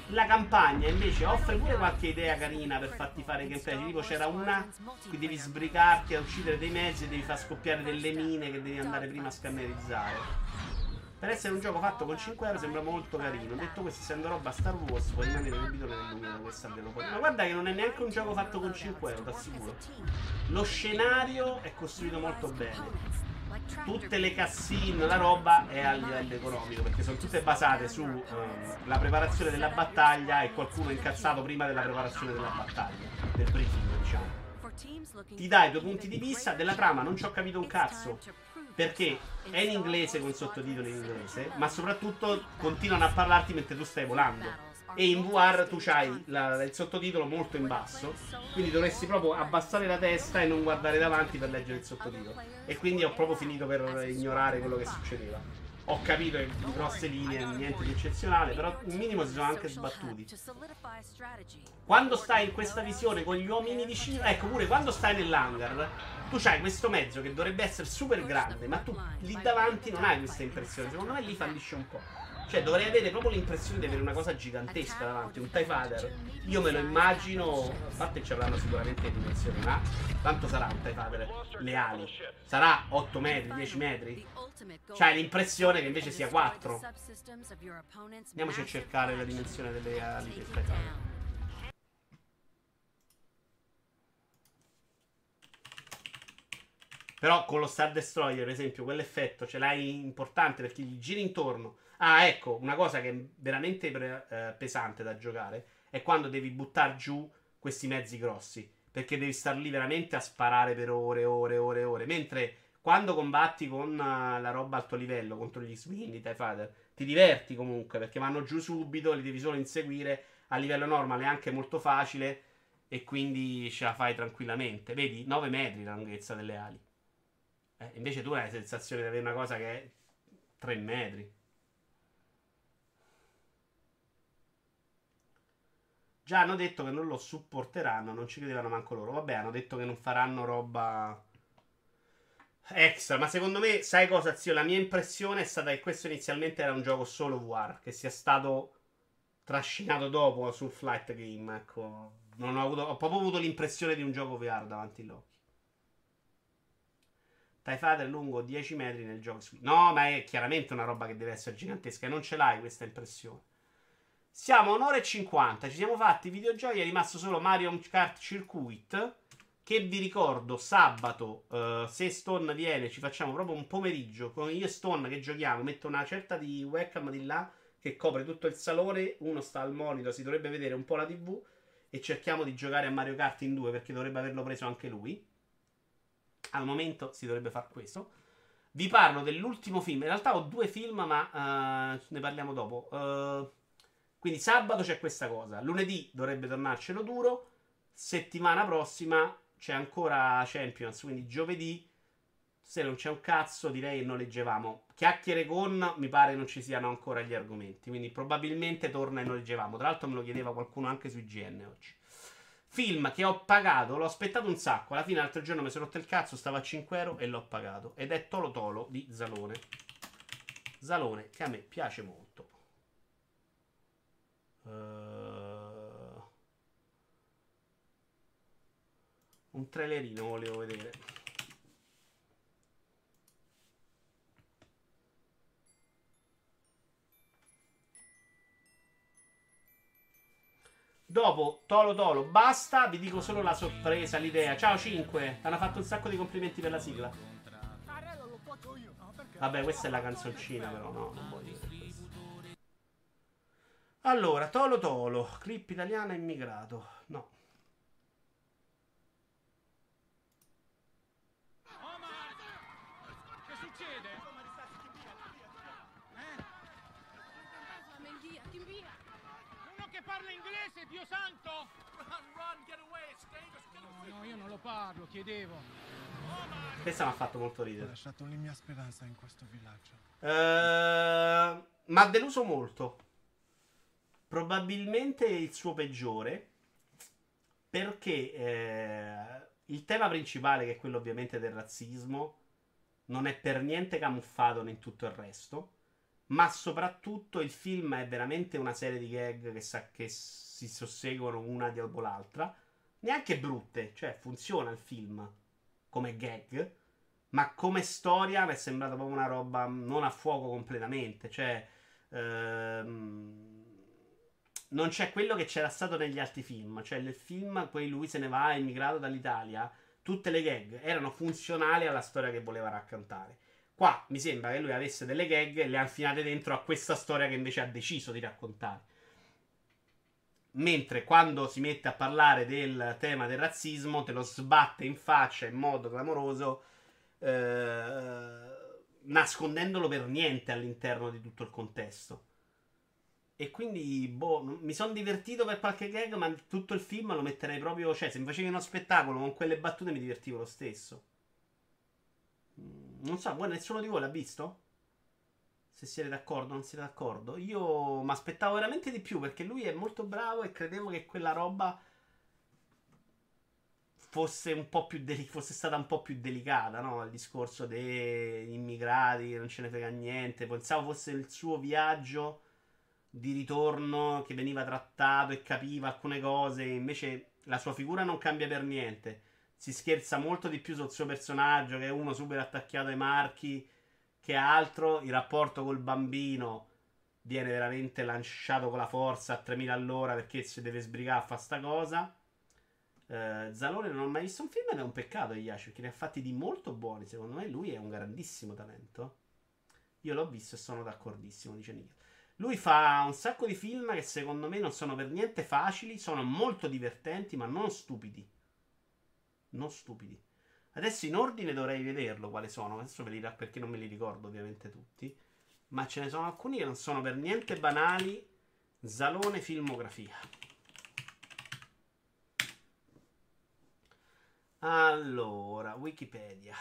La campagna invece offre pure qualche idea carina per farti fare gameplay. Tipo c'era una che devi sbrigarti a uccidere dei mezzi e devi far scoppiare delle mine che devi andare prima a scannerizzare. Per essere un gioco fatto con 5 euro sembra molto carino. Detto questo, essendo roba Star Wars, puoi rimanere subito nell'umino questa poi. Ma guarda che non è neanche un gioco fatto con 5 euro, t'assicuro. Lo scenario è costruito molto bene. Tutte le cassine, la roba è a livello economico perché sono tutte basate sulla eh, preparazione della battaglia e qualcuno incazzato prima della preparazione della battaglia, del briefing, diciamo. Ti dai due punti di vista della trama, non ci ho capito un cazzo. Perché è in inglese con sottotitoli in inglese, ma soprattutto continuano a parlarti mentre tu stai volando. E in VR tu hai la, il sottotitolo molto in basso, quindi dovresti proprio abbassare la testa e non guardare davanti per leggere il sottotitolo. E quindi ho proprio finito per ignorare quello che succedeva. Ho capito le grosse linee, niente di eccezionale, però un minimo si sono anche sbattuti. Quando stai in questa visione con gli uomini vicini, ecco pure quando stai nell'hangar, tu hai questo mezzo che dovrebbe essere super grande, ma tu lì davanti non hai questa impressione. Secondo me lì fallisce un po'. Cioè, dovrei avere proprio l'impressione di avere una cosa gigantesca davanti, un TIE Fighter. Io me lo immagino, a parte ci avranno sicuramente dimensioni, ma tanto sarà un TIE Fighter, le ali. Sarà 8 metri, 10 metri? C'hai l'impressione che invece sia 4. Andiamoci a cercare la dimensione delle ali del TIE Fighter. Però con lo Star Destroyer, per esempio, quell'effetto ce l'hai importante perché gli giri intorno. Ah, ecco, una cosa che è veramente pre- eh, pesante da giocare è quando devi buttare giù questi mezzi grossi. Perché devi star lì veramente a sparare per ore, ore, ore, ore. Mentre quando combatti con uh, la roba alto livello contro gli swing, TIE Fighter, ti diverti comunque perché vanno giù subito, li devi solo inseguire. A livello normale è anche molto facile e quindi ce la fai tranquillamente. Vedi, 9 metri la lunghezza delle ali. Eh, invece tu hai la sensazione di avere una cosa che è 3 metri. Già hanno detto che non lo supporteranno, non ci credevano manco loro. Vabbè, hanno detto che non faranno roba extra. Ma secondo me, sai cosa, zio? La mia impressione è stata che questo inizialmente era un gioco solo VR, che sia stato trascinato dopo sul flight game. Ecco, non ho, avuto, ho proprio avuto l'impressione di un gioco VR davanti all'occhio. TIE Fighter lungo 10 metri nel gioco. No, ma è chiaramente una roba che deve essere gigantesca. E non ce l'hai questa impressione. Siamo a un'ora e 50. Ci siamo fatti videogiochi. È rimasto solo Mario Kart Circuit. Che vi ricordo, sabato, uh, se Stone viene, ci facciamo proprio un pomeriggio con io e Stone che giochiamo. Metto una certa di webcam di là che copre tutto il salone. Uno sta al monitor, si dovrebbe vedere un po' la TV. E cerchiamo di giocare a Mario Kart in due perché dovrebbe averlo preso anche lui. Al momento si dovrebbe fare questo. Vi parlo dell'ultimo film. In realtà ho due film, ma uh, ne parliamo dopo. Uh, quindi sabato c'è questa cosa. Lunedì dovrebbe tornarcelo duro. Settimana prossima c'è ancora Champions. Quindi giovedì, se non c'è un cazzo, direi che non leggevamo. Chiacchiere con, mi pare non ci siano ancora gli argomenti. Quindi probabilmente torna e non leggevamo. Tra l'altro me lo chiedeva qualcuno anche su IGN oggi. Film che ho pagato, l'ho aspettato un sacco. Alla fine l'altro giorno mi sono rotto il cazzo, stava a 5 euro e l'ho pagato. Ed è Tolo Tolo di Zalone. Zalone che a me piace molto. Uh... Un trailerino volevo vedere. Dopo Tolo Tolo, basta. Vi dico solo la sorpresa, l'idea. Ciao 5. Ti hanno fatto un sacco di complimenti per la sigla. Vabbè, questa è la canzoncina, però no, non voglio dire questo. Allora, Tolo Tolo, clip italiana immigrato. No. Che succede? Uno che parla inglese, Dio santo! No, no, io non lo parlo, chiedevo. Questa mi ha fatto molto ridere. Ho lasciato ogni mia speranza in questo villaggio. Eh, mi ha deluso molto. Probabilmente il suo peggiore. Perché eh, il tema principale, che è quello ovviamente del razzismo, non è per niente camuffato in tutto il resto. Ma soprattutto il film è veramente una serie di gag che, sa- che si susseguono una dopo l'altra. Neanche brutte, cioè funziona il film come gag. Ma come storia mi è sembrata proprio una roba non a fuoco completamente. Cioè, ehm, non c'è quello che c'era stato negli altri film. Cioè, nel film, poi lui se ne va, è immigrato dall'Italia. Tutte le gag erano funzionali alla storia che voleva raccontare. Qua mi sembra che lui avesse delle gag e le ha infilate dentro a questa storia che invece ha deciso di raccontare. Mentre quando si mette a parlare del tema del razzismo, te lo sbatte in faccia in modo clamoroso, eh, nascondendolo per niente all'interno di tutto il contesto. E quindi, boh, mi sono divertito per qualche gag, ma tutto il film lo metterei proprio. Cioè, se mi facevi uno spettacolo con quelle battute, mi divertivo lo stesso. Mm, Non so, nessuno di voi l'ha visto? Se siete d'accordo non siete d'accordo. Io mi aspettavo veramente di più perché lui è molto bravo e credevo che quella roba fosse un po' più deli- fosse stata un po' più delicata, no? Il discorso degli immigrati che non ce ne frega niente. Pensavo fosse il suo viaggio di ritorno che veniva trattato e capiva alcune cose, invece la sua figura non cambia per niente. Si scherza molto di più sul suo personaggio, che è uno super attaccato ai marchi, che altro. Il rapporto col bambino viene veramente lanciato con la forza a 3000 all'ora perché si deve sbrigare a fare sta cosa. Eh, Zalone non ho mai visto un film ed è un peccato Iaci perché ne ha fatti di molto buoni. Secondo me lui è un grandissimo talento. Io l'ho visto e sono d'accordissimo, dice Nick. Lui fa un sacco di film che secondo me non sono per niente facili, sono molto divertenti, ma non stupidi. Non stupidi. Adesso in ordine dovrei vederlo quali sono, adesso ve li ra- perché non me li ricordo ovviamente tutti. Ma ce ne sono alcuni che non sono per niente banali. Zalone filmografia. Allora, Wikipedia.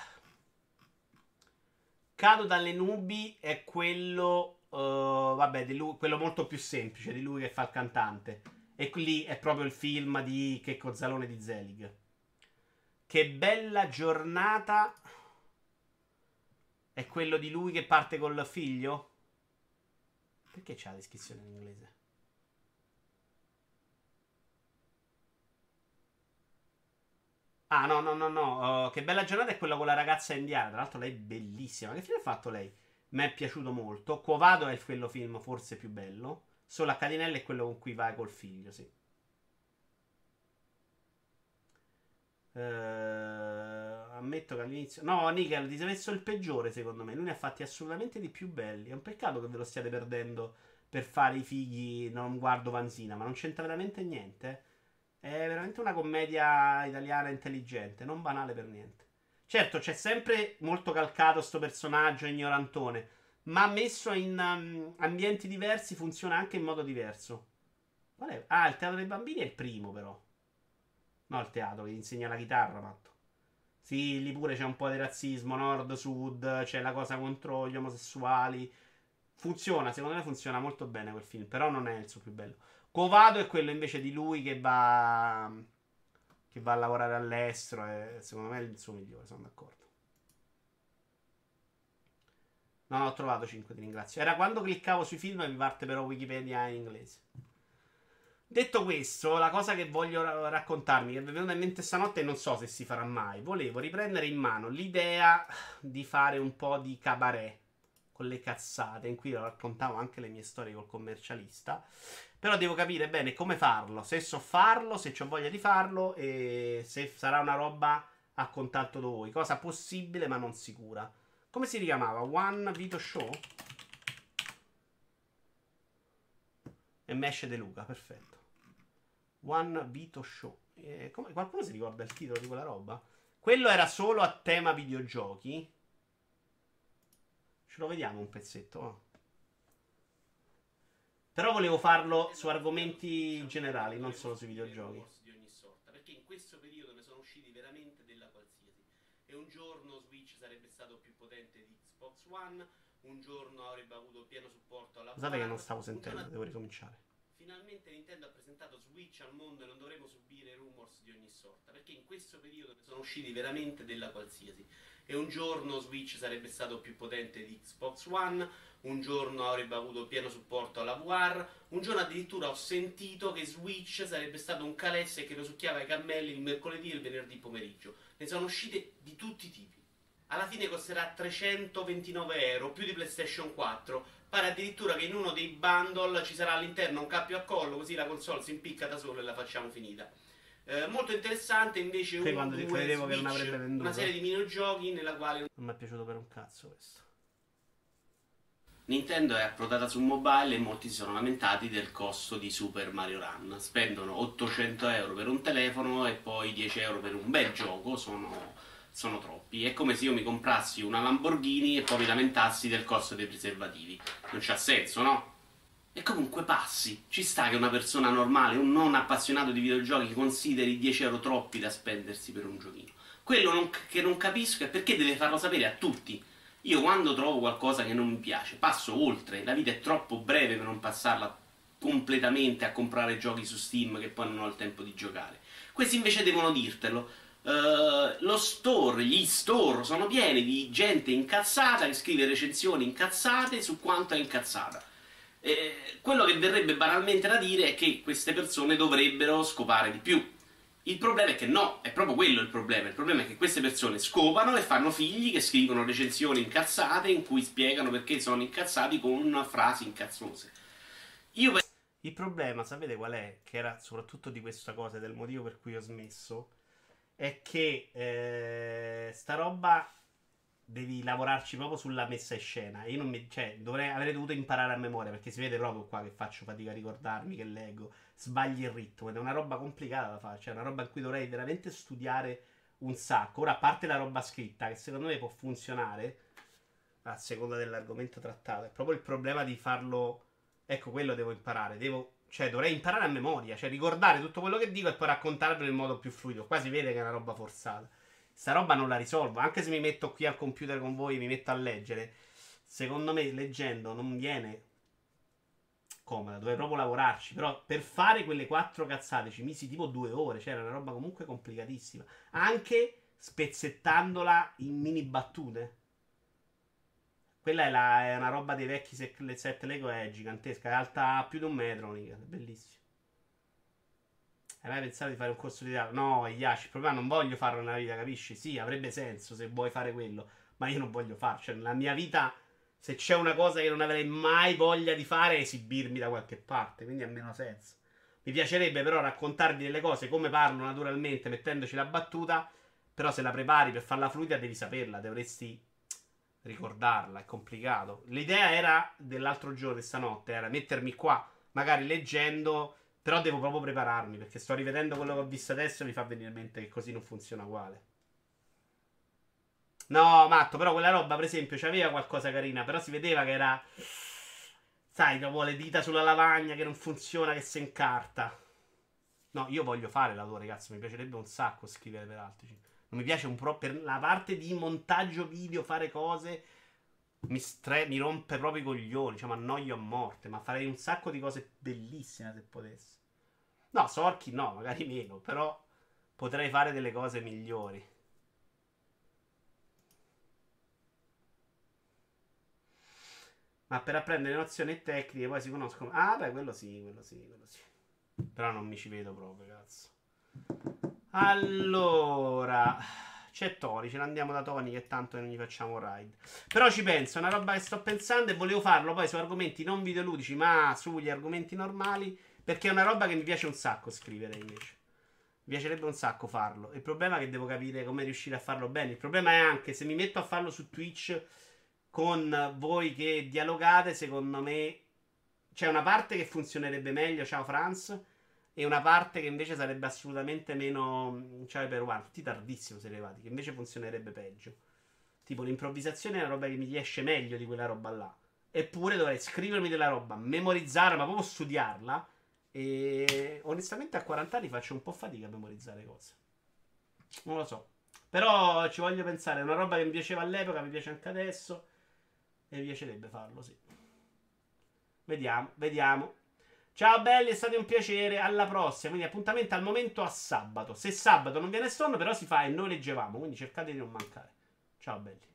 Cado dalle nubi è quello, eh, vabbè, lui- quello molto più semplice, di lui che fa il cantante. E lì è proprio il film di Checco Zalone di Zelig. Che bella giornata. È quello di lui che parte col figlio? Perché c'è la descrizione in inglese? Ah, no, no, no, no. uh, che bella giornata è quella con la ragazza indiana. Tra l'altro, lei è bellissima. Che fine ha fatto lei? Mi è piaciuto molto. Covado è quello film forse più bello. Solo a Catinella è quello con cui vai col figlio, sì. Eh, ammetto che all'inizio. No, Nickel, ti sei messo il peggiore, secondo me. Lui ne ha fatti assolutamente di più belli. È un peccato che ve lo stiate perdendo per fare i figli. Non guardo Vanzina, ma non c'entra veramente niente. eh. È veramente una commedia italiana intelligente, non banale per niente. Certo, c'è sempre molto calcato sto personaggio ignorantone, ma messo in um, ambienti diversi funziona anche in modo diverso. Qual è? Ah, il teatro dei bambini è il primo, però. No, il teatro che insegna la chitarra, matto. Sì, lì pure c'è un po' di razzismo, nord-sud, c'è la cosa contro gli omosessuali. Funziona, secondo me funziona molto bene quel film, però non è il suo più bello. Covado è quello invece di lui che va che va a lavorare all'estero e secondo me è il suo migliore, sono d'accordo. No, no, ho trovato 5, ti ringrazio. Era quando cliccavo sui film e mi parte però Wikipedia in inglese. Detto questo, la cosa che voglio ra- raccontarmi, che mi è venuta in mente stanotte e non so se si farà mai, volevo riprendere in mano l'idea di fare un po' di cabaret con le cazzate, in cui raccontavo anche le mie storie col commercialista. Però devo capire bene come farlo, se so farlo, se ho voglia di farlo e se sarà una roba a contatto da voi. Cosa possibile ma non sicura. Come si richiamava? One Vito Show? E Mesh De Luca, perfetto. One Vito Show. Eh, come- qualcuno si ricorda il titolo di quella roba? Quello era solo a tema videogiochi. Ce lo vediamo un pezzetto. va. Però volevo farlo su argomenti generali, non solo sui videogiochi. di ogni sorta, perché in questo periodo ne sono usciti veramente della qualsiasi. E un giorno Switch sarebbe stato più potente di Xbox One, un giorno avrebbe avuto pieno supporto alla Scusate che non stavo sentendo, devo ricominciare. Finalmente Nintendo ha presentato Switch al mondo e non dovremo subire rumors di ogni sorta, perché in questo periodo sono usciti veramente della qualsiasi. E un giorno Switch sarebbe stato più potente di Xbox One, un giorno avrebbe avuto pieno supporto alla VR, un giorno addirittura ho sentito che Switch sarebbe stato un calesse che lo succhiava ai cammelli il mercoledì e il venerdì pomeriggio. Ne sono uscite di tutti i tipi. Alla fine costerà 329 euro, più di PlayStation 4. Pare addirittura che in uno dei bundle ci sarà all'interno un cappio a collo, così la console si impicca da solo e la facciamo finita. Eh, molto interessante invece un quando ti credevo che non Switch, avrebbe venduto. una serie di minigiochi nella quale Non mi è piaciuto per un cazzo questo. Nintendo è approdata su mobile e molti si sono lamentati del costo di Super Mario Run. Spendono 800 euro per un telefono e poi 10 euro per un bel gioco, sono, sono troppi. È come se io mi comprassi una Lamborghini e poi mi lamentassi del costo dei preservativi. Non c'ha senso, no? E comunque passi. Ci sta che una persona normale, un non appassionato di videogiochi, consideri 10 euro troppi da spendersi per un giochino. Quello non- che non capisco è perché deve farlo sapere a tutti. Io quando trovo qualcosa che non mi piace, passo oltre. La vita è troppo breve per non passarla completamente a comprare giochi su Steam che poi non ho il tempo di giocare. Questi invece devono dirtelo. Eh, lo store, gli store sono pieni di gente incazzata che scrive recensioni incazzate su quanto è incazzata. Eh, quello che verrebbe banalmente da dire è che queste persone dovrebbero scopare di più. Il problema è che no, è proprio quello il problema. Il problema è che queste persone scopano e fanno figli che scrivono recensioni incazzate in cui spiegano perché sono incazzati con frasi incazzose. Io Il problema, sapete qual è? Che era soprattutto di questa cosa, il motivo per cui ho smesso. È che eh, sta roba devi lavorarci proprio sulla messa in scena. Io non mi, cioè, dovrei, avrei dovuto imparare a memoria perché si vede proprio qua che faccio fatica a ricordarmi, che leggo, sbagli il ritmo. Ed è una roba complicata da fare, cioè, una roba in cui dovrei veramente studiare un sacco. Ora, a parte la roba scritta, che secondo me può funzionare a seconda dell'argomento trattato, è proprio il problema di farlo. Ecco, quello devo imparare. Devo, cioè, dovrei imparare a memoria, cioè ricordare tutto quello che dico e poi raccontarvelo in modo più fluido. Qua si vede che è una roba forzata. Sta roba non la risolvo. Anche se mi metto qui al computer con voi e mi metto a leggere, secondo me leggendo non viene comoda. Dovrei proprio lavorarci. Però per fare quelle quattro cazzate ci misi tipo due ore. Cioè, era una roba comunque complicatissima. Anche spezzettandola in mini battute. Quella è, la- è una roba dei vecchi le set Lego, è gigantesca, è alta più di un metro, mica, è bellissimo. Hai mai pensato di fare un corso di teatro? No, Iaci, il problema non voglio farlo nella vita, capisci? Sì, avrebbe senso se vuoi fare quello, ma io non voglio farlo. Cioè, nella mia vita, se c'è una cosa che non avrei mai voglia di fare, è esibirmi da qualche parte, quindi ha meno senso. Mi piacerebbe però raccontarvi delle cose come parlo naturalmente, mettendoci la battuta, però se la prepari per farla fluida devi saperla, dovresti ricordarla, è complicato. L'idea era dell'altro giorno, stanotte, era mettermi qua, magari leggendo, però devo proprio prepararmi, perché sto rivedendo quello che ho visto adesso e mi fa venire in mente che così non funziona uguale. No, matto, però quella roba, per esempio, c'aveva qualcosa carina, però si vedeva che era... Sai, che vuole dita sulla lavagna, che non funziona, che si incarta. No, io voglio fare l'autore, cazzo, mi piacerebbe un sacco scrivere per altri. Non mi piace un pro... Per la parte di montaggio video, fare cose... Mi, stre... mi rompe proprio i coglioni, cioè mi annoio a morte, ma farei un sacco di cose bellissime se potessi. No, Sorchi no, magari meno, però potrei fare delle cose migliori. Ma per apprendere nozioni tecniche poi si conoscono. Ah, beh, quello sì, quello sì, quello sì. Però non mi ci vedo proprio, cazzo. Allora, c'è Tony, ce l'andiamo da Tony che tanto non gli facciamo ride. Però ci penso, è una roba che sto pensando e volevo farlo poi su argomenti non videoludici, ma sugli argomenti normali, perché è una roba che mi piace un sacco scrivere invece. Mi piacerebbe un sacco farlo. Il problema è che devo capire come riuscire a farlo bene. Il problema è anche se mi metto a farlo su Twitch con voi che dialogate, secondo me c'è una parte che funzionerebbe meglio, ciao Franz, e una parte che invece sarebbe assolutamente meno, cioè per one, tutti tardissimo se arrivati, che invece funzionerebbe peggio. Tipo l'improvvisazione è una roba che mi riesce meglio di quella roba là. Eppure dovrei scrivermi della roba, memorizzarla, ma proprio studiarla. E onestamente a 40 anni faccio un po' fatica a memorizzare cose. Non lo so. Però ci voglio pensare, è una roba che mi piaceva all'epoca, mi piace anche adesso. E mi piacerebbe farlo, sì. Vediamo, vediamo. Ciao belli, è stato un piacere. Alla prossima. Quindi appuntamento al momento a sabato. Se sabato non viene sonno, però si fa e noi leggevamo. Quindi cercate di non mancare. Ciao belli.